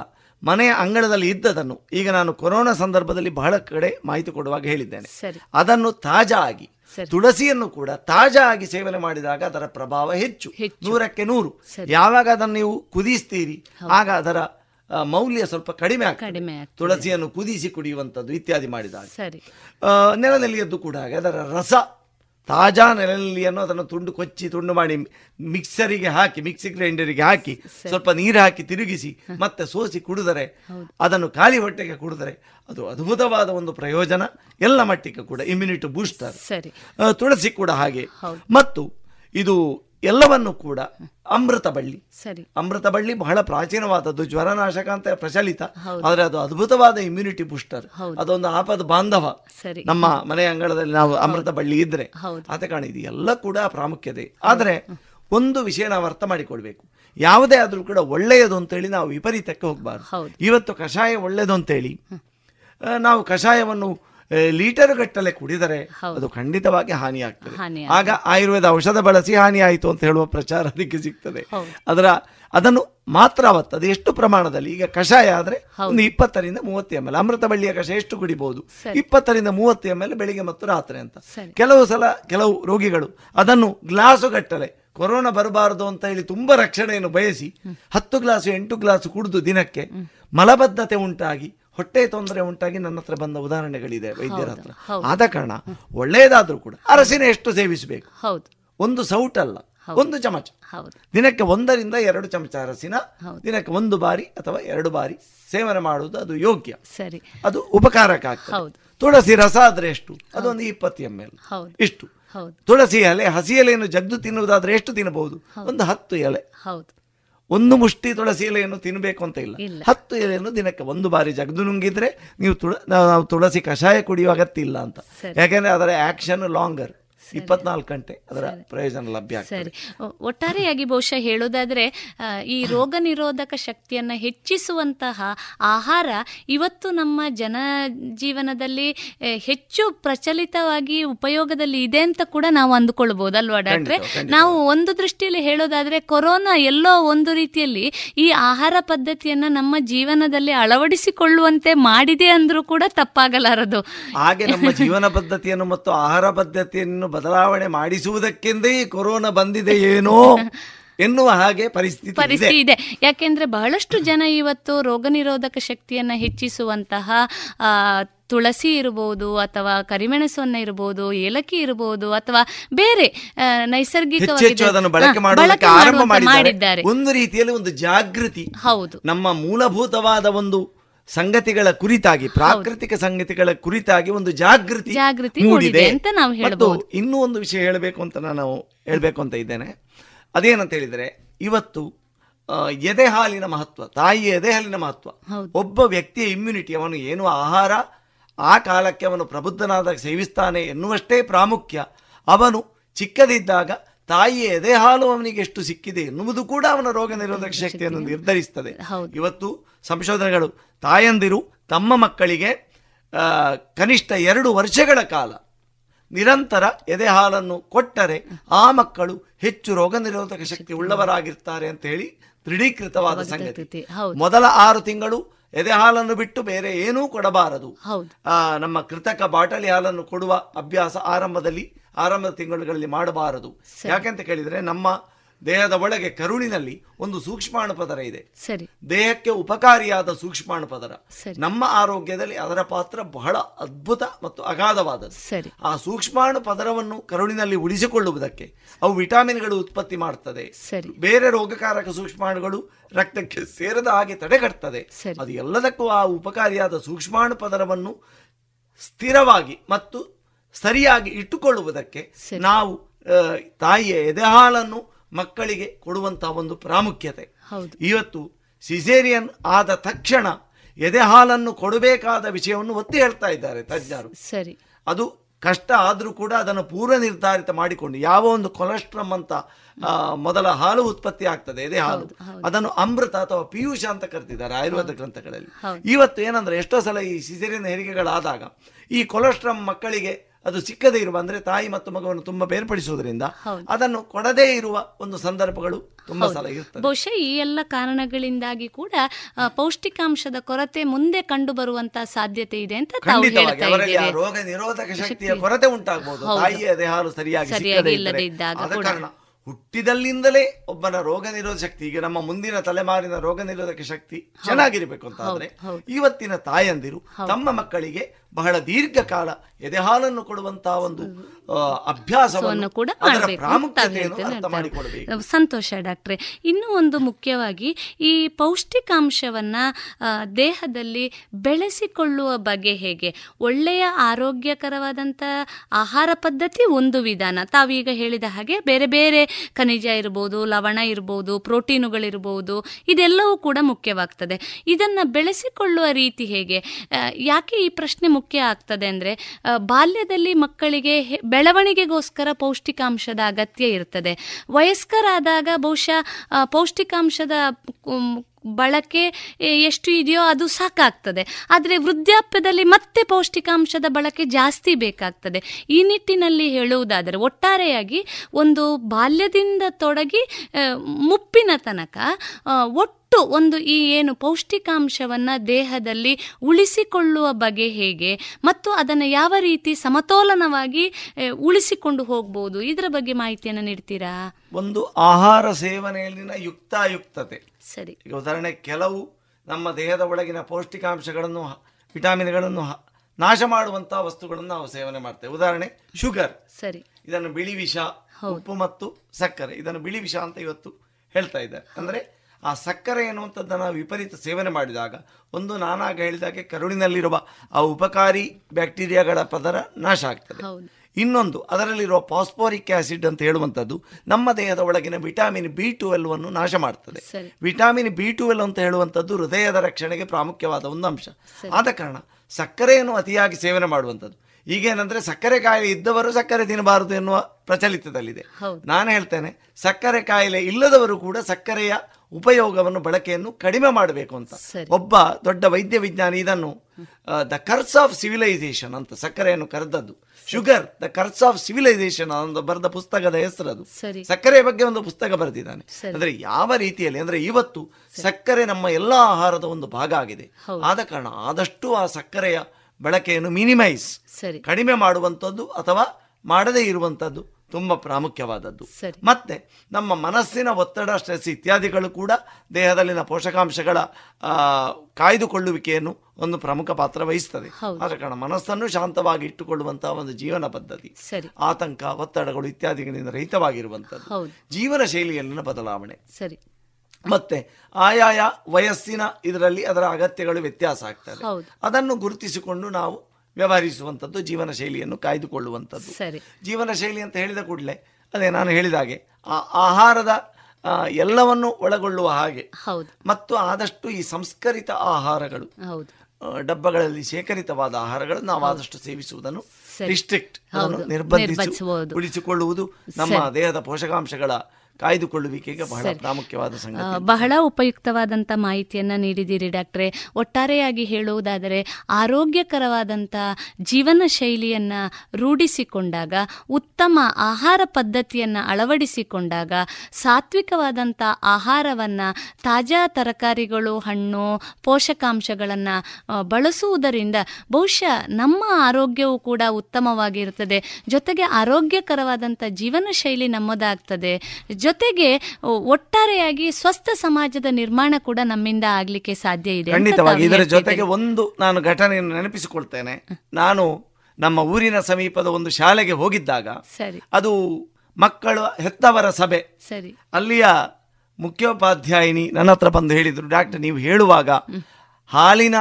ಮನೆಯ ಅಂಗಳದಲ್ಲಿ ಇದ್ದದನ್ನು ಈಗ ನಾನು ಕೊರೋನಾ ಸಂದರ್ಭದಲ್ಲಿ ಬಹಳ ಕಡೆ ಮಾಹಿತಿ ಕೊಡುವಾಗ ಹೇಳಿದ್ದೇನೆ. ಅದನ್ನು ತಾಜಾ ಆಗಿ ತುಳಸಿಯನ್ನು ಕೂಡ ತಾಜಾ ಆಗಿ ಸೇವನೆ ಮಾಡಿದಾಗ ಅದರ ಪ್ರಭಾವ ಹೆಚ್ಚು. ನೂರಕ್ಕೆ ನೂರು. ಯಾವಾಗ ಅದನ್ನು ನೀವು ಕುದಿಸ್ತೀರಿ ಆಗ ಅದರ ಮೌಲ್ಯ ಸ್ವಲ್ಪ ಕಡಿಮೆ ಕಡಿಮೆ. ತುಳಸಿಯನ್ನು ಕುದಿಸಿ ಕುಡಿಯುವಂಥದ್ದು ಇತ್ಯಾದಿ ಮಾಡಿದಾಗ ಸರಿ. ಆ, ನೆಲನೆಲ್ಲಿಯದ್ದು ಕೂಡ ಹಾಗೆ. ಅದರ ರಸ ತಾಜಾ ನೆಲನೆಲ್ಲಿಯನ್ನು ಅದನ್ನು ತುಂಡು ಕೊಚ್ಚಿ ತುಂಡು ಮಾಡಿ ಮಿಕ್ಸರಿಗೆ ಹಾಕಿ ಮಿಕ್ಸಿ ಗ್ರೈಂಡರಿಗೆ ಹಾಕಿ ಸ್ವಲ್ಪ ನೀರು ಹಾಕಿ ತಿರುಗಿಸಿ ಮತ್ತೆ ಸೋಸಿ ಕುಡಿದರೆ ಅದನ್ನು ಖಾಲಿ ಹೊಟ್ಟೆಗೆ ಕುಡಿದರೆ ಅದು ಅದ್ಭುತವಾದ ಒಂದು ಪ್ರಯೋಜನ. ಎಲ್ಲ ಮಟ್ಟಿಗೆ ಕೂಡ ಇಮ್ಯುನಿಟಿ ಬೂಸ್ಟರ್ ಸರಿ. ತುಳಸಿ ಕೂಡ ಹಾಗೆ. ಮತ್ತು ಇದು ಎಲ್ಲವನ್ನು ಕೂಡ ಅಮೃತ ಬಳ್ಳಿ. ಸರಿ. ಅಮೃತ ಬಳ್ಳಿ ಬಹಳ ಪ್ರಾಚೀನವಾದದ್ದು ಜ್ವರನಾಶಕ ಅಂತ ಪ್ರಚಲಿತ. ಆದರೆ ಅದು ಅದ್ಭುತವಾದ ಇಮ್ಯುನಿಟಿ ಬೂಸ್ಟರ್ ಅದೊಂದು ಆಪದ ಬಾಂಧವ. ಸರಿ. ನಮ್ಮ ಮನೆ ಅಂಗಳದಲ್ಲಿ ನಾವು ಅಮೃತ ಬಳ್ಳಿ ಇದ್ರೆ. ಆತ ಕಾರಣ ಇದು ಎಲ್ಲ ಕೂಡ ಪ್ರಾಮುಖ್ಯತೆ. ಆದರೆ ಒಂದು ವಿಷಯ ನಾವು ಅರ್ಥ ಮಾಡಿಕೊಳ್ಬೇಕು. ಯಾವುದೇ ಆದ್ರೂ ಕೂಡ ಒಳ್ಳೆಯದು ಅಂತೇಳಿ ನಾವು ವಿಪರೀತಕ್ಕೆ ಹೋಗಬಾರ್ದು. ಇವತ್ತು ಕಷಾಯ ಒಳ್ಳೆಯದು ಅಂತೇಳಿ ಹೇಳಿ ನಾವು ಕಷಾಯವನ್ನು ಲೀಟರ್ ಗಟ್ಟಲೆ ಕುಡಿದರೆ ಅದು ಖಂಡಿತವಾಗಿ ಹಾನಿಯಾಗ್ತದೆ. ಆಗ್ತದೆ. ಆಗ ಆಯುರ್ವೇದ ಔಷಧ ಬಳಸಿ ಹಾನಿ ಆಯಿತು ಅಂತ ಹೇಳುವ ಪ್ರಚಾರ ಅದಕ್ಕೆ ಸಿಗ್ತದೆ. ಅದರ ಅದನ್ನು ಮಾತ್ರ ಅವತ್ತು ಅದು ಎಷ್ಟು ಪ್ರಮಾಣದಲ್ಲಿ? ಈಗ ಕಷಾಯ ಆದರೆ ಒಂದು ಇಪ್ಪತ್ತರಿಂದ ಮೂವತ್ತು ಎಂ ಎಲ್ ಅಮೃತ ಬಳ್ಳಿಯ ಕಷಾಯ ಎಷ್ಟು ಕುಡಿಬಹುದು. ಇಪ್ಪತ್ತರಿಂದ ಮೂವತ್ತು ಎಂ ಎಲ್ ಬೆಳಿಗ್ಗೆ ಮತ್ತು ರಾತ್ರಿ ಅಂತ. ಕೆಲವು ಸಲ ಕೆಲವು ರೋಗಿಗಳು ಅದನ್ನು ಗ್ಲಾಸು ಗಟ್ಟಲೆ ಕೊರೋನಾ ಬರಬಾರದು ಅಂತ ಹೇಳಿ ತುಂಬಾ ರಕ್ಷಣೆಯನ್ನು ಬಯಸಿ ಹತ್ತು ಗ್ಲಾಸು ಎಂಟು ಗ್ಲಾಸು ಕುಡಿದು ದಿನಕ್ಕೆ ಮಲಬದ್ಧತೆ ಉಂಟಾಗಿ ಹೊಟ್ಟೆ ತೊಂದರೆ ಉಂಟಾಗಿ ನನ್ನ ಹತ್ರ ಬಂದ ಉದಾಹರಣೆಗಳಿದೆ ವೈದ್ಯರ ಹತ್ರ. ಆದ ಕಾರಣ ಒಳ್ಳೆಯದಾದ್ರೂ ಕೂಡ ಅರಸಿನ ಎಷ್ಟು ಸೇವಿಸಬೇಕು? ಹೌದು. ಒಂದು ಸೌಟಲ್ಲ ಒಂದು ಚಮಚ. ದಿನಕ್ಕೆ ಒಂದರಿಂದ ಎರಡು ಚಮಚ ಅರಸಿನ ದಿನಕ್ಕೆ ಒಂದು ಬಾರಿ ಅಥವಾ ಎರಡು ಬಾರಿ ಸೇವನೆ ಮಾಡುವುದು ಅದು ಯೋಗ್ಯ. ಸರಿ. ಅದು ಉಪಕಾರಕ ಆಗ್ತದೆ. ಹೌದು. ತುಳಸಿ ರಸ ಆದ್ರೆ ಎಷ್ಟು? ಅದೊಂದು ಇಪ್ಪತ್ತು ಎಂ ಎಲ್. ಇಷ್ಟು. ತುಳಸಿ ಎಲೆ ಹಸಿ ಎಲೆಯನ್ನು ಜಗ್ದು ತಿನ್ನುವುದಾದ್ರೆ ಎಷ್ಟು ತಿನ್ನಬಹುದು? ಒಂದು ಹತ್ತು ಎಲೆ. ಹೌದು. ಒಂದು ಮುಷ್ಟಿ ತುಳಸಿ ಎಲೆಯನ್ನು ತಿನ್ನಬೇಕು ಅಂತ ಇಲ್ಲ. ಹತ್ತು ಎಲೆಯನ್ನು ದಿನಕ್ಕೆ ಒಂದು ಬಾರಿ ಜಗದು ನುಂಗಿದ್ರೆ ನೀವು ತುಳ ನಾವು ತುಳಸಿ ಕಷಾಯ ಕುಡಿಯುವ ಅಗತ್ಯ ಇಲ್ಲ ಅಂತ. ಯಾಕೆಂದ್ರೆ ಅದರ ಆಕ್ಷನ್ ಲಾಂಗರ್ ಇಪ್ಪತ್ನಾಲ್ಕು ಗಂಟೆ ಅದರ ಪ್ರಯೋಜನ ಲಭ್ಯ ಸರಿ. ಒಟ್ಟಾರೆಯಾಗಿ ಬಹುಶಃ ಹೇಳೋದಾದ್ರೆ ಈ ರೋಗ ನಿರೋಧಕ ಶಕ್ತಿಯನ್ನ ಹೆಚ್ಚಿಸುವಂತಹ ಆಹಾರ ಇವತ್ತು ನಮ್ಮ ಜನ ಜೀವನದಲ್ಲಿ ಹೆಚ್ಚು ಪ್ರಚಲಿತವಾಗಿ ಉಪಯೋಗದಲ್ಲಿ ಇದೆ ಅಂತ ಕೂಡ ನಾವು ಅಂದುಕೊಳ್ಬಹುದು ಅಲ್ವಾ ಡಾಕ್ಟ್ರೆ. ನಾವು ಒಂದು ದೃಷ್ಟಿಯಲ್ಲಿ ಹೇಳೋದಾದ್ರೆ ಕೊರೋನಾ ಎಲ್ಲೋ ಒಂದು ರೀತಿಯಲ್ಲಿ ಈ ಆಹಾರ ಪದ್ಧತಿಯನ್ನ ನಮ್ಮ ಜೀವನದಲ್ಲಿ ಅಳವಡಿಸಿಕೊಳ್ಳುವಂತೆ ಮಾಡಿದೆ ಅಂದ್ರೂ ಕೂಡ ತಪ್ಪಾಗಲಾರದು. ಹಾಗೆ ನಮ್ಮ ಜೀವನ ಪದ್ಧತಿಯನ್ನು ಮತ್ತು ಆಹಾರ ಪದ್ಧತಿಯನ್ನು ಬದಲಾವಣೆ ಮಾಡಿಸುವುದಕ್ಕೆಂದೇ ಕೊರೋನಾ ಬಂದಿದೆ ಏನೋ ಎನ್ನುವ ಹಾಗೆ ಪರಿಸ್ಥಿತಿ ಇದೆ. ಪರಿಸ್ಥಿತಿ ಇದೆ. ಯಾಕೆಂದ್ರೆ ಬಹಳಷ್ಟು ಜನ ಇವತ್ತು ರೋಗ ನಿರೋಧಕ ಶಕ್ತಿಯನ್ನ ಹೆಚ್ಚಿಸುವಂತಹ ತುಳಸಿ ಇರಬಹುದು ಅಥವಾ ಕರಿಮೆಣಸನ್ನ ಇರಬಹುದು ಏಲಕ್ಕಿ ಇರಬಹುದು ಅಥವಾ ಬೇರೆ ನೈಸರ್ಗಿಕವಾಗಿ ಮಾಡಿದ್ದಾರೆ. ಒಂದು ರೀತಿಯಲ್ಲಿ ಒಂದು ಜಾಗೃತಿ. ಹೌದು. ನಮ್ಮ ಮೂಲಭೂತವಾದ ಒಂದು ಸಂಗತಿಗಳ ಕುರಿತಾಗಿ ಪ್ರಾಕೃತಿಕ ಸಂಗತಿಗಳ ಕುರಿತಾಗಿ ಒಂದು ಜಾಗೃತಿ ಜಾಗೃತಿ ಮೂಡಿದೆ. ಅಂತ ನಾವು ಹೇಳಬಹುದು. ಇನ್ನೂ ಒಂದು ವಿಷಯ ಹೇಳಬೇಕು ಅಂತ ನಾನು ಹೇಳಬೇಕು ಅಂತ ಇದ್ದೇನೆ. ಅದೇನಂತ ಹೇಳಿದರೆ ಇವತ್ತು ಎದೆ ಹಾಲಿನ ಮಹತ್ವ ತಾಯಿಯ ಎದೆ ಹಾಲಿನ ಮಹತ್ವ. ಒಬ್ಬ ವ್ಯಕ್ತಿಯ ಇಮ್ಯುನಿಟಿ ಅವನು ಏನು ಆಹಾರ ಆ ಕಾಲಕ್ಕೆ ಅವನು ಪ್ರಬುದ್ಧನಾದಾಗ ಸೇವಿಸ್ತಾನೆ ಎನ್ನುವಷ್ಟೇ ಪ್ರಾಮುಖ್ಯ. ಅವನು ಚಿಕ್ಕದಿದ್ದಾಗ ತಾಯಿಯ ಎದೆ ಹಾಲು ಅವನಿಗೆ ಎಷ್ಟು ಸಿಕ್ಕಿದೆ ಎನ್ನುವುದು ಕೂಡ ಅವನ ರೋಗ ನಿರೋಧಕ ಶಕ್ತಿಯನ್ನು ನಿರ್ಧರಿಸ್ತದೆ ಇವತ್ತು ಸಂಶೋಧನೆಗಳು ತಾಯಂದಿರು ತಮ್ಮ ಮಕ್ಕಳಿಗೆ ಕನಿಷ್ಠ ಎರಡು ವರ್ಷಗಳ ಕಾಲ ನಿರಂತರ ಎದೆ ಹಾಲನ್ನು ಕೊಟ್ಟರೆ ಆ ಮಕ್ಕಳು ಹೆಚ್ಚು ರೋಗ ನಿರೋಧಕ ಶಕ್ತಿ ಉಳ್ಳವರಾಗಿರ್ತಾರೆ ಅಂತ ಹೇಳಿ ದೃಢೀಕೃತವಾದ ಸಂಗತಿ. ಮೊದಲ ಆರು ತಿಂಗಳು ಎದೆ ಹಾಲನ್ನು ಬಿಟ್ಟು ಬೇರೆ ಏನೂ ಕೊಡಬಾರದು. ನಮ್ಮ ಕೃತಕ ಬಾಟಲಿ ಹಾಲನ್ನು ಕೊಡುವ ಅಭ್ಯಾಸ ಆರಂಭದಲ್ಲಿ ಆರಂಭದ ತಿಂಗಳುಗಳಲ್ಲಿ ಮಾಡಬಾರದು. ಯಾಕೆಂತ ಕೇಳಿದ್ರೆ ನಮ್ಮ ದೇಹದ ಒಳಗೆ ಕರುಳಿನಲ್ಲಿ ಒಂದು ಸೂಕ್ಷ್ಮಾಣು ಪದರ ಇದೆ. ಸರಿ. ದೇಹಕ್ಕೆ ಉಪಕಾರಿಯಾದ ಸೂಕ್ಷ್ಮಾಣು ಪದರ ನಮ್ಮ ಆರೋಗ್ಯದಲ್ಲಿ ಅದರ ಪಾತ್ರ ಬಹಳ ಅದ್ಭುತ ಮತ್ತು ಅಗಾಧವಾದದ್ದು. ಸರಿ. ಆ ಸೂಕ್ಷ್ಮಾಣು ಪದರವನ್ನು ಕರುಳಿನಲ್ಲಿ ಉಳಿಸಿಕೊಳ್ಳುವುದಕ್ಕೆ ಅವು ವಿಟಾಮಿನ್ಗಳು ಉತ್ಪತ್ತಿ ಮಾಡುತ್ತದೆ ಸರಿ. ಬೇರೆ ರೋಗಕಾರಕ ಸೂಕ್ಷ್ಮಾಣುಗಳು ರಕ್ತಕ್ಕೆ ಸೇರದ ಹಾಗೆ ತಡೆಗಟ್ತದೆ. ಅದು ಎಲ್ಲದಕ್ಕೂ ಆ ಉಪಕಾರಿಯಾದ ಸೂಕ್ಷ್ಮಾಣು ಪದರವನ್ನು ಸ್ಥಿರವಾಗಿ ಮತ್ತು ಸರಿಯಾಗಿ ಇಟ್ಟುಕೊಳ್ಳುವುದಕ್ಕೆ ನಾವು ತಾಯಿಯ ಎದೆಹಾಲನ್ನು ಮಕ್ಕಳಿಗೆ ಕೊಡುವಂತಹ ಒಂದು ಪ್ರಾಮುಖ್ಯತೆ. ಇವತ್ತು ಸಿಸೇರಿಯನ್ ಆದ ತಕ್ಷಣ ಎದೆ ಹಾಲನ್ನು ಕೊಡಬೇಕಾದ ವಿಷಯವನ್ನು ಒತ್ತಿ ಹೇಳ್ತಾ ಇದ್ದಾರೆ ತಜ್ಞರು. ಸರಿ. ಅದು ಕಷ್ಟ ಆದರೂ ಕೂಡ ಅದನ್ನು ಪೂರ್ವ ನಿರ್ಧಾರಿತ ಮಾಡಿಕೊಂಡು ಯಾವ ಒಂದು ಕೊಲೆಸ್ಟ್ರಮ್ ಅಂತ ಮೊದಲ ಹಾಲು ಉತ್ಪತ್ತಿ ಆಗ್ತದೆ ಎದೆ ಹಾಲು. ಅದನ್ನು ಅಮೃತ ಅಥವಾ ಪಿಯೂಷ ಅಂತ ಕರೆದಿದ್ದಾರೆ ಆಯುರ್ವೇದ ಗ್ರಂಥಗಳಲ್ಲಿ. ಇವತ್ತು ಏನಂದ್ರೆ ಎಷ್ಟೋ ಸಲ ಈ ಸಿಸೇರಿಯನ್ ಹೆರಿಗೆಗಳಾದಾಗ ಈ ಕೊಲೆಸ್ಟ್ರಮ್ ಮಕ್ಕಳಿಗೆ ಅದು ಸಿಕ್ಕದೇ ಇರುವ ಅಂದ್ರೆ ತಾಯಿ ಮತ್ತು ಮಗುವನ್ನು ತುಂಬಾ ಬೇರ್ಪಡಿಸುವುದರಿಂದ ಅದನ್ನು ಕೊಡದೇ ಇರುವ ಒಂದು ಸಂದರ್ಭಗಳು ತುಂಬಾ ಸಲ ಇರುತ್ತೆ ಬಹುಶಃ ಈ ಎಲ್ಲ ಕಾರಣಗಳಿಂದಾಗಿ ಕೂಡ ಪೌಷ್ಟಿಕಾಂಶದ ಕೊರತೆ ಮುಂದೆ ಕಂಡು ಬರುವಂತಹ ಸಾಧ್ಯತೆ ಇದೆ ಅಂತ ಅವರಲ್ಲಿ ರೋಗ ನಿರೋಧಕ ಶಕ್ತಿಯ ಶಕ್ತಿ. ಕೊರತೆ ಉಂಟಾಗಬಹುದು ಹೌದು. ತಾಯಿಯ ದೇಹಾಲು ಸರಿಯಾಗಿ ಸರಿಯಾಗಿ ಸಿಕ್ಕದೇ ಇಲ್ಲದೆ ಇದ್ದಾಗ ಕೂಡ. ಕಾರಣ ಹುಟ್ಟಿದಲ್ಲಿಂದಲೇ ಒಬ್ಬನ ರೋಗ ನಿರೋಧ ಶಕ್ತಿ ಈಗ ನಮ್ಮ ಮುಂದಿನ ತಲೆಮಾರಿನ ರೋಗ ನಿರೋಧಕ ಶಕ್ತಿ ಚೆನ್ನಾಗಿರ್ಬೇಕು ಅಂತ ಆದ್ರೆ. ಇವತ್ತಿನ ತಾಯಂದಿರು ತಮ್ಮ ಮಕ್ಕಳಿಗೆ ಬಹಳ ದೀರ್ಘಕಾಲ ಎದೆಹಾಲನ್ನು ಕೊಡುವಂತಹ ಒಂದು ಅಭ್ಯಾಸವನ್ನು ಕೂಡ ಅರ್ಥ ಸಂತೋಷ ಡಾಕ್ಟ್ರೆ. ಇನ್ನೂ ಒಂದು ಮುಖ್ಯವಾಗಿ ಈ ಪೌಷ್ಟಿಕಾಂಶವನ್ನ ದೇಹದಲ್ಲಿ ಬೆಳೆಸಿಕೊಳ್ಳುವ ಬಗೆ ಹೇಗೆ? ಒಳ್ಳೆಯ ಆರೋಗ್ಯಕರವಾದಂಥ ಆಹಾರ ಪದ್ಧತಿ ಒಂದು ವಿಧಾನ. ತಾವೀಗ ಹೇಳಿದ ಹಾಗೆ ಬೇರೆ ಬೇರೆ ಖನಿಜ ಇರ್ಬೋದು ಲವಣ ಇರ್ಬೋದು ಪ್ರೋಟೀನುಗಳಿರ್ಬೋದು ಇದೆಲ್ಲವೂ ಕೂಡ ಮುಖ್ಯವಾಗ್ತದೆ. ಇದನ್ನ ಬೆಳೆಸಿಕೊಳ್ಳುವ ರೀತಿ ಹೇಗೆ? ಯಾಕೆ ಈ ಪ್ರಶ್ನೆ ಮುಖ್ಯ ಆಗ್ತದೆ ಅಂದರೆ ಬಾಲ್ಯದಲ್ಲಿ ಮಕ್ಕಳಿಗೆ ಬೆಳವಣಿಗೆಗೋಸ್ಕರ ಪೌಷ್ಟಿಕಾಂಶದ ಅಗತ್ಯ ಇರ್ತದೆ. ವಯಸ್ಕರಾದಾಗ ಬಹುಶಃ ಪೌಷ್ಟಿಕಾಂಶದ ಬಳಕೆ ಎಷ್ಟು ಇದೆಯೋ ಅದು ಸಾಕಾಗ್ತದೆ. ಆದರೆ ವೃದ್ಧಾಪ್ಯದಲ್ಲಿ ಮತ್ತೆ ಪೌಷ್ಟಿಕಾಂಶದ ಬಳಕೆ ಜಾಸ್ತಿ ಬೇಕಾಗ್ತದೆ. ಈ ನಿಟ್ಟಿನಲ್ಲಿ ಹೇಳುವುದಾದರೆ ಒಟ್ಟಾರೆಯಾಗಿ ಒಂದು ಬಾಲ್ಯದಿಂದ ತೊಡಗಿ ಮುಪ್ಪಿನ ತನಕ ಆ, ಒಟ್ಟು ಒಂದು ಈ ಏನು ಪೌಷ್ಟಿಕಾಂಶವನ್ನು ದೇಹದಲ್ಲಿ ಉಳಿಸಿಕೊಳ್ಳುವ ಬಗೆ ಹೇಗೆ ಮತ್ತು ಅದನ್ನು ಯಾವ ರೀತಿ ಸಮತೋಲನವಾಗಿ ಉಳಿಸಿಕೊಂಡು ಹೋಗ್ಬೋದು ಇದರ ಬಗ್ಗೆ ಮಾಹಿತಿಯನ್ನು ನೀಡ್ತೀರಾ? ಒಂದು ಆಹಾರ ಸೇವನೆಯಲ್ಲಿನ ಯುಕ್ತಾಯುಕ್ತತೆ. ಸರಿ. ಉದಾಹರಣೆ ಕೆಲವು ನಮ್ಮ ದೇಹದ ಒಳಗಿನ ಪೌಷ್ಟಿಕಾಂಶಗಳನ್ನು ವಿಟಾಮಿನ್ಗಳನ್ನು ನಾಶ ಮಾಡುವಂತಹ ವಸ್ತುಗಳನ್ನು ನಾವು ಸೇವನೆ ಮಾಡ್ತೇವೆ. ಉದಾಹರಣೆ ಶುಗರ್. ಸರಿ. ಇದನ್ನು ಬಿಳಿ ವಿಷ ಉಪ್ಪು ಮತ್ತು ಸಕ್ಕರೆ. ಇದನ್ನು ಬಿಳಿ ವಿಷ ಅಂತ ಇವತ್ತು ಹೇಳ್ತಾ ಇದ್ದಾರೆ. ಅಂದ್ರೆ ಆ ಸಕ್ಕರೆ ಎನ್ನುವಂಥದ್ದನ್ನು ವಿಪರೀತ ಸೇವನೆ ಮಾಡಿದಾಗ ಒಂದು ನಾನಾಗ ಹೇಳಿದಾಗೆ ಕರುಳಿನಲ್ಲಿರುವ ಆ ಉಪಕಾರಿ ಬ್ಯಾಕ್ಟೀರಿಯಾಗಳ ಪದರ ನಾಶ ಆಗ್ತದೆ. ಇನ್ನೊಂದು ಅದರಲ್ಲಿರುವ ಫಾಸ್ಫೋರಿಕ್ ಆಸಿಡ್ ಅಂತ ಹೇಳುವಂಥದ್ದು ನಮ್ಮ ದೇಹದ ಒಳಗಿನ ವಿಟಾಮಿನ್ ಬಿ ಟು ಅನ್ನು ನಾಶ ಮಾಡ್ತದೆ. ವಿಟಾಮಿನ್ ಬಿ ಎಲ್ ಅಂತ ಹೇಳುವಂಥದ್ದು ಹೃದಯದ ರಕ್ಷಣೆಗೆ ಪ್ರಾಮುಖ್ಯವಾದ ಒಂದು ಅಂಶ. ಆದ ಕಾರಣ ಸಕ್ಕರೆಯನ್ನು ಅತಿಯಾಗಿ ಸೇವನೆ ಮಾಡುವಂಥದ್ದು. ಈಗೇನಂದ್ರೆ ಸಕ್ಕರೆ ಕಾಯಿಲೆ ಇದ್ದವರು ಸಕ್ಕರೆ ತಿನ್ನಬಾರದು ಎನ್ನುವ ಪ್ರಚಲಿತದಲ್ಲಿದೆ. ನಾನು ಹೇಳ್ತೇನೆ ಸಕ್ಕರೆ ಕಾಯಿಲೆ ಇಲ್ಲದವರು ಕೂಡ ಸಕ್ಕರೆಯ ಉಪಯೋಗವನ್ನು ಬಳಕೆಯನ್ನು ಕಡಿಮೆ ಮಾಡಬೇಕು ಅಂತ. ಒಬ್ಬ ದೊಡ್ಡ ವೈದ್ಯ ವಿಜ್ಞಾನಿ ಇದನ್ನು ದ ಕರ್ಸ್ ಆಫ್ ಸಿವಿಲೈಸೇಷನ್ ಅಂತ ಸಕ್ಕರೆಯನ್ನು ಕರೆದದ್ದು. Sugar the curse of civilisation ಅಂತ ಬರೆದ ಪುಸ್ತಕದ ಹೆಸರದು. ಅದು ಸಕ್ಕರೆ ಬಗ್ಗೆ ಒಂದು ಪುಸ್ತಕ ಬರೆದಿದ್ದಾನೆ. ಅಂದ್ರೆ ಯಾವ ರೀತಿಯಲ್ಲಿ ಅಂದ್ರೆ ಇವತ್ತು ಸಕ್ಕರೆ ನಮ್ಮ ಎಲ್ಲಾ ಆಹಾರದ ಒಂದು ಭಾಗ ಆಗಿದೆ. ಆದ ಕಾರಣ ಆದಷ್ಟು ಆ ಸಕ್ಕರೆಯ ಬಳಕೆಯನ್ನು ಮಿನಿಮೈಸ್ ಸರಿ. ಕಡಿಮೆ ಮಾಡುವಂಥದ್ದು ಅಥವಾ ಮಾಡದೇ ಇರುವಂಥದ್ದು ತುಂಬ ಪ್ರಾಮುಖ್ಯವಾದದ್ದು. ಮತ್ತೆ ನಮ್ಮ ಮನಸ್ಸಿನ ಒತ್ತಡ ಸ್ಟ್ರೆಸ್ ಇತ್ಯಾದಿಗಳು ಕೂಡ ದೇಹದಲ್ಲಿನ ಪೋಷಕಾಂಶಗಳ ಕಾಯ್ದುಕೊಳ್ಳುವಿಕೆಯನ್ನು ಒಂದು ಪ್ರಮುಖ ಪಾತ್ರ ವಹಿಸ್ತದೆ. ಆದ ಕಾರಣ ಮನಸ್ಸನ್ನು ಶಾಂತವಾಗಿ ಇಟ್ಟುಕೊಳ್ಳುವಂತಹ ಒಂದು ಜೀವನ ಪದ್ಧತಿ ಆತಂಕ ಒತ್ತಡಗಳು ಇತ್ಯಾದಿಗಳಿಂದ ರಹಿತವಾಗಿರುವಂಥದ್ದು. ಜೀವನ ಶೈಲಿಯಲ್ಲಿನ ಬದಲಾವಣೆ. ಸರಿ. ಮತ್ತೆ ಆಯಾಯ ವಯಸ್ಸಿನ ಇದರಲ್ಲಿ ಅದರ ಅಗತ್ಯಗಳು ವ್ಯತ್ಯಾಸ ಆಗ್ತದೆ. ಅದನ್ನು ಗುರುತಿಸಿಕೊಂಡು ನಾವು ವ್ಯವಹರಿಸುವಂಥದ್ದು ಜೀವನ ಶೈಲಿಯನ್ನು ಕಾಯ್ದುಕೊಳ್ಳುವಂಥದ್ದು. ಜೀವನ ಶೈಲಿ ಅಂತ ಹೇಳಿದ ಕೂಡಲೇ ಅದೇ ನಾನು ಹೇಳಿದ ಹಾಗೆ ಆ ಆಹಾರದ ಎಲ್ಲವನ್ನು ಒಳಗೊಳ್ಳುವ ಹಾಗೆ ಮತ್ತು ಆದಷ್ಟು ಈ ಸಂಸ್ಕರಿತ ಆಹಾರಗಳು ಡಬ್ಬಗಳಲ್ಲಿ ಶೇಖರಿತವಾದ ಆಹಾರಗಳನ್ನು ನಾವು ಆದಷ್ಟು ಸೇವಿಸುವುದನ್ನು. ರಿಸ್ಟ್ರಿಕ್ಟ್ ನಿರ್ಬಂಧಿಸಿ ಉಳಿಸಿಕೊಳ್ಳುವುದು ನಮ್ಮ ದೇಹದ ಪೋಷಕಾಂಶಗಳ ಕಾಯ್ದುಕೊಳ್ಳುವಿಕೆಗೆ ಬಹಳ ಪ್ರಾಮುಖ್ಯವಾದ ಸಂಗತಿ. ಬಹಳ ಉಪಯುಕ್ತವಾದಂಥ ಮಾಹಿತಿಯನ್ನ ನೀಡಿದ್ದೀರಿ ಡಾಕ್ಟ್ರೆ. ಒಟ್ಟಾರೆಯಾಗಿ ಹೇಳುವುದಾದರೆ ಆರೋಗ್ಯಕರವಾದಂಥ ಜೀವನ ಶೈಲಿಯನ್ನ ರೂಢಿಸಿಕೊಂಡಾಗ ಉತ್ತಮ ಆಹಾರ ಪದ್ಧತಿಯನ್ನ ಅಳವಡಿಸಿಕೊಂಡಾಗ ಸಾತ್ವಿಕವಾದಂಥ ಆಹಾರವನ್ನ ತಾಜಾ ತರಕಾರಿಗಳು ಹಣ್ಣು ಪೋಷಕಾಂಶಗಳನ್ನ ಬಳಸುವುದರಿಂದ ಬಹುಶಃ ನಮ್ಮ ಆರೋಗ್ಯವು ಕೂಡ ಉತ್ತಮವಾಗಿರುತ್ತದೆ. ಜೊತೆಗೆ ಆರೋಗ್ಯಕರವಾದಂಥ ಜೀವನ ಶೈಲಿ ನಮ್ಮದಾಗ್ತದೆ. ಜೊತೆಗೆ ಒಟ್ಟಾರೆಯಾಗಿ ಸ್ವಸ್ಥ ಸಮಾಜದ ನಿರ್ಮಾಣ ಕೂಡ ನಮ್ಮಿಂದ ಆಗ್ಲಿಕ್ಕೆ ಸಾಧ್ಯ ಇದೆ ಖಂಡಿತವಾಗಿ ಇದರ ಜೊತೆಗೆ ಒಂದು ನಾನು ಘಟನೆಯನ್ನು ನೆನಪಿಸಿಕೊಳ್ತೇನೆ. ನಾನು ನಮ್ಮ ಊರಿನ ಸಮೀಪದ ಒಂದು ಶಾಲೆಗೆ ಹೋಗಿದ್ದಾಗ ಸರಿ. ಅದು ಮಕ್ಕಳು ಹೆತ್ತವರ ಸಭೆ. ಸರಿ. ಅಲ್ಲಿಯ ಮುಖ್ಯೋಪಾಧ್ಯಾಯಿನಿ ನನ್ನ ಹತ್ರ ಬಂದು ಹೇಳಿದರು ಡಾಕ್ಟರ್ ನೀವು ಹೇಳುವಾಗ ಹಾಲಿನ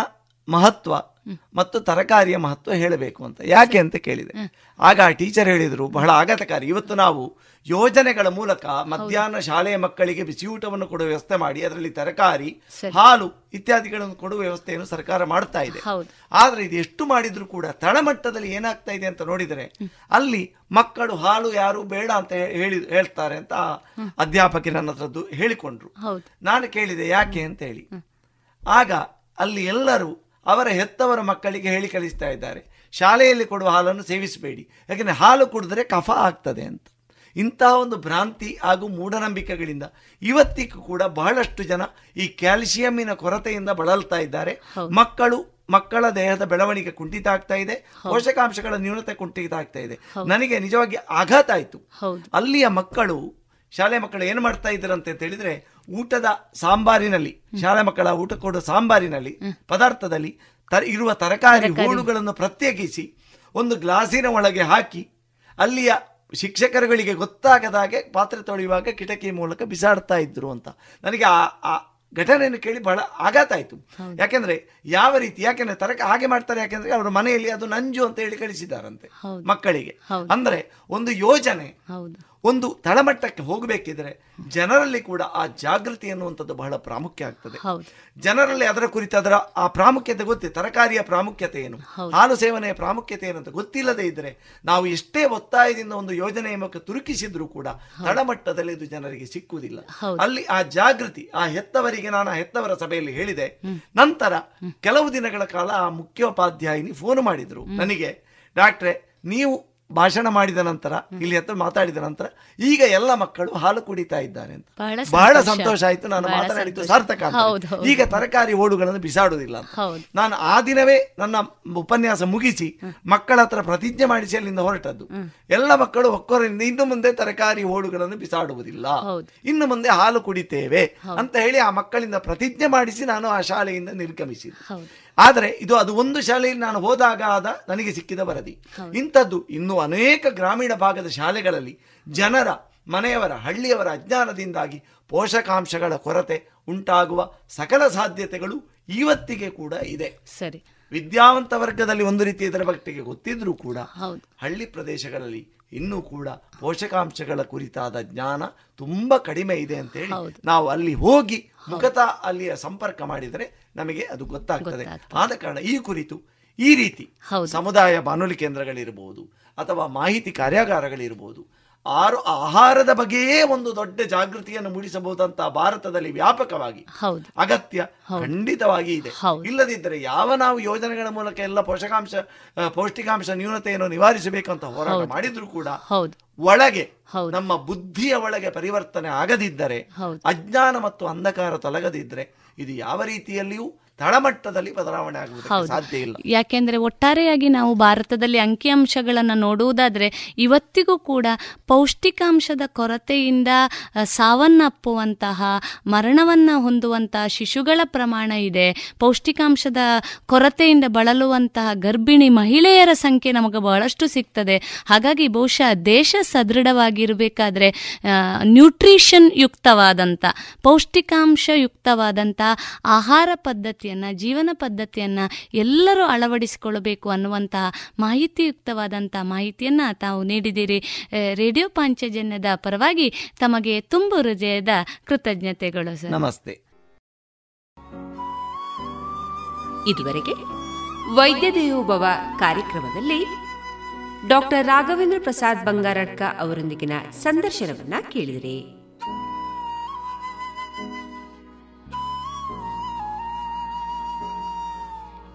ಮಹತ್ವ ಮತ್ತು ತರಕಾರಿಯ ಮಹತ್ವ ಹೇಳಬೇಕು ಅಂತ. ಯಾಕೆ ಅಂತ ಕೇಳಿದೆ. ಆಗ ಆ ಟೀಚರ್ ಹೇಳಿದರು ಬಹಳ ಆಘಾತಕಾರಿ. ಇವತ್ತು ನಾವು ಯೋಜನೆಗಳ ಮೂಲಕ ಮಧ್ಯಾಹ್ನ ಶಾಲೆಯ ಮಕ್ಕಳಿಗೆ ಬಿಸಿಯೂಟವನ್ನು ಕೊಡುವ ವ್ಯವಸ್ಥೆ ಮಾಡಿ ಅದರಲ್ಲಿ ತರಕಾರಿ ಹಾಲು ಇತ್ಯಾದಿಗಳನ್ನು ಕೊಡುವ ವ್ಯವಸ್ಥೆಯನ್ನು ಸರ್ಕಾರ ಮಾಡ್ತಾ ಇದೆ. ಆದರೆ ಇದು ಎಷ್ಟು ಮಾಡಿದ್ರು ಕೂಡ ತಳಮಟ್ಟದಲ್ಲಿ ಏನಾಗ್ತಾ ಇದೆ ಅಂತ ನೋಡಿದರೆ ಅಲ್ಲಿ ಮಕ್ಕಳು ಹಾಲು ಯಾರು ಬೇಡ ಅಂತ ಹೇಳಿ ಹೇಳ್ತಾರೆ ಅಂತ ಅಧ್ಯಾಪಕಿ ನನ್ನ ಹತ್ರದ್ದು ಹೇಳಿಕೊಂಡ್ರು. ನಾನು ಕೇಳಿದೆ ಯಾಕೆ ಅಂತ ಹೇಳಿ. ಆಗ ಅಲ್ಲಿ ಎಲ್ಲರೂ ಅವರ ಹೆತ್ತವರ ಮಕ್ಕಳಿಗೆ ಹೇಳಿ ಕಳಿಸ್ತಾ ಇದ್ದಾರೆ. ಶಾಲೆಯಲ್ಲಿ ಕೊಡುವ ಹಾಲನ್ನು ಸೇವಿಸಬೇಡಿ. ಯಾಕಂದ್ರೆ ಹಾಲು ಕುಡಿದ್ರೆ ಕಫ ಆಗ್ತದೆ ಅಂತ. ಇಂತಹ ಒಂದು ಭ್ರಾಂತಿ ಹಾಗೂ ಮೂಢನಂಬಿಕೆಗಳಿಂದ ಇವತ್ತಿಗೂ ಕೂಡ ಬಹಳಷ್ಟು ಜನ ಈ ಕ್ಯಾಲ್ಸಿಯಂನ ಕೊರತೆಯಿಂದ ಬಳಲ್ತಾ ಇದ್ದಾರೆ. ಮಕ್ಕಳು ಮಕ್ಕಳ ದೇಹದ ಬೆಳವಣಿಗೆ ಕುಂಠಿತ ಆಗ್ತಾ ಇದೆ. ಪೋಷಕಾಂಶಗಳ ನ್ಯೂನತೆ ಕುಂಠಿತ ಆಗ್ತಾ ಇದೆ. ನನಗೆ ನಿಜವಾಗಿ ಆಘಾತ ಆಯಿತು. ಅಲ್ಲಿಯ ಮಕ್ಕಳು ಶಾಲೆ ಮಕ್ಕಳು ಏನು ಮಾಡ್ತಾ ಇದ್ದಾರಂತೆ ಅಂತ ಹೇಳಿದ್ರೆ ಊಟದ ಸಾಂಬಾರಿನಲ್ಲಿ ಶಾಲೆ ಮಕ್ಕಳ ಊಟ ಕೊಡುವ ಸಾಂಬಾರಿನಲ್ಲಿ ಪದಾರ್ಥದಲ್ಲಿ ತರ- ಇರುವ ತರಕಾರಿ ಹೂಳುಗಳನ್ನು ಪ್ರತ್ಯೇಕಿಸಿ ಒಂದು ಗ್ಲಾಸಿನ ಒಳಗೆ ಹಾಕಿ ಅಲ್ಲಿಯ ಶಿಕ್ಷಕರುಗಳಿಗೆ ಗೊತ್ತಾಗದ ಹಾಗೆ ಪಾತ್ರೆ ತೊಳೆಯುವಾಗ ಕಿಟಕಿ ಮೂಲಕ ಬಿಸಾಡ್ತಾ ಇದ್ರು ಅಂತ. ನನಗೆ ಆ ಆ ಘಟನೆಯನ್ನು ಕೇಳಿ ಬಹಳ ಆಘಾತ ಆಯಿತು. ಯಾಕೆಂದ್ರೆ ಯಾವ ರೀತಿ ಯಾಕೆಂದ್ರೆ ತರಕ ಹಾಗೆ ಮಾಡ್ತಾರೆ ಯಾಕೆಂದ್ರೆ ಅವರ ಮನೆಯಲ್ಲಿ ಅದು ನಂಜು ಅಂತ ಹೇಳಿ ಕಳಿಸಿದಾರಂತೆ ಮಕ್ಕಳಿಗೆ. ಅಂದ್ರೆ ಒಂದು ಯೋಜನೆ ಒಂದು ತಳಮಟ್ಟಕ್ಕೆ ಹೋಗಬೇಕಿದ್ರೆ ಜನರಲ್ಲಿ ಕೂಡ ಆ ಜಾಗೃತಿ ಅನ್ನುವಂಥದ್ದು ಬಹಳ ಪ್ರಾಮುಖ್ಯ ಆಗ್ತದೆ. ಜನರಲ್ಲಿ ಅದರ ಕುರಿತು ಅದರ ಆ ಪ್ರಾಮುಖ್ಯತೆ ಗೊತ್ತಿ ತರಕಾರಿಯ ಪ್ರಾಮುಖ್ಯತೆ ಏನು. ಹಾಲು ಸೇವನೆಯ ಪ್ರಾಮುಖ್ಯತೆ ಏನು ಅಂತ ಗೊತ್ತಿಲ್ಲದೆ ಇದ್ರೆ ನಾವು ಎಷ್ಟೇ ಒತ್ತಾಯದಿಂದ ಒಂದು ಯೋಜನೆಯ ಮೂಲಕ ತುರುಕಿಸಿದ್ರೂ ಕೂಡ ತಳಮಟ್ಟದಲ್ಲಿ ಇದು ಜನರಿಗೆ ಸಿಕ್ಕುವುದಿಲ್ಲ. ಅಲ್ಲಿ ಆ ಜಾಗೃತಿ ಆ ಹೆತ್ತವರಿಗೆ ನಾನು ಆ ಹೆತ್ತವರ ಸಭೆಯಲ್ಲಿ ಹೇಳಿದೆ ನಂತರ ಕೆಲವು ದಿನಗಳ ಕಾಲ ಆ ಮುಖ್ಯೋಪಾಧ್ಯಾಯಿನಿ ಫೋನ್ ಮಾಡಿದ್ರು. ನನಗೆ ಡಾಕ್ಟ್ರೆ ನೀವು ಭಾಷಣ ಮಾಡಿದ ನಂತರ ಇಲ್ಲಿ ಹತ್ರ ಮಾತಾಡಿದ ನಂತರ ಈಗ ಎಲ್ಲ ಮಕ್ಕಳು ಹಾಲು ಕುಡಿತಾ ಇದ್ದಾರೆ ಅಂತ. ಬಹಳ ಸಂತೋಷ. ಆಯ್ತು. ನಾನು ಮಾತನಾಡಿದ್ದು ಸಾರ್ಥಕ. ಈಗ ತರಕಾರಿ ಓಡುಗಳನ್ನು ಬಿಸಾಡುವುದಿಲ್ಲ ಅಂತ. ನಾನು ಆ ದಿನವೇ ನನ್ನ ಉಪನ್ಯಾಸ ಮುಗಿಸಿ ಮಕ್ಕಳ ಹತ್ರ ಪ್ರತಿಜ್ಞೆ ಮಾಡಿಸಿ ಅಲ್ಲಿಂದ ಹೊರಟದ್ದು. ಎಲ್ಲ ಮಕ್ಕಳು ಒಕ್ಕೊರಿಂದ ಇನ್ನು ಮುಂದೆ ತರಕಾರಿ ಓಡುಗಳನ್ನು ಬಿಸಾಡುವುದಿಲ್ಲ. ಇನ್ನು ಮುಂದೆ ಹಾಲು ಕುಡಿತೇವೆ ಅಂತ ಹೇಳಿ ಆ ಮಕ್ಕಳಿಂದ ಪ್ರತಿಜ್ಞೆ ಮಾಡಿಸಿ ನಾನು ಆ ಶಾಲೆಯಿಂದ ನಿರ್ಗಮಿಸಿದೆ ಆದರೆ ಇದು ಅದು ಒಂದು ಶಾಲೆಯಲ್ಲಿ ನಾನು ಹೋದಾಗ ಆದ ನನಗೆ ಸಿಕ್ಕಿದ ವರದಿ. ಇಂಥದ್ದು ಇನ್ನು ಅನೇಕ ಗ್ರಾಮೀಣ ಭಾಗದ ಶಾಲೆಗಳಲ್ಲಿ ಜನರ ಮನೆಯವರ ಹಳ್ಳಿಯವರ ಅಜ್ಞಾನದಿಂದಾಗಿ ಪೋಷಕಾಂಶಗಳ ಕೊರತೆ ಉಂಟಾಗುವ ಸಕಲ ಸಾಧ್ಯತೆಗಳು ಇವತ್ತಿಗೆ ಕೂಡ ಇದೆ. ಸರಿ. ವಿದ್ಯಾವಂತ ವರ್ಗದಲ್ಲಿ ಒಂದು ರೀತಿ ಇದರ ಬಗ್ಗೆ ಗೊತ್ತಿದ್ರೂ ಕೂಡ ಹಳ್ಳಿ ಪ್ರದೇಶಗಳಲ್ಲಿ ಇನ್ನೂ ಕೂಡ ಪೋಷಕಾಂಶಗಳ ಕುರಿತಾದ ಜ್ಞಾನ ತುಂಬಾ ಕಡಿಮೆ ಇದೆ ಅಂತ ಹೇಳಿ ನಾವು ಅಲ್ಲಿ ಹೋಗಿ ಮುಖತಃ ಅಲ್ಲಿಯ ಸಂಪರ್ಕ ಮಾಡಿದರೆ ನಮಗೆ ಅದು ಗೊತ್ತಾಗ್ತದೆ. ಆದ ಕಾರಣ ಈ ಕುರಿತು ಈ ರೀತಿ. ಸಮುದಾಯ ಬಾನುಲಿ ಕೇಂದ್ರಗಳಿರ್ಬೋದು ಅಥವಾ ಮಾಹಿತಿ ಕಾರ್ಯಾಗಾರಗಳಿರಬಹುದು ಆರು ಆಹಾರದ ಬಗ್ಗೆಯೇ ಒಂದು ದೊಡ್ಡ ಜಾಗೃತಿಯನ್ನು ಮೂಡಿಸಬಹುದಂತ ಭಾರತದಲ್ಲಿ ವ್ಯಾಪಕವಾಗಿ ಅಗತ್ಯ ಖಂಡಿತವಾಗಿ ಇದೆ. ಇಲ್ಲದಿದ್ದರೆ ಯಾವ ನಾವು ಯೋಜನೆಗಳ ಮೂಲಕ ಎಲ್ಲ ಪೋಷಕಾಂಶ ಪೌಷ್ಟಿಕಾಂಶ ನ್ಯೂನತೆಯನ್ನು ನಿವಾರಿಸಬೇಕಂತ ಹೋರಾಟ ಮಾಡಿದ್ರು ಕೂಡ ಒಳಗೆ ನಮ್ಮ ಬುದ್ಧಿಯ ಒಳಗೆ ಪರಿವರ್ತನೆ ಆಗದಿದ್ದರೆ ಅಜ್ಞಾನ ಮತ್ತು ಅಂಧಕಾರ ತೊಲಗದಿದ್ದರೆ ಇದು ಯಾವ ರೀತಿಯಲ್ಲಿಯೂ ತಳಮಟ್ಟದಲ್ಲಿ ಬದಲಾವಣೆ ಆಗುವುದು ಸಾಧ್ಯ ಇಲ್ಲ. ಯಾಕೆಂದ್ರೆ ಒಟ್ಟಾರೆಯಾಗಿ ನಾವು ಭಾರತದಲ್ಲಿ ಅಂಕಿಅಂಶಗಳನ್ನು ನೋಡುವುದಾದ್ರೆ ಇವತ್ತಿಗೂ ಕೂಡ ಪೌಷ್ಟಿಕಾಂಶದ ಕೊರತೆಯಿಂದ ಸಾವನ್ನಪ್ಪುವಂತಹ ಮರಣವನ್ನ ಹೊಂದುವಂತಹ ಶಿಶುಗಳ ಪ್ರಮಾಣ ಇದೆ. ಪೌಷ್ಟಿಕಾಂಶದ ಕೊರತೆಯಿಂದ ಬಳಲುವಂತಹ ಗರ್ಭಿಣಿ ಮಹಿಳೆಯರ ಸಂಖ್ಯೆ ನಮಗೆ ಬಹಳಷ್ಟು ಸಿಗ್ತದೆ. ಹಾಗಾಗಿ ಬಹುಶಃ ದೇಶ ಸದೃಢವಾಗಿರಬೇಕಾದ್ರೆ ನ್ಯೂಟ್ರಿಷನ್ ಯುಕ್ತವಾದಂಥ ಪೌಷ್ಟಿಕಾಂಶ ಯುಕ್ತವಾದಂಥ ಆಹಾರ ಪದ್ಧತಿಯನ್ನು ಜೀವನ ಪದ್ಧತಿಯನ್ನು ಎಲ್ಲರೂ ಅಳವಡಿಸಿಕೊಳ್ಳಬೇಕು ಅನ್ನುವಂತಹ ಮಾಹಿತಿಯುಕ್ತವಾದಂಥ ಮಾಹಿತಿಯನ್ನು ತಾವು ನೀಡಿದ್ದೀರಿ. ರೇಡಿಯೋ ಪಾಂಚಜನ್ಯದ ಪರವಾಗಿ ತಮಗೆ ತುಂಬು ಹೃದಯದ ಕೃತಜ್ಞತೆಗಳು ಸರ್. ನಮಸ್ತೆ. ಇದುವರೆಗೆ ವೈದ್ಯ ದೇವೋಭವ ಕಾರ್ಯಕ್ರಮದಲ್ಲಿ ಡಾಕ್ಟರ್ ರಾಘವೇಂದ್ರ ಪ್ರಸಾದ್ ಬಂಗಾರಡ್ಕ ಅವರೊಂದಿಗಿನ ಸಂದರ್ಶನವನ್ನ ಕೇಳಿದರೆ.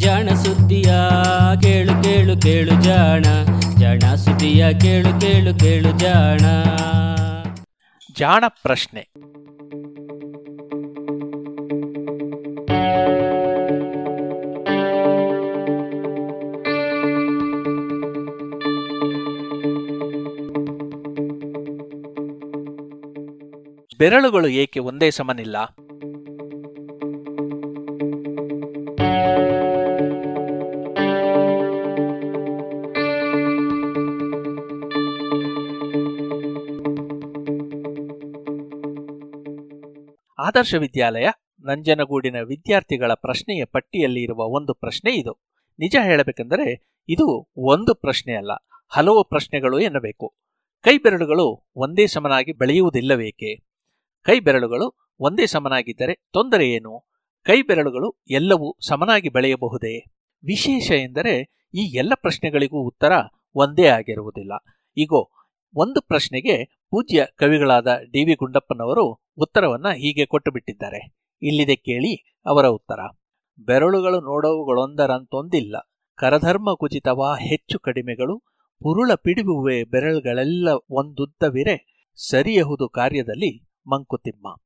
ಜಾಣ ಸುದ್ದಿಯ ಕೇಳು ಕೇಳು ಕೇಳು ಜಾಣ ಜಾಣ ಸುದ್ದಿಯ ಕೇಳು ಕೇಳು ಕೇಳು ಜಾಣ. ಜಾಣ ಪ್ರಶ್ನೆ. ಬೆರಳುಗಳು ಏಕೆ ಒಂದೇ ಸಮನಿಲ್ಲ? ಆದರ್ಶ ವಿದ್ಯಾಲಯ, ನಂಜನಗೂಡಿನ ವಿದ್ಯಾರ್ಥಿಗಳ ಪ್ರಶ್ನೆಯ ಪಟ್ಟಿಯಲ್ಲಿ ಇರುವ ಒಂದು ಪ್ರಶ್ನೆ ಇದು. ನಿಜ ಹೇಳಬೇಕೆಂದರೆ, ಇದು ಒಂದು ಪ್ರಶ್ನೆ ಅಲ್ಲ, ಹಲವು ಪ್ರಶ್ನೆಗಳು ಎನ್ನಬೇಕು. ಕೈ ಬೆರಳುಗಳು ಒಂದೇ ಸಮನಾಗಿ ಬೆಳೆಯುವುದಿಲ್ಲವೇಕೆ? ಕೈ ಬೆರಳುಗಳು ಒಂದೇ ಸಮನಾಗಿದ್ದರೆ ತೊಂದರೆ ಏನು? ಕೈ ಬೆರಳುಗಳು ಎಲ್ಲವೂ ಸಮನಾಗಿ ಬೆಳೆಯಬಹುದೇ? ವಿಶೇಷ ಎಂದರೆ, ಈ ಎಲ್ಲ ಪ್ರಶ್ನೆಗಳಿಗೂ ಉತ್ತರ ಒಂದೇ ಆಗಿರುವುದಿಲ್ಲ. ಈಗೋ ಒಂದು ಪ್ರಶ್ನೆಗೆ ಪೂಜ್ಯ ಕವಿಗಳಾದ ಡಿ ವಿ ಗುಂಡಪ್ಪನವರು ಉತ್ತರವನ್ನ ಹೀಗೆ ಕೊಟ್ಟು ಬಿಟ್ಟಿದ್ದಾರೆ. ಇಲ್ಲಿದೆ ಕೇಳಿ ಅವರ ಉತ್ತರ. ಬೆರಳುಗಳು ನೋಡವುಗಳೊಂದರಂತೊಂದಿಲ್ಲ. ಕರಧರ್ಮ ಕುಚಿತವ ಹೆಚ್ಚು ಕಡಿಮೆಗಳು. ಪುರುಳ ಪಿಡಿಬುವೆ ಬೆರಳುಗಳೆಲ್ಲ ಒಂದುದ್ದವಿರೆ. ಸರಿಯಹುದು ಕಾರ್ಯದಲ್ಲಿ ಮಂಕುತಿಮ್ಮ.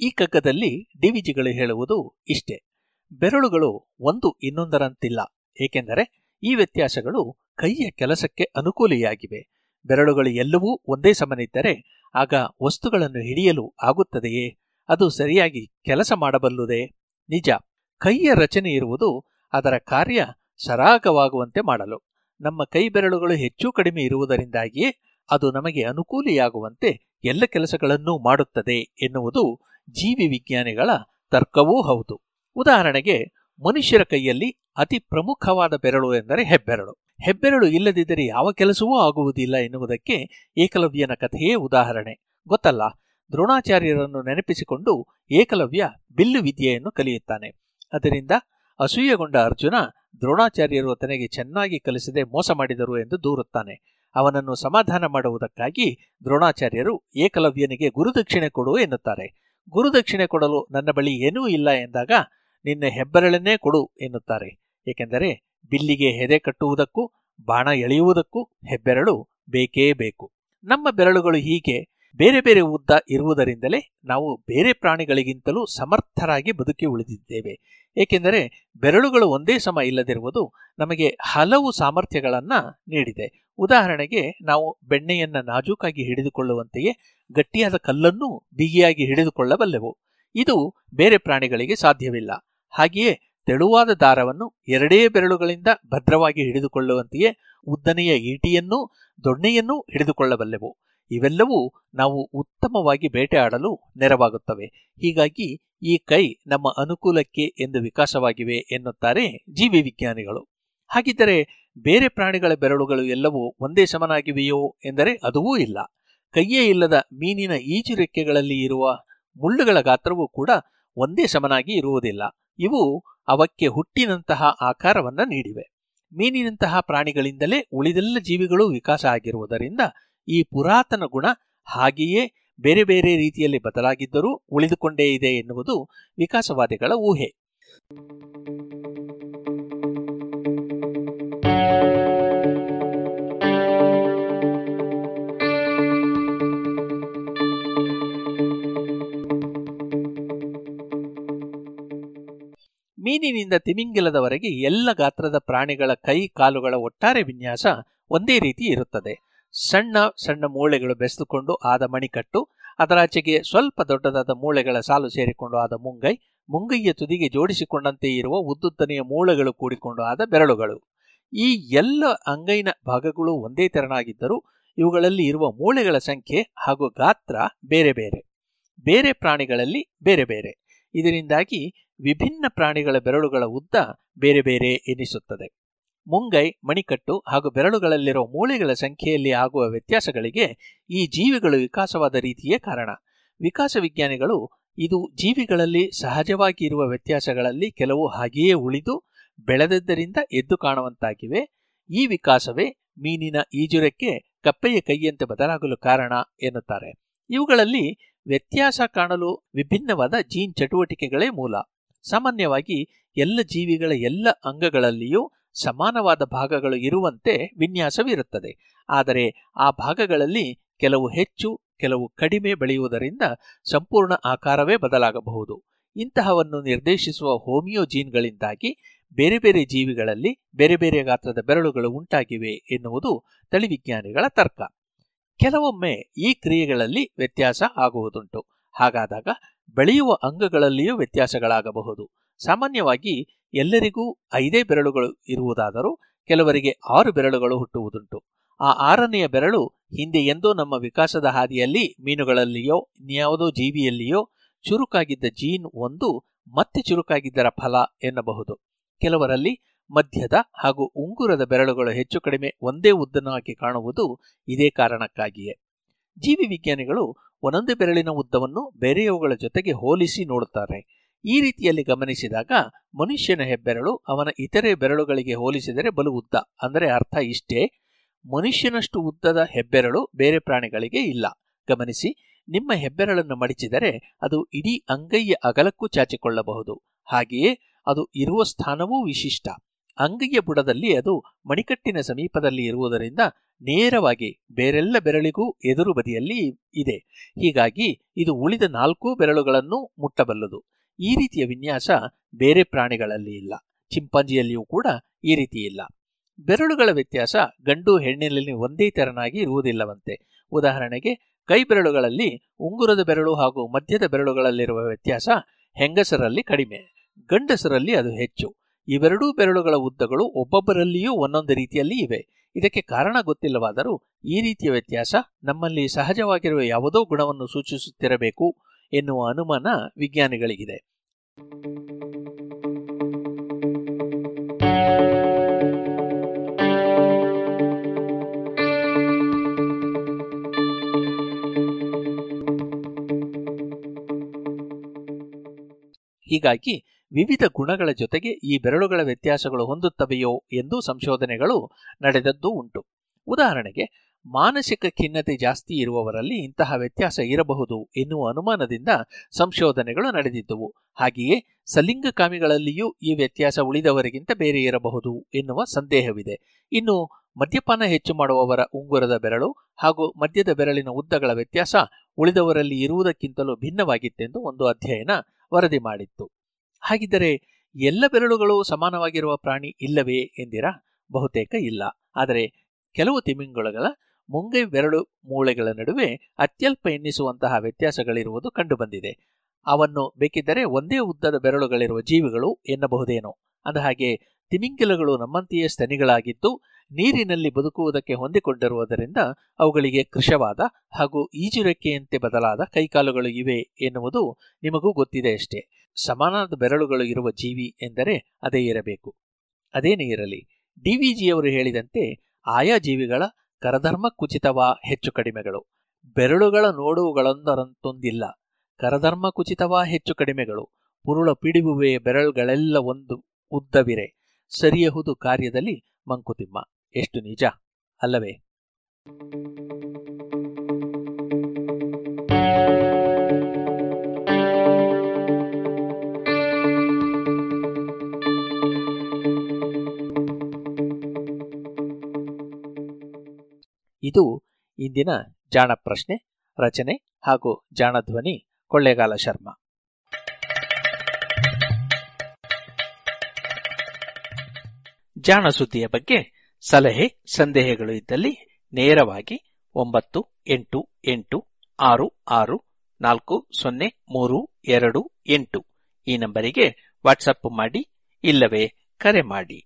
ಈ ಕಗ್ಗದಲ್ಲಿ ಡಿವಿಜಿಗಳು ಹೇಳುವುದು ಇಷ್ಟೆ. ಬೆರಳುಗಳು ಒಂದು ಇನ್ನೊಂದರಂತಿಲ್ಲ. ಏಕೆಂದರೆ ಈ ವ್ಯತ್ಯಾಸಗಳು ಕೈಯ ಕೆಲಸಕ್ಕೆ ಅನುಕೂಲಿಯಾಗಿವೆ. ಬೆರಳುಗಳು ಎಲ್ಲವೂ ಒಂದೇ ಸಮನಿದ್ದರೆ ಆಗ ವಸ್ತುಗಳನ್ನು ಹಿಡಿಯಲು ಆಗುತ್ತದೆಯೇ? ಅದು ಸರಿಯಾಗಿ ಕೆಲಸ ಮಾಡಬಲ್ಲುದೇ? ನಿಜ. ಕೈಯ ರಚನೆ ಇರುವುದು ಅದರ ಕಾರ್ಯ ಸರಾಗವಾಗುವಂತೆ ಮಾಡಲು. ನಮ್ಮ ಕೈ ಬೆರಳುಗಳು ಹೆಚ್ಚು ಕಡಿಮೆ ಇರುವುದರಿಂದಾಗಿಯೇ ಅದು ನಮಗೆ ಅನುಕೂಲಿಯಾಗುವಂತೆ ಎಲ್ಲ ಕೆಲಸಗಳನ್ನೂ ಮಾಡುತ್ತದೆ ಎನ್ನುವುದು ಜೀವಿ ವಿಜ್ಞಾನಿಗಳ ತರ್ಕವೂ ಹೌದು. ಉದಾಹರಣೆಗೆ ಮನುಷ್ಯರ ಕೈಯಲ್ಲಿ ಅತಿ ಪ್ರಮುಖವಾದ ಬೆರಳು ಎಂದರೆ ಹೆಬ್ಬೆರಳು. ಹೆಬ್ಬೆರಳು ಇಲ್ಲದಿದ್ದರೆ ಯಾವ ಕೆಲಸವೂ ಆಗುವುದಿಲ್ಲ ಎನ್ನುವುದಕ್ಕೆ ಏಕಲವ್ಯನ ಕಥೆಯೇ ಉದಾಹರಣೆ. ಗೊತ್ತಲ್ಲ? ದ್ರೋಣಾಚಾರ್ಯರನ್ನು ನೆನಪಿಸಿಕೊಂಡು ಏಕಲವ್ಯ ಬಿಲ್ಲು ವಿದ್ಯೆಯನ್ನು ಕಲಿಯುತ್ತಾನೆ. ಅದರಿಂದ ಅಸೂಯೆಗೊಂಡ ಅರ್ಜುನ ದ್ರೋಣಾಚಾರ್ಯರು ತನಗೆ ಚೆನ್ನಾಗಿ ಕಲಿಸದೆ ಮೋಸ ಮಾಡಿದರು ಎಂದು ದೂರುತ್ತಾನೆ. ಅವನನ್ನು ಸಮಾಧಾನ ಮಾಡುವುದಕ್ಕಾಗಿ ದ್ರೋಣಾಚಾರ್ಯರು ಏಕಲವ್ಯನಿಗೆ ಗುರುದಕ್ಷಿಣೆ ಕೊಡು ಎನ್ನುತ್ತಾರೆ. ಗುರುದಕ್ಷಿಣೆ ಕೊಡಲು ನನ್ನ ಬಳಿ ಏನೂ ಇಲ್ಲ ಎಂದಾಗ ನಿನ್ನ ಹೆಬ್ಬೆರಳನ್ನೇ ಕೊಡು ಎನ್ನುತ್ತಾರೆ. ಏಕೆಂದರೆ ಬಿಲ್ಲಿಗೆ ಹೆದೆ ಕಟ್ಟುವುದಕ್ಕೂ, ಬಾಣ ಎಳೆಯುವುದಕ್ಕೂ ಹೆಬ್ಬೆರಳು ಬೇಕೇ ಬೇಕು. ನಮ್ಮ ಬೆರಳುಗಳು ಹೀಗೆ ಬೇರೆ ಬೇರೆ ಉದ್ದ ಇರುವುದರಿಂದಲೇ ನಾವು ಬೇರೆ ಪ್ರಾಣಿಗಳಿಗಿಂತಲೂ ಸಮರ್ಥರಾಗಿ ಬದುಕಿ ಉಳಿದಿದ್ದೇವೆ. ಏಕೆಂದರೆ ಬೆರಳುಗಳು ಒಂದೇ ಸಮ ಇಲ್ಲದಿರುವುದು ನಮಗೆ ಹಲವು ಸಾಮರ್ಥ್ಯಗಳನ್ನು ನೀಡಿದೆ. ಉದಾಹರಣೆಗೆ ನಾವು ಬೆಣ್ಣೆಯನ್ನು ನಾಜೂಕಾಗಿ ಹಿಡಿದುಕೊಳ್ಳುವಂತೆಯೇ ಗಟ್ಟಿಯಾದ ಕಲ್ಲನ್ನು ಬಿಗಿಯಾಗಿ ಹಿಡಿದುಕೊಳ್ಳಬಲ್ಲೆವು. ಇದು ಬೇರೆ ಪ್ರಾಣಿಗಳಿಗೆ ಸಾಧ್ಯವಿಲ್ಲ. ಹಾಗೆಯೇ ತೆಳುವಾದ ದಾರವನ್ನು ಎರಡೇ ಬೆರಳುಗಳಿಂದ ಭದ್ರವಾಗಿ ಹಿಡಿದುಕೊಳ್ಳುವಂತೆಯೇ ಉದ್ದನೆಯ ಈಟಿಯನ್ನೂ ದೊಣ್ಣೆಯನ್ನೂ ಹಿಡಿದುಕೊಳ್ಳಬಲ್ಲೆವು. ಇವೆಲ್ಲವೂ ನಾವು ಉತ್ತಮವಾಗಿ ಬೇಟೆಯಾಡಲು ನೆರವಾಗುತ್ತವೆ. ಹೀಗಾಗಿ ಈ ಕೈ ನಮ್ಮ ಅನುಕೂಲಕ್ಕೆ ಎಂದು ವಿಕಾಸವಾಗಿವೆ ಎನ್ನುತ್ತಾರೆ ಜೀವಿ ವಿಜ್ಞಾನಿಗಳು. ಹಾಗಿದ್ದರೆ ಬೇರೆ ಪ್ರಾಣಿಗಳ ಬೆರಳುಗಳು ಎಲ್ಲವೂ ಒಂದೇ ಸಮನಾಗಿವೆಯೋ ಎಂದರೆ ಅದುವೂ ಇಲ್ಲ. ಕೈಯೇ ಇಲ್ಲದ ಮೀನಿನ ಈಜು ರೆಕ್ಕೆಗಳಲ್ಲಿ ಇರುವ ಮುಳ್ಳುಗಳ ಗಾತ್ರವೂ ಕೂಡ ಒಂದೇ ಸಮನಾಗಿ ಇರುವುದಿಲ್ಲ. ಇವು ಅವಕ್ಕೆ ಹುಟ್ಟಿನಂತಹ ಆಕಾರವನ್ನು ನೀಡಿವೆ. ಮೀನಿನಂತಹ ಪ್ರಾಣಿಗಳಿಂದಲೇ ಉಳಿದೆಲ್ಲ ಜೀವಿಗಳು ವಿಕಾಸ ಆಗಿರುವುದರಿಂದ ಈ ಪುರಾತನ ಗುಣ ಹಾಗೆಯೇ ಬೇರೆ ಬೇರೆ ರೀತಿಯಲ್ಲಿ ಬದಲಾಗಿದ್ದರೂ ಉಳಿದುಕೊಂಡೇ ಇದೆ ಎನ್ನುವುದು ವಿಕಾಸವಾದಿಗಳ ಊಹೆ. ಮೀನಿನಿಂದ ತಿಮಿಂಗಿಲದವರೆಗೆ ಎಲ್ಲ ಗಾತ್ರದ ಪ್ರಾಣಿಗಳ ಕೈ ಕಾಲುಗಳ ಒಟ್ಟಾರೆ ವಿನ್ಯಾಸ ಒಂದೇ ರೀತಿ ಇರುತ್ತದೆ. ಸಣ್ಣ ಸಣ್ಣ ಮೂಳೆಗಳು ಬೆಸೆದುಕೊಂಡು ಆದ ಮಣಿಕಟ್ಟು ಅದರಾಚೆಗೆ ಸ್ವಲ್ಪ ದೊಡ್ಡದಾದ ಮೂಳೆಗಳ ಸಾಲು ಸೇರಿಕೊಂಡು ಆದ ಮುಂಗೈ, ಮುಂಗೈಯ ತುದಿಗೆ ಜೋಡಿಸಿಕೊಂಡಂತೆ ಇರುವ ಉದ್ದುದ್ದನೆಯ ಮೂಳೆಗಳು ಕೂಡಿಕೊಂಡು ಆದ ಬೆರಳುಗಳು. ಈ ಎಲ್ಲ ಅಂಗೈನ ಭಾಗಗಳು ಒಂದೇ ತೆರನಾಗಿದ್ದರೂ ಇವುಗಳಲ್ಲಿ ಇರುವ ಮೂಳೆಗಳ ಸಂಖ್ಯೆ ಹಾಗೂ ಗಾತ್ರ ಬೇರೆ ಬೇರೆ. ಬೇರೆ ಪ್ರಾಣಿಗಳಲ್ಲಿ ಬೇರೆ ಬೇರೆ. ಇದರಿಂದಾಗಿ ವಿಭಿನ್ನ ಪ್ರಾಣಿಗಳ ಬೆರಳುಗಳ ಉದ್ದ ಬೇರೆ ಬೇರೆ ಎನಿಸುತ್ತದೆ. ಮುಂಗೈ, ಮಣಿಕಟ್ಟು ಹಾಗೂ ಬೆರಳುಗಳಲ್ಲಿರುವ ಮೂಳೆಗಳ ಸಂಖ್ಯೆಯಲ್ಲಿ ಆಗುವ ವ್ಯತ್ಯಾಸಗಳಿಗೆ ಈ ಜೀವಿಗಳು ವಿಕಾಸವಾದ ರೀತಿಯೇ ಕಾರಣ. ವಿಕಾಸ ವಿಜ್ಞಾನಿಗಳು ಇದು ಜೀವಿಗಳಲ್ಲಿ ಸಹಜವಾಗಿ ಇರುವ ವ್ಯತ್ಯಾಸಗಳಲ್ಲಿ ಕೆಲವು ಹಾಗೆಯೇ ಉಳಿದು ಬೆಳೆದದ್ದರಿಂದ ಎದ್ದು ಕಾಣುವಂತಾಗಿವೆ. ಈ ವಿಕಾಸವೇ ಮೀನಿನ ಈಜುರಕ್ಕೆ ಕಪ್ಪೆಯ ಕೈಯಂತೆ ಬದಲಾಗಲು ಕಾರಣ ಎನ್ನುತ್ತಾರೆ. ಇವುಗಳಲ್ಲಿ ವ್ಯತ್ಯಾಸ ಕಾಣಲು ವಿಭಿನ್ನವಾದ ಜೀನ್ ಚಟುವಟಿಕೆಗಳೇ ಮೂಲ. ಸಾಮಾನ್ಯವಾಗಿ ಎಲ್ಲ ಜೀವಿಗಳ ಎಲ್ಲ ಅಂಗಗಳಲ್ಲಿಯೂ ಸಮಾನವಾದ ಭಾಗಗಳು ಇರುವಂತೆ ವಿನ್ಯಾಸವಿರುತ್ತದೆ. ಆದರೆ ಆ ಭಾಗಗಳಲ್ಲಿ ಕೆಲವು ಹೆಚ್ಚು, ಕೆಲವು ಕಡಿಮೆ ಬೆಳೆಯುವುದರಿಂದ ಸಂಪೂರ್ಣ ಆಕಾರವೇ ಬದಲಾಗಬಹುದು. ಇಂತಹವನ್ನು ನಿರ್ದೇಶಿಸುವ ಹೋಮಿಯೋ ಜೀನ್ಗಳಿಂದಾಗಿ ಬೇರೆ ಬೇರೆ ಜೀವಿಗಳಲ್ಲಿ ಬೇರೆ ಬೇರೆ ಗಾತ್ರದ ಬೆರಳುಗಳು ಉಂಟಾಗಿವೆ ಎನ್ನುವುದು ತಳಿವಿಜ್ಞಾನಿಗಳ ತರ್ಕ. ಕೆಲವೊಮ್ಮೆ ಈ ಕ್ರಿಯೆಗಳಲ್ಲಿ ವ್ಯತ್ಯಾಸ ಆಗುವುದುಂಟು. ಹಾಗಾದಾಗ ಬೆಳೆಯುವ ಅಂಗಗಳಲ್ಲಿಯೂ ವ್ಯತ್ಯಾಸಗಳಾಗಬಹುದು. ಸಾಮಾನ್ಯವಾಗಿ ಎಲ್ಲರಿಗೂ ಐದೇ ಬೆರಳುಗಳು ಇರುವುದಾದರೂ ಕೆಲವರಿಗೆ ಆರು ಬೆರಳುಗಳು ಹುಟ್ಟುವುದುಂಟು. ಆ ಆರನೆಯ ಬೆರಳು ಹಿಂದೆ ಎಂದೋ ನಮ್ಮ ವಿಕಾಸದ ಹಾದಿಯಲ್ಲಿ, ಮೀನುಗಳಲ್ಲಿಯೋ, ಇನ್ಯಾವುದೋ ಜೀವಿಯಲ್ಲಿಯೋ ಚುರುಕಾಗಿದ್ದ ಜೀನ್ ಒಂದು ಮತ್ತೆ ಚುರುಕಾಗಿದ್ದರ ಫಲ ಎನ್ನಬಹುದು. ಕೆಲವರಲ್ಲಿ ಮಧ್ಯದ ಹಾಗೂ ಉಂಗುರದ ಬೆರಳುಗಳು ಹೆಚ್ಚು ಕಡಿಮೆ ಒಂದೇ ಉದ್ದನಾಗಿ ಕಾಣುವುದು ಇದೇ ಕಾರಣಕ್ಕಾಗಿಯೇ. ಜೀವಿ ವಿಜ್ಞಾನಿಗಳು ಒಂದೊಂದು ಬೆರಳಿನ ಉದ್ದವನ್ನು ಬೇರೆಯವುಗಳ ಜೊತೆಗೆ ಹೋಲಿಸಿ ನೋಡುತ್ತಾರೆ. ಈ ರೀತಿಯಲ್ಲಿ ಗಮನಿಸಿದಾಗ ಮನುಷ್ಯನ ಹೆಬ್ಬೆರಳು ಅವನ ಇತರೆ ಬೆರಳುಗಳಿಗೆ ಹೋಲಿಸಿದರೆ ಬಲು ಉದ್ದ, ಅಂದರೆ ಅರ್ಥ ಇಷ್ಟೇ. ಮನುಷ್ಯನಷ್ಟು ಉದ್ದದ ಹೆಬ್ಬೆರಳು ಬೇರೆ ಪ್ರಾಣಿಗಳಿಗೆ ಇಲ್ಲ. ಗಮನಿಸಿ, ನಿಮ್ಮ ಹೆಬ್ಬೆರಳನ್ನು ಮಡಿಚಿದರೆ ಅದು ಇಡೀ ಅಂಗೈಯ ಅಗಲಕ್ಕೂ ಚಾಚಿಕೊಳ್ಳಬಹುದು. ಹಾಗೆಯೇ ಅದು ಇರುವ ಸ್ಥಾನವೂ ವಿಶಿಷ್ಟ. ಅಂಗೈಯ ಬುಡದಲ್ಲಿ ಅದು ಮಣಿಕಟ್ಟಿನ ಸಮೀಪದಲ್ಲಿ ಇರುವುದರಿಂದ ನೇರವಾಗಿ ಬೇರೆಲ್ಲ ಬೆರಳಿಗೂ ಎದುರು ಬದಿಯಲ್ಲಿ ಇದೆ. ಹೀಗಾಗಿ ಇದು ಉಳಿದ ನಾಲ್ಕೂ ಬೆರಳುಗಳನ್ನು ಮುಟ್ಟಬಲ್ಲದು. ಈ ರೀತಿಯ ವಿನ್ಯಾಸ ಬೇರೆ ಪ್ರಾಣಿಗಳಲ್ಲಿ ಇಲ್ಲ. ಚಿಂಪಾಂಜಿಯಲ್ಲಿಯೂ ಕೂಡ ಈ ರೀತಿ ಇಲ್ಲ. ಬೆರಳುಗಳ ವ್ಯತ್ಯಾಸ ಗಂಡು ಹೆಣ್ಣಿನಲ್ಲಿ ಒಂದೇ ತೆರನಾಗಿ ಇರುವುದಿಲ್ಲವಂತೆ. ಉದಾಹರಣೆಗೆ ಕೈ ಬೆರಳುಗಳಲ್ಲಿ ಉಂಗುರದ ಬೆರಳು ಹಾಗೂ ಮಧ್ಯದ ಬೆರಳುಗಳಲ್ಲಿರುವ ವ್ಯತ್ಯಾಸ ಹೆಂಗಸರಲ್ಲಿ ಕಡಿಮೆ, ಗಂಡಸರಲ್ಲಿ ಅದು ಹೆಚ್ಚು. ಇವೆರಡೂ ಬೆರಳುಗಳ ಉದ್ದಗಳು ಒಬ್ಬೊಬ್ಬರಲ್ಲಿಯೂ ಒಂದೊಂದು ರೀತಿಯಲ್ಲಿ ಇವೆ. ಇದಕ್ಕೆ ಕಾರಣ ಗೊತ್ತಿಲ್ಲವಾದರೂ ಈ ರೀತಿಯ ವ್ಯತ್ಯಾಸ ನಮ್ಮಲ್ಲಿ ಸಹಜವಾಗಿರುವ ಯಾವುದೋ ಗುಣವನ್ನು ಸೂಚಿಸುತ್ತಿರಬೇಕು ಎನ್ನುವ ಅನುಮಾನ ವಿಜ್ಞಾನಿಗಳಿಗಿದೆ. ಹೀಗಾಗಿ ವಿವಿಧ ಗುಣಗಳ ಜೊತೆಗೆ ಈ ಬೆರಳುಗಳ ವ್ಯತ್ಯಾಸಗಳು ಹೊಂದುತ್ತವೆಯೋ ಎಂದು ಸಂಶೋಧನೆಗಳು ನಡೆದದ್ದು ಉಂಟು. ಉದಾಹರಣೆಗೆ, ಮಾನಸಿಕ ಖಿನ್ನತೆ ಜಾಸ್ತಿ ಇರುವವರಲ್ಲಿ ಇಂತಹ ವ್ಯತ್ಯಾಸ ಇರಬಹುದು ಎನ್ನುವ ಅನುಮಾನದಿಂದ ಸಂಶೋಧನೆಗಳು ನಡೆದಿದ್ದವು. ಹಾಗೆಯೇ, ಸಲಿಂಗಕಾಮಿಗಳಲ್ಲಿಯೂ ಈ ವ್ಯತ್ಯಾಸ ಉಳಿದವರಿಗಿಂತ ಬೇರೆ ಇರಬಹುದು ಎನ್ನುವ ಸಂದೇಹವಿದೆ. ಇನ್ನು, ಮದ್ಯಪಾನ ಹೆಚ್ಚು ಮಾಡುವವರ ಉಂಗುರದ ಬೆರಳು ಹಾಗೂ ಮದ್ಯದ ಬೆರಳಿನ ಉದ್ದಗಳ ವ್ಯತ್ಯಾಸ ಉಳಿದವರಲ್ಲಿ ಇರುವುದಕ್ಕಿಂತಲೂ ಭಿನ್ನವಾಗಿತ್ತೆಂದು ಒಂದು ಅಧ್ಯಯನ ವರದಿ ಮಾಡಿತ್ತು. ಹಾಗಿದ್ದರೆ ಎಲ್ಲ ಬೆರಳುಗಳು ಸಮಾನವಾಗಿರುವ ಪ್ರಾಣಿ ಇಲ್ಲವೇ ಎಂದಿರಾ? ಬಹುತೇಕ ಇಲ್ಲ. ಆದರೆ ಕೆಲವು ತಿಮಿಂಗುಳಗಳ ಮುಂಗೈ ಬೆರಳು ಮೂಳೆಗಳ ನಡುವೆ ಅತ್ಯಲ್ಪ ಎನ್ನಿಸುವಂತಹ ವ್ಯತ್ಯಾಸಗಳಿರುವುದು ಕಂಡುಬಂದಿದೆ. ಅವನ್ನು ಬೇಕಿದ್ದರೆ ಒಂದೇ ಉದ್ದದ ಬೆರಳುಗಳಿರುವ ಜೀವಿಗಳು ಎನ್ನಬಹುದೇನೋ. ಅಂದಹಾಗೆ ತಿಮಿಂಗಿಲಗಳು ನಮ್ಮಂತೆಯೇ ಸ್ತನಿಗಳಾಗಿದ್ದು ನೀರಿನಲ್ಲಿ ಬದುಕುವುದಕ್ಕೆ ಹೊಂದಿಕೊಂಡಿರುವುದರಿಂದ ಅವುಗಳಿಗೆ ಕೃಶವಾದ ಹಾಗೂ ಈಜುರೆಕ್ಕೆಯಂತೆ ಬದಲಾದ ಕೈಕಾಲುಗಳು ಇವೆ ಎನ್ನುವುದು ನಿಮಗೂ ಗೊತ್ತಿದೆ ಅಷ್ಟೇ. ಸಮಾನದ ಬೆರಳುಗಳು ಇರುವ ಜೀವಿ ಎಂದರೆ ಅದೇ ಇರಬೇಕು. ಅದೇನೇ ಇರಲಿ ಡಿವಿಜಿಯವರು ಹೇಳಿದಂತೆ ಆಯಾ ಜೀವಿಗಳ ಕರಧರ್ಮ ಕುಚಿತವಾ ಹೆಚ್ಚು ಕಡಿಮೆಗಳು. ಬೆರಳುಗಳ ನೋಡುವುಗಳೊಂದರಂತೊಂದಿಲ್ಲ, ಕರಧರ್ಮ ಕುಚಿತವಾ ಹೆಚ್ಚು ಕಡಿಮೆಗಳು. ಪುರುಳ ಪಿಡಿಬುವೆ ಬೆರಳುಗಳೆಲ್ಲ ಒಂದು ಉದ್ದವಿರೆ, ಸರಿಯಹುದು ಕಾರ್ಯದಲ್ಲಿ ಮಂಕುತಿಮ್ಮ. ಎಷ್ಟು ನಿಜ, ಅಲ್ಲವೇ? ಇದು ಇಂದಿನ ಜಾಣ ಪ್ರಶ್ನೆ, ರಚನೆ ಹಾಗೂ ಜಾಣಧ್ವನಿ ಕೊಳ್ಳೇಗಾಲ ಶರ್ಮಾ. ಜಾಣ ಸುದ್ದಿಯ ಬಗ್ಗೆ ಸಲಹೆ, ಸಂದೇಹಗಳು ಇದ್ದಲ್ಲಿ ನೇರವಾಗಿ ಒಂಬತ್ತು, ಎಂಟು ಎಂಟು, ಆರು ಆರು, ನಾಲ್ಕು, ಸೊನ್ನೆ, ಮೂರು, ಎರಡು, ಎಂಟು ಈ ನಂಬರಿಗೆ ವಾಟ್ಸಪ್ ಮಾಡಿ ಇಲ್ಲವೇ ಕರೆ ಮಾಡಿ.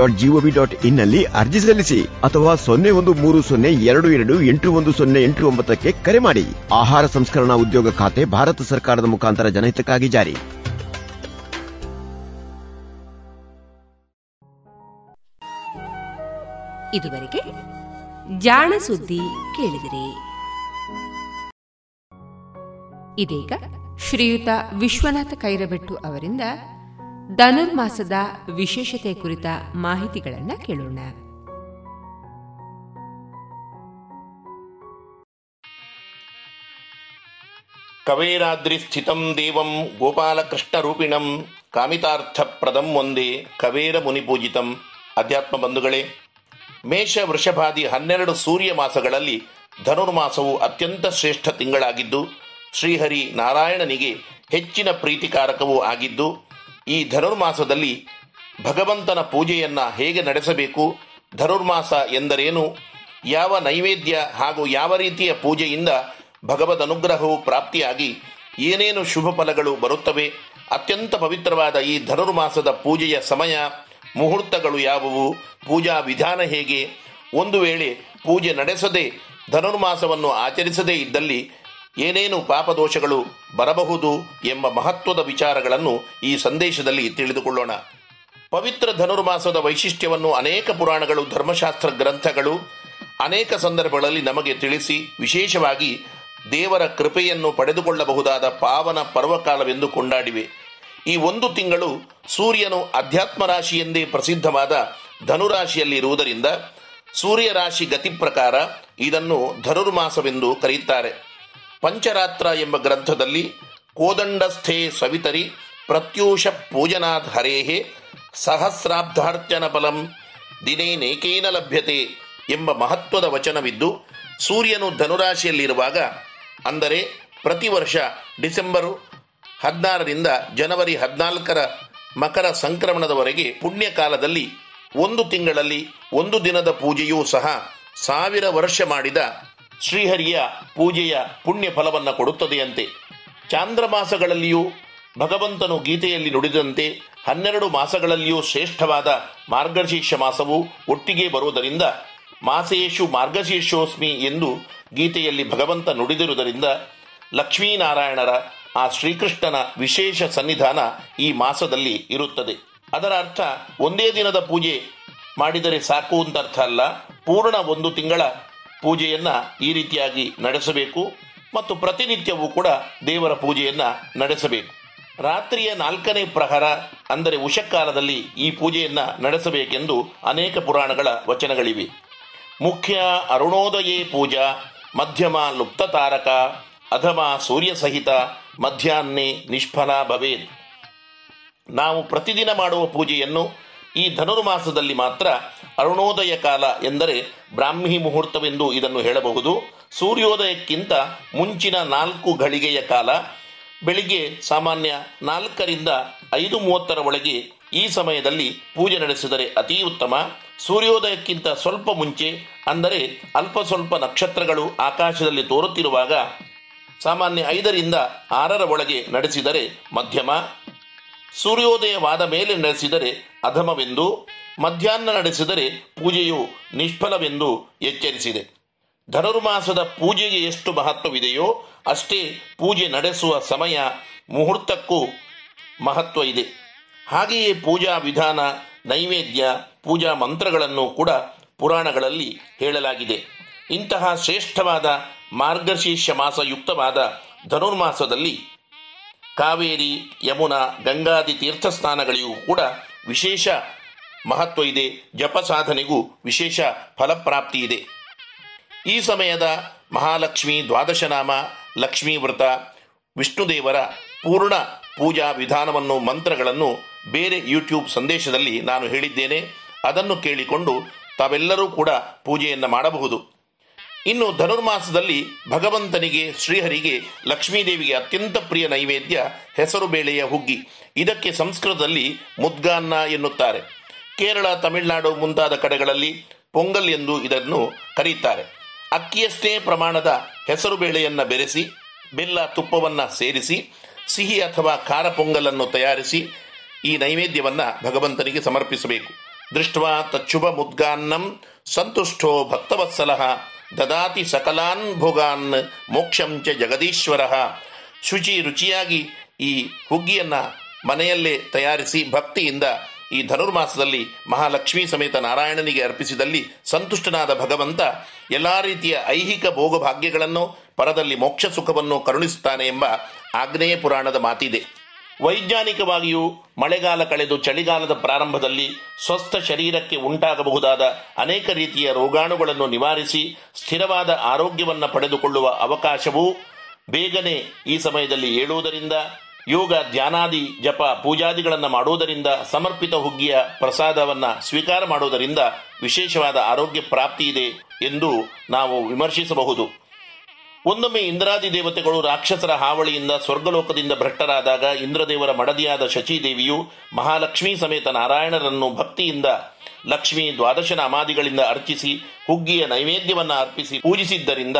dot GOV dot ಅರ್ಜಿ ಸಲ್ಲಿಸಿ ಅಥವಾ ಸೊನ್ನೆ ಒಂದು ಮೂರು ಸೊನ್ನೆ ಎರಡು ಎರಡು ಎಂಟು ಒಂದು ಸೊನ್ನೆ ಎಂಟು ಒಂಬತ್ತಕ್ಕೆ ಕರೆ ಮಾಡಿ. ಆಹಾರ ಸಂಸ್ಕರಣಾ ಉದ್ಯೋಗ ಖಾತೆ ಭಾರತ ಸರ್ಕಾರದ ಮುಖಾಂತರ ಜನಹಿತಕ್ಕಾಗಿ ಜಾರಿ. ಇದುವರೆಗೆ ಜಾಣ ಸುದ್ದಿ ಕೇಳಿದಿರಿ. ಇದೀಗ ಶ್ರೀಯುತ ವಿಶ್ವನಾಥ ಕೈರಬೆಟ್ಟು ಅವರಿಂದ ಧನುರ್ಮಾಸದ ವಿಶೇಷತೆ ಕುರಿತ ಮಾಹಿತಿಗಳನ್ನು ಕೇಳೋಣ. ಕವೇರಾದ್ರಿಸ್ಥಿತಂ ದೇವಂ ಗೋಪಾಲಕೃಷ್ಣರೂಪಿಣಂ ಕಾಮಿತಾರ್ಥಪ್ರದಂ ಒಂದೇ ಕವೇರ ಮುನಿಪೂಜಿತಂ. ಅಧ್ಯಾತ್ಮ ಬಂಧುಗಳೇ, ಮೇಷ ವೃಷಭಾದಿ ಹನ್ನೆರಡು ಸೂರ್ಯ ಮಾಸಗಳಲ್ಲಿ ಧನುರ್ಮಾಸವು ಅತ್ಯಂತ ಶ್ರೇಷ್ಠ ತಿಂಗಳಾಗಿದ್ದು, ಶ್ರೀಹರಿ ನಾರಾಯಣನಿಗೆ ಹೆಚ್ಚಿನ ಪ್ರೀತಿಕಾರಕವೂ ಆಗಿದ್ದು ಈ ಧನುರ್ಮಾಸದಲ್ಲಿ ಭಗವಂತನ ಪೂಜೆಯನ್ನ ಹೇಗೆ ನಡೆಸಬೇಕು? ಧನುರ್ಮಾಸ ಎಂದರೇನು? ಯಾವ ನೈವೇದ್ಯ ಹಾಗೂ ಯಾವ ರೀತಿಯ ಪೂಜೆಯಿಂದ ಭಗವದ್ ಅನುಗ್ರಹವು ಪ್ರಾಪ್ತಿಯಾಗಿ ಏನೇನು ಶುಭ ಫಲಗಳು ಬರುತ್ತವೆ? ಅತ್ಯಂತ ಪವಿತ್ರವಾದ ಈ ಧನುರ್ಮಾಸದ ಪೂಜೆಯ ಸಮಯ, ಮುಹೂರ್ತಗಳು ಯಾವುವು? ಪೂಜಾ ವಿಧಾನ ಹೇಗೆ? ಒಂದು ವೇಳೆ ಪೂಜೆ ನಡೆಸದೆ ಧನುರ್ಮಾಸವನ್ನು ಆಚರಿಸದೇ ಇದ್ದಲ್ಲಿ ಏನೇನು ಪಾಪದೋಷಗಳು ಬರಬಹುದು ಎಂಬ ಮಹತ್ವದ ವಿಚಾರಗಳನ್ನು ಈ ಸಂದೇಶದಲ್ಲಿ ತಿಳಿದುಕೊಳ್ಳೋಣ. ಪವಿತ್ರ ಧನುರ್ಮಾಸದ ವೈಶಿಷ್ಟ್ಯವನ್ನು ಅನೇಕ ಪುರಾಣಗಳು, ಧರ್ಮಶಾಸ್ತ್ರ ಗ್ರಂಥಗಳು ಅನೇಕ ಸಂದರ್ಭಗಳಲ್ಲಿ ನಮಗೆ ತಿಳಿಸಿ, ವಿಶೇಷವಾಗಿ ದೇವರ ಕೃಪೆಯನ್ನು ಪಡೆದುಕೊಳ್ಳಬಹುದಾದ ಪಾವನ ಪರ್ವಕಾಲವೆಂದು ಕೊಂಡಾಡಿವೆ. ಈ ಒಂದು ತಿಂಗಳು ಸೂರ್ಯನು ಅಧ್ಯಾತ್ಮ ರಾಶಿ ಎಂದೇ ಪ್ರಸಿದ್ಧವಾದ ಧನುರಾಶಿಯಲ್ಲಿ ಇರುವುದರಿಂದ ಸೂರ್ಯ ರಾಶಿ ಗತಿ ಪ್ರಕಾರ ಇದನ್ನು ಧನುರ್ಮಾಸವೆಂದು ಕರೆಯುತ್ತಾರೆ. ಪಂಚರಾತ್ರ ಎಂಬ ಗ್ರಂಥದಲ್ಲಿ ಕೋದಂಡಸ್ಥೆ ಸವಿತರಿ ಪ್ರತ್ಯೂಷ ಪೂಜನಾಥ್ ಹರೇಹೆ ಸಹಸ್ರಾಬ್ಧಾರ್ಚನ ಬಲಂ ದಿನೇ ನೇಕೇನ ಲಭ್ಯತೆ ಎಂಬ ಮಹತ್ವದ ವಚನವಿದ್ದು, ಸೂರ್ಯನು ಧನುರಾಶಿಯಲ್ಲಿರುವಾಗ, ಅಂದರೆ ಪ್ರತಿ ವರ್ಷ ಡಿಸೆಂಬರ್ ಹದಿನಾರರಿಂದ ಜನವರಿ ಹದಿನಾಲ್ಕರ ಮಕರ ಸಂಕ್ರಮಣದವರೆಗೆ ಪುಣ್ಯಕಾಲದಲ್ಲಿ ಒಂದು ತಿಂಗಳಲ್ಲಿ ಒಂದು ದಿನದ ಪೂಜೆಯೂ ಸಹ ಸಾವಿರ ವರ್ಷ ಮಾಡಿದ ಶ್ರೀಹರಿಯ ಪೂಜೆಯ ಪುಣ್ಯ ಫಲವನ್ನು ಕೊಡುತ್ತದೆಯಂತೆ. ಚಾಂದ್ರಮಾಸಗಳಲ್ಲಿಯೂ ಭಗವಂತನು ಗೀತೆಯಲ್ಲಿ ನುಡಿದಂತೆ ಹನ್ನೆರಡು ಮಾಸಗಳಲ್ಲಿಯೂ ಶ್ರೇಷ್ಠವಾದ ಮಾರ್ಗಶೀರ್ಷ ಮಾಸವು ಒಟ್ಟಿಗೆ ಬರುವುದರಿಂದ ಮಾಸೇಶು ಮಾರ್ಗಶೀರ್ಷೋಸ್ಮಿ ಎಂದು ಗೀತೆಯಲ್ಲಿ ಭಗವಂತ ನುಡಿದಿರುವುದರಿಂದ ಲಕ್ಷ್ಮೀನಾರಾಯಣರ ಆ ಶ್ರೀಕೃಷ್ಣನ ವಿಶೇಷ ಸನ್ನಿಧಾನ ಈ ಮಾಸದಲ್ಲಿ ಇರುತ್ತದೆ. ಅದರ ಅರ್ಥ ಒಂದೇ ದಿನದ ಪೂಜೆ ಮಾಡಿದರೆ ಸಾಕು ಅಂತ ಅರ್ಥ ಅಲ್ಲ. ಪೂರ್ಣ ಒಂದು ತಿಂಗಳ ಪೂಜೆಯನ್ನ ಈ ರೀತಿಯಾಗಿ ನಡೆಸಬೇಕು ಮತ್ತು ಪ್ರತಿನಿತ್ಯವೂ ಕೂಡ ದೇವರ ಪೂಜೆಯನ್ನ ನಡೆಸಬೇಕು. ರಾತ್ರಿಯ ನಾಲ್ಕನೇ ಪ್ರಹರ ಅಂದರೆ ಉಷಕಾಲದಲ್ಲಿ ಈ ಪೂಜೆಯನ್ನ ನಡೆಸಬೇಕೆಂದು ಅನೇಕ ಪುರಾಣಗಳ ವಚನಗಳಿವೆ. ಮುಖ್ಯ ಅರುಣೋದಯೇ ಪೂಜಾ, ಮಧ್ಯಮ ಲುಪ್ತ ತಾರಕ, ಅಧಮ ಸೂರ್ಯ ಸಹಿತ ಮಧ್ಯಾಹ್ನೆ ನಿಷ್ಫಲ ಭವೇದ್ ನಾವು ಪ್ರತಿದಿನ ಮಾಡುವ ಪೂಜೆಯನ್ನು ಈ ಧನುರ್ಮಾಸದಲ್ಲಿ ಮಾತ್ರ ಅರುಣೋದಯ ಕಾಲ ಎಂದರೆ ಬ್ರಾಹ್ಮಿ ಮುಹೂರ್ತವೆಂದು ಇದನ್ನು ಹೇಳಬಹುದು. ಸೂರ್ಯೋದಯಕ್ಕಿಂತ ಮುಂಚಿನ ನಾಲ್ಕು ಘಳಿಗೆಯ ಕಾಲ. ಬೆಳಿಗ್ಗೆ ಸಾಮಾನ್ಯ ನಾಲ್ಕರಿಂದ ಐದು ಮೂವತ್ತರ ಒಳಗೆ ಈ ಸಮಯದಲ್ಲಿ ಪೂಜೆ ನಡೆಸಿದರೆ ಅತಿ ಉತ್ತಮ. ಸೂರ್ಯೋದಯಕ್ಕಿಂತ ಸ್ವಲ್ಪ ಮುಂಚೆ, ಅಂದರೆ ಅಲ್ಪ ಸ್ವಲ್ಪ ನಕ್ಷತ್ರಗಳು ಆಕಾಶದಲ್ಲಿ ತೋರುತ್ತಿರುವಾಗ ಸಾಮಾನ್ಯ ಐದರಿಂದ ಆರರ ಒಳಗೆ ನಡೆಸಿದರೆ ಮಧ್ಯಮ. ಸೂರ್ಯೋದಯವಾದ ಮೇಲೆ ನಡೆಸಿದರೆ ಅಧಮವೆಂದು. ಮಧ್ಯಾಹ್ನ ನಡೆಸಿದರೆ ಪೂಜೆಯು ನಿಷ್ಫಲವೆಂದು ಎಚ್ಚರಿಸಿದೆ. ಧನುರ್ಮಾಸದ ಪೂಜೆಗೆ ಎಷ್ಟು ಮಹತ್ವವಿದೆಯೋ ಅಷ್ಟೇ ಪೂಜೆ ನಡೆಸುವ ಸಮಯ ಮುಹೂರ್ತಕ್ಕೂ ಮಹತ್ವ ಇದೆ. ಹಾಗೆಯೇ ಪೂಜಾ ವಿಧಾನ, ನೈವೇದ್ಯ, ಪೂಜಾ ಮಂತ್ರಗಳನ್ನು ಕೂಡ ಪುರಾಣಗಳಲ್ಲಿ ಹೇಳಲಾಗಿದೆ. ಇಂತಹ ಶ್ರೇಷ್ಠವಾದ ಮಾರ್ಗಶೀರ್ಷ ಮಾಸಯುಕ್ತವಾದ ಧನುರ್ಮಾಸದಲ್ಲಿ ಕಾವೇರಿ, ಯಮುನಾ, ಗಂಗಾದಿ ತೀರ್ಥಸ್ಥಾನಗಳಿಗೂ ಕೂಡ ವಿಶೇಷ ಮಹತ್ವ ಇದೆ, ಜಪ ಸಾಧನೆಗೂ ವಿಶೇಷ ಫಲಪ್ರಾಪ್ತಿ ಇದೆ. ಈ ಸಮಯದ ಮಹಾಲಕ್ಷ್ಮಿ ದ್ವಾದಶನಾಮ, ಲಕ್ಷ್ಮೀ ವ್ರತ, ವಿಷ್ಣುದೇವರ ಪೂರ್ಣ ಪೂಜಾ ವಿಧಾನವನ್ನು, ಮಂತ್ರಗಳನ್ನು ಬೇರೆ ಯೂಟ್ಯೂಬ್ ಸಂದೇಶದಲ್ಲಿ ನಾನು ಹೇಳಿದ್ದೇನೆ. ಅದನ್ನು ಕೇಳಿಕೊಂಡು ತಾವೆಲ್ಲರೂ ಕೂಡ ಪೂಜೆಯನ್ನು ಮಾಡಬಹುದು. ಇನ್ನು ಧನುರ್ಮಾಸದಲ್ಲಿ ಭಗವಂತನಿಗೆ, ಶ್ರೀಹರಿಗೆ, ಲಕ್ಷ್ಮೀದೇವಿಗೆ ಅತ್ಯಂತ ಪ್ರಿಯ ನೈವೇದ್ಯ ಹೆಸರು ಬೇಳೆಯ ಹುಗ್ಗಿ. ಇದಕ್ಕೆ ಸಂಸ್ಕೃತದಲ್ಲಿ ಮುದ್ಗಾನ್ನ ಎನ್ನುತ್ತಾರೆ. ಕೇರಳ, ತಮಿಳುನಾಡು ಮುಂತಾದ ಕಡೆಗಳಲ್ಲಿ ಪೊಂಗಲ್ ಎಂದು ಇದನ್ನು ಕರೆಯುತ್ತಾರೆ ಅಕ್ಕಿಯಷ್ಟೇ ಪ್ರಮಾಣದ ಹೆಸರು ಬೇಳೆಯನ್ನು ಬೆರೆಸಿ, ಬೆಲ್ಲ ತುಪ್ಪವನ್ನು ಸೇರಿಸಿ, ಸಿಹಿ ಅಥವಾ ಖಾರ ಪೊಂಗಲನ್ನು ತಯಾರಿಸಿ ಈ ನೈವೇದ್ಯವನ್ನು ಭಗವಂತನಿಗೆ ಸಮರ್ಪಿಸಬೇಕು. ದೃಷ್ಟ್ವಾ ತಚ್ಚುಭ ಮುದ್ಗಾನ್ನಂ ಸಂತುಷ್ಟೋ ಭಕ್ತವತ್ಸಲಃ ದದಾತಿ ಸಕಲಾನ್ ಭೋಗಾನ್ ಮೋಕ್ಷಂಚ ಜಗದೀಶ್ವರ. ಶುಚಿ ರುಚಿಯಾಗಿ ಈ ಹುಗ್ಗಿಯನ್ನು ಮನೆಯಲ್ಲೇ ತಯಾರಿಸಿ ಭಕ್ತಿಯಿಂದ ಈ ಧನುರ್ಮಾಸದಲ್ಲಿ ಮಹಾಲಕ್ಷ್ಮೀ ಸಮೇತ ನಾರಾಯಣನಿಗೆ ಅರ್ಪಿಸಿದಲ್ಲಿ ಸಂತುಷ್ಟನಾದ ಭಗವಂತ ಎಲ್ಲ ರೀತಿಯ ಐಹಿಕ ಭೋಗಭಾಗ್ಯಗಳನ್ನು, ಪರದಲ್ಲಿ ಮೋಕ್ಷ ಸುಖವನ್ನು ಕರುಣಿಸುತ್ತಾನೆ ಎಂಬ ಆಗ್ನೇಯ ಪುರಾಣದ ಮಾತಿದೆ. ವೈಜ್ಞಾನಿಕವಾಗಿಯೂ ಮಳೆಗಾಲ ಕಳೆದು ಚಳಿಗಾಲದ ಪ್ರಾರಂಭದಲ್ಲಿ ಸ್ವಸ್ಥ ಶರೀರಕ್ಕೆ ಉಂಟಾಗಬಹುದಾದ ಅನೇಕ ರೀತಿಯ ರೋಗಾಣುಗಳನ್ನು ನಿವಾರಿಸಿ ಸ್ಥಿರವಾದ ಆರೋಗ್ಯವನ್ನು ಪಡೆದುಕೊಳ್ಳುವ ಅವಕಾಶವೂ ಬೇಗನೆ ಈ ಸಮಯದಲ್ಲಿ ಏಳುವುದರಿಂದ ಯೋಗ, ಧ್ಯಾನಾದಿ, ಜಪ, ಪೂಜಾದಿಗಳನ್ನು ಮಾಡುವುದರಿಂದ ಸಮರ್ಪಿತ ಹುಗ್ಗಿಯ ಪ್ರಸಾದವನ್ನು ಸ್ವೀಕಾರ ಮಾಡುವುದರಿಂದ ವಿಶೇಷವಾದ ಆರೋಗ್ಯ ಪ್ರಾಪ್ತಿ ಇದೆ ಎಂದು ನಾವು ವಿಮರ್ಶಿಸಬಹುದು. ಒಂದೊಮ್ಮೆ ಇಂದ್ರಾದಿ ದೇವತೆಗಳು ರಾಕ್ಷಸರ ಹಾವಳಿಯಿಂದ ಸ್ವರ್ಗಲೋಕದಿಂದ ಭ್ರಷ್ಟರಾದಾಗ ಇಂದ್ರದೇವರ ಮಡದಿಯಾದ ಶಚಿದೇವಿಯು ಮಹಾಲಕ್ಷ್ಮೀ ಸಮೇತ ನಾರಾಯಣರನ್ನು ಭಕ್ತಿಯಿಂದ ಲಕ್ಷ್ಮಿ ದ್ವಾದಶ ನಾಮಾದಿಗಳಿಂದ ಅರ್ಚಿಸಿ ಹುಗ್ಗಿಯ ನೈವೇದ್ಯವನ್ನು ಅರ್ಪಿಸಿ ಪೂಜಿಸಿದ್ದರಿಂದ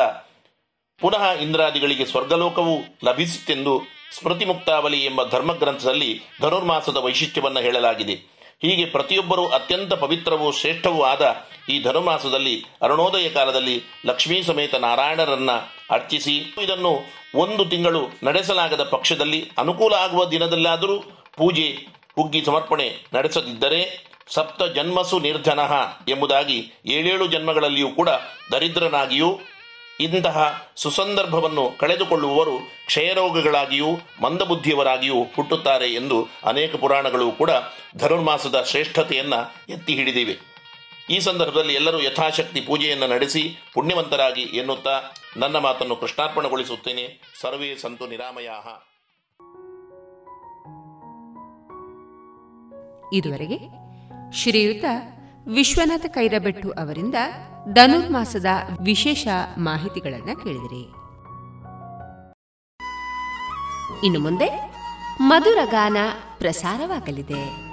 ಪುನಃ ಇಂದ್ರಾದಿಗಳಿಗೆ ಸ್ವರ್ಗಲೋಕವು ಲಭಿಸಿತೆಂದು ಸ್ಮೃತಿ ಮುಕ್ತಾವಲಿ ಎಂಬ ಧರ್ಮಗ್ರಂಥದಲ್ಲಿ ಧನುರ್ಮಾಸದ ವೈಶಿಷ್ಟ್ಯವನ್ನು ಹೇಳಲಾಗಿದೆ. ಹೀಗೆ ಪ್ರತಿಯೊಬ್ಬರೂ ಅತ್ಯಂತ ಪವಿತ್ರವೂ ಶ್ರೇಷ್ಠವೂ ಆದ ಈ ಧನುರ್ಮಾಸದಲ್ಲಿ ಅರುಣೋದಯ ಕಾಲದಲ್ಲಿ ಲಕ್ಷ್ಮೀ ಸಮೇತ ನಾರಾಯಣರನ್ನ ಅರ್ಚಿಸಿ, ಇದನ್ನು ಒಂದು ತಿಂಗಳು ನಡೆಸಲಾಗದ ಪಕ್ಷದಲ್ಲಿ ಅನುಕೂಲ ಆಗುವ ದಿನದಲ್ಲಾದರೂ ಪೂಜೆ, ಹುಗ್ಗಿ ಸಮರ್ಪಣೆ ನಡೆಸದಿದ್ದರೆ ಸಪ್ತ ಜನ್ಮಸು ನಿರ್ಧನಃ ಎಂಬುದಾಗಿ ಏಳೇಳು ಜನ್ಮಗಳಲ್ಲಿಯೂ ಕೂಡ ದರಿದ್ರನಾಗಿಯೂ ಇಂತಹ ಸುಸಂದರ್ಭವನ್ನು ಕಳೆದುಕೊಳ್ಳುವವರು ಕ್ಷಯರೋಗಗಳಾಗಿಯೂ ಮಂದಬುದ್ಧಿಯವರಾಗಿಯೂ ಹುಟ್ಟುತ್ತಾರೆ ಎಂದು ಅನೇಕ ಪುರಾಣಗಳು ಕೂಡ ಧನುರ್ಮಾಸದ ಶ್ರೇಷ್ಠತೆಯನ್ನು ಎತ್ತಿ ಹಿಡಿದಿವೆ. ಈ ಸಂದರ್ಭದಲ್ಲಿ ಎಲ್ಲರೂ ಯಥಾಶಕ್ತಿ ಪೂಜೆಯನ್ನು ನಡೆಸಿ ಪುಣ್ಯವಂತರಾಗಿ ಎನ್ನುತ್ತಾ ನನ್ನ ಮಾತನ್ನು ಕೃಷ್ಣಾರ್ಪಣಗೊಳಿಸುತ್ತೇನೆ. ಸರ್ವೇ ಸಂತು ನಿರಾಮಯಾಹ. ಇದುವರೆಗೆ ಶ್ರೀಯುತ ವಿಶ್ವನಾಥ ಕೈರಬೆಟ್ಟು ಅವರಿಂದ ಧನುರ್ಮಾಸದ ವಿಶೇಷ ಮಾಹಿತಿಗಳನ್ನು ಕೇಳಿದಿರಿ. ಇನ್ನು ಮುಂದೆ ಮಧುರ ಗಾನ ಪ್ರಸಾರವಾಗಲಿದೆ.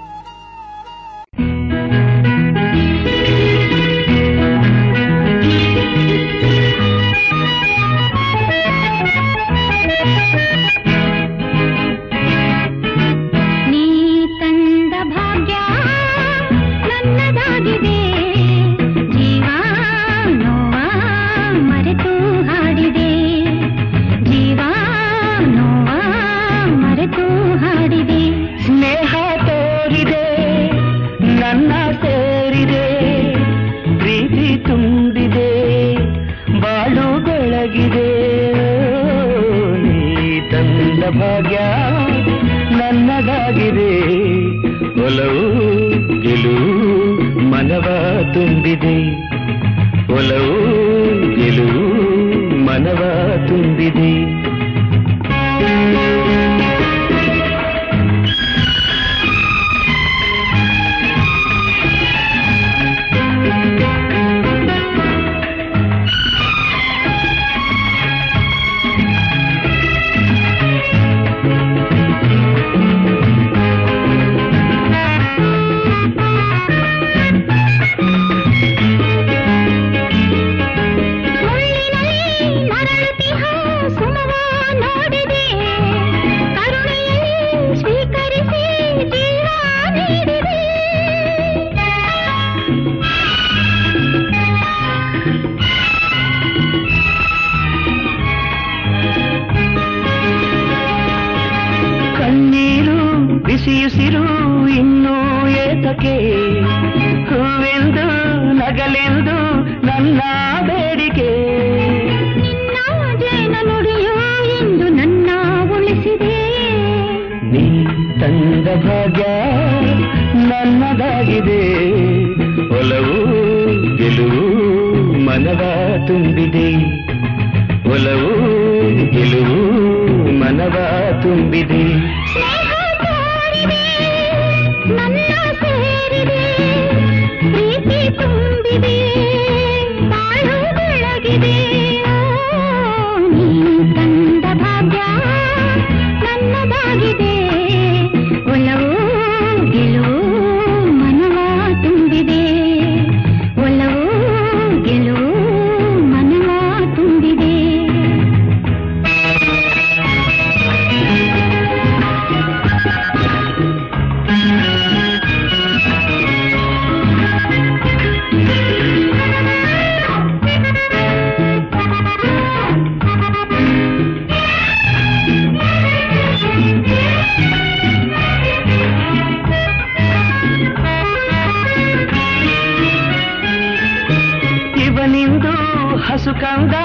ಹಸುಕಂದ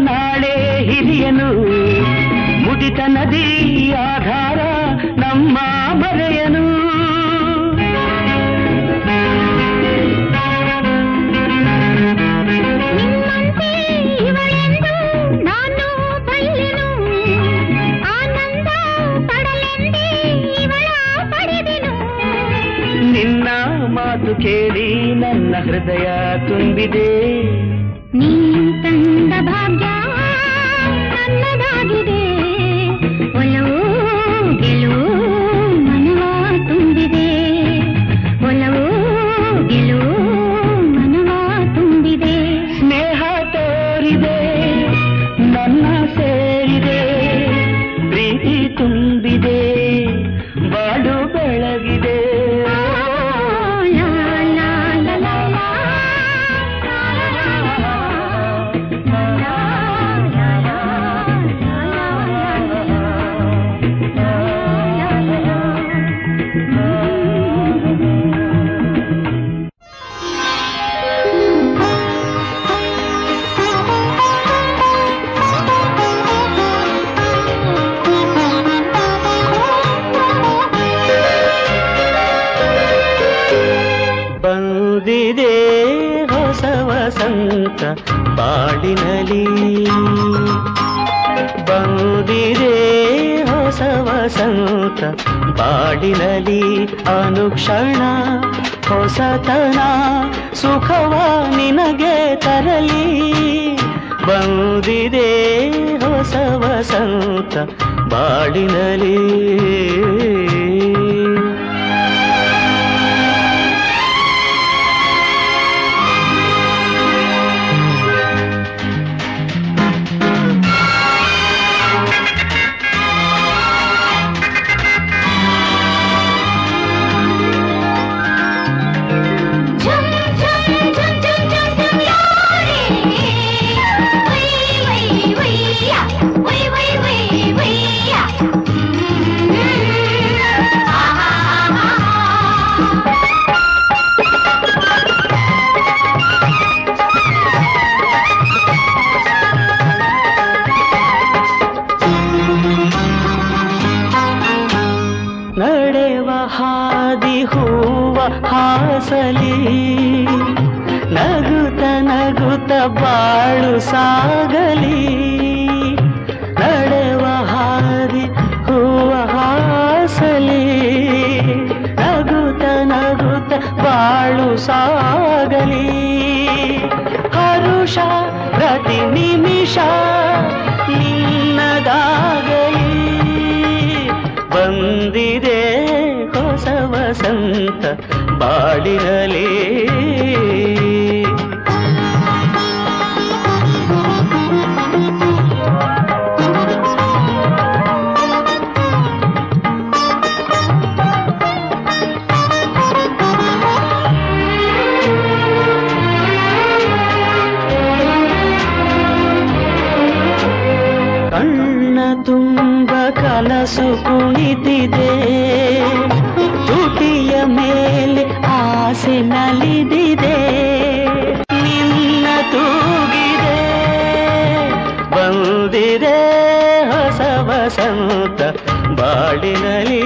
ನಾಳೆ ಹಿರಿಯನು ಮುಡಿತ ನದಿ ಆಧಾರ ನಮ್ಮ ಮರೆಯನು ನಿನ್ನ ಮಾತು ಕೇಳಿ ನನ್ನ ಹೃದಯ ತುಂಬಿದೆ ಸಂಗೀತ ಅನುಕ್ಷಣ ಹೊಸತನ ಸುಖವ ನಿನಗೆ ತರಲಿ. ಬಂದಿದೆ ಹೊಸ ವಸಂತ ಬಾಡಿನಲಿ. ಸಾಗಲಿ, ನಡೆವ ಹಾರಿ ಹೂವ ಹಾಸಲಿ ನಗುತ ನಗುತ ಬಾಳು ಸಾಗಲಿ. ಹರುಷ, ಪ್ರತಿ ನಿಮಿಷ ನಿನ್ನದಾಗಲಿ. ಬಂದಿದೆ ಹೊಸ ವಸಂತ ಬಾಳಿರಲಿ ಬಂದಿದೆ ಹೊಸ ವಸಂತ ಬಾಳಿನಲಿ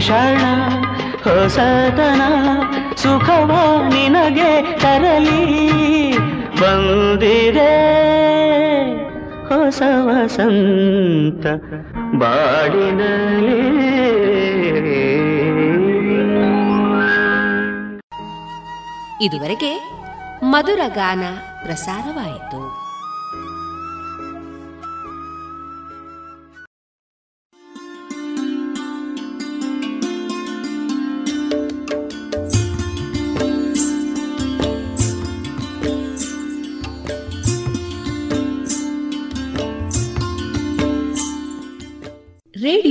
ಶರಣ ಹೊಸತನ ಸುಖವ ನಿನಗೆ ತರಲಿ. ಬಂದಿದೆ ಹೊಸ ವಸಂತ ಬಾಡಿನಲ್ಲಿ. ಇದುವರೆಗೆ ಮಧುರ ಗಾನ ಪ್ರಸಾರವಾಯಿತು.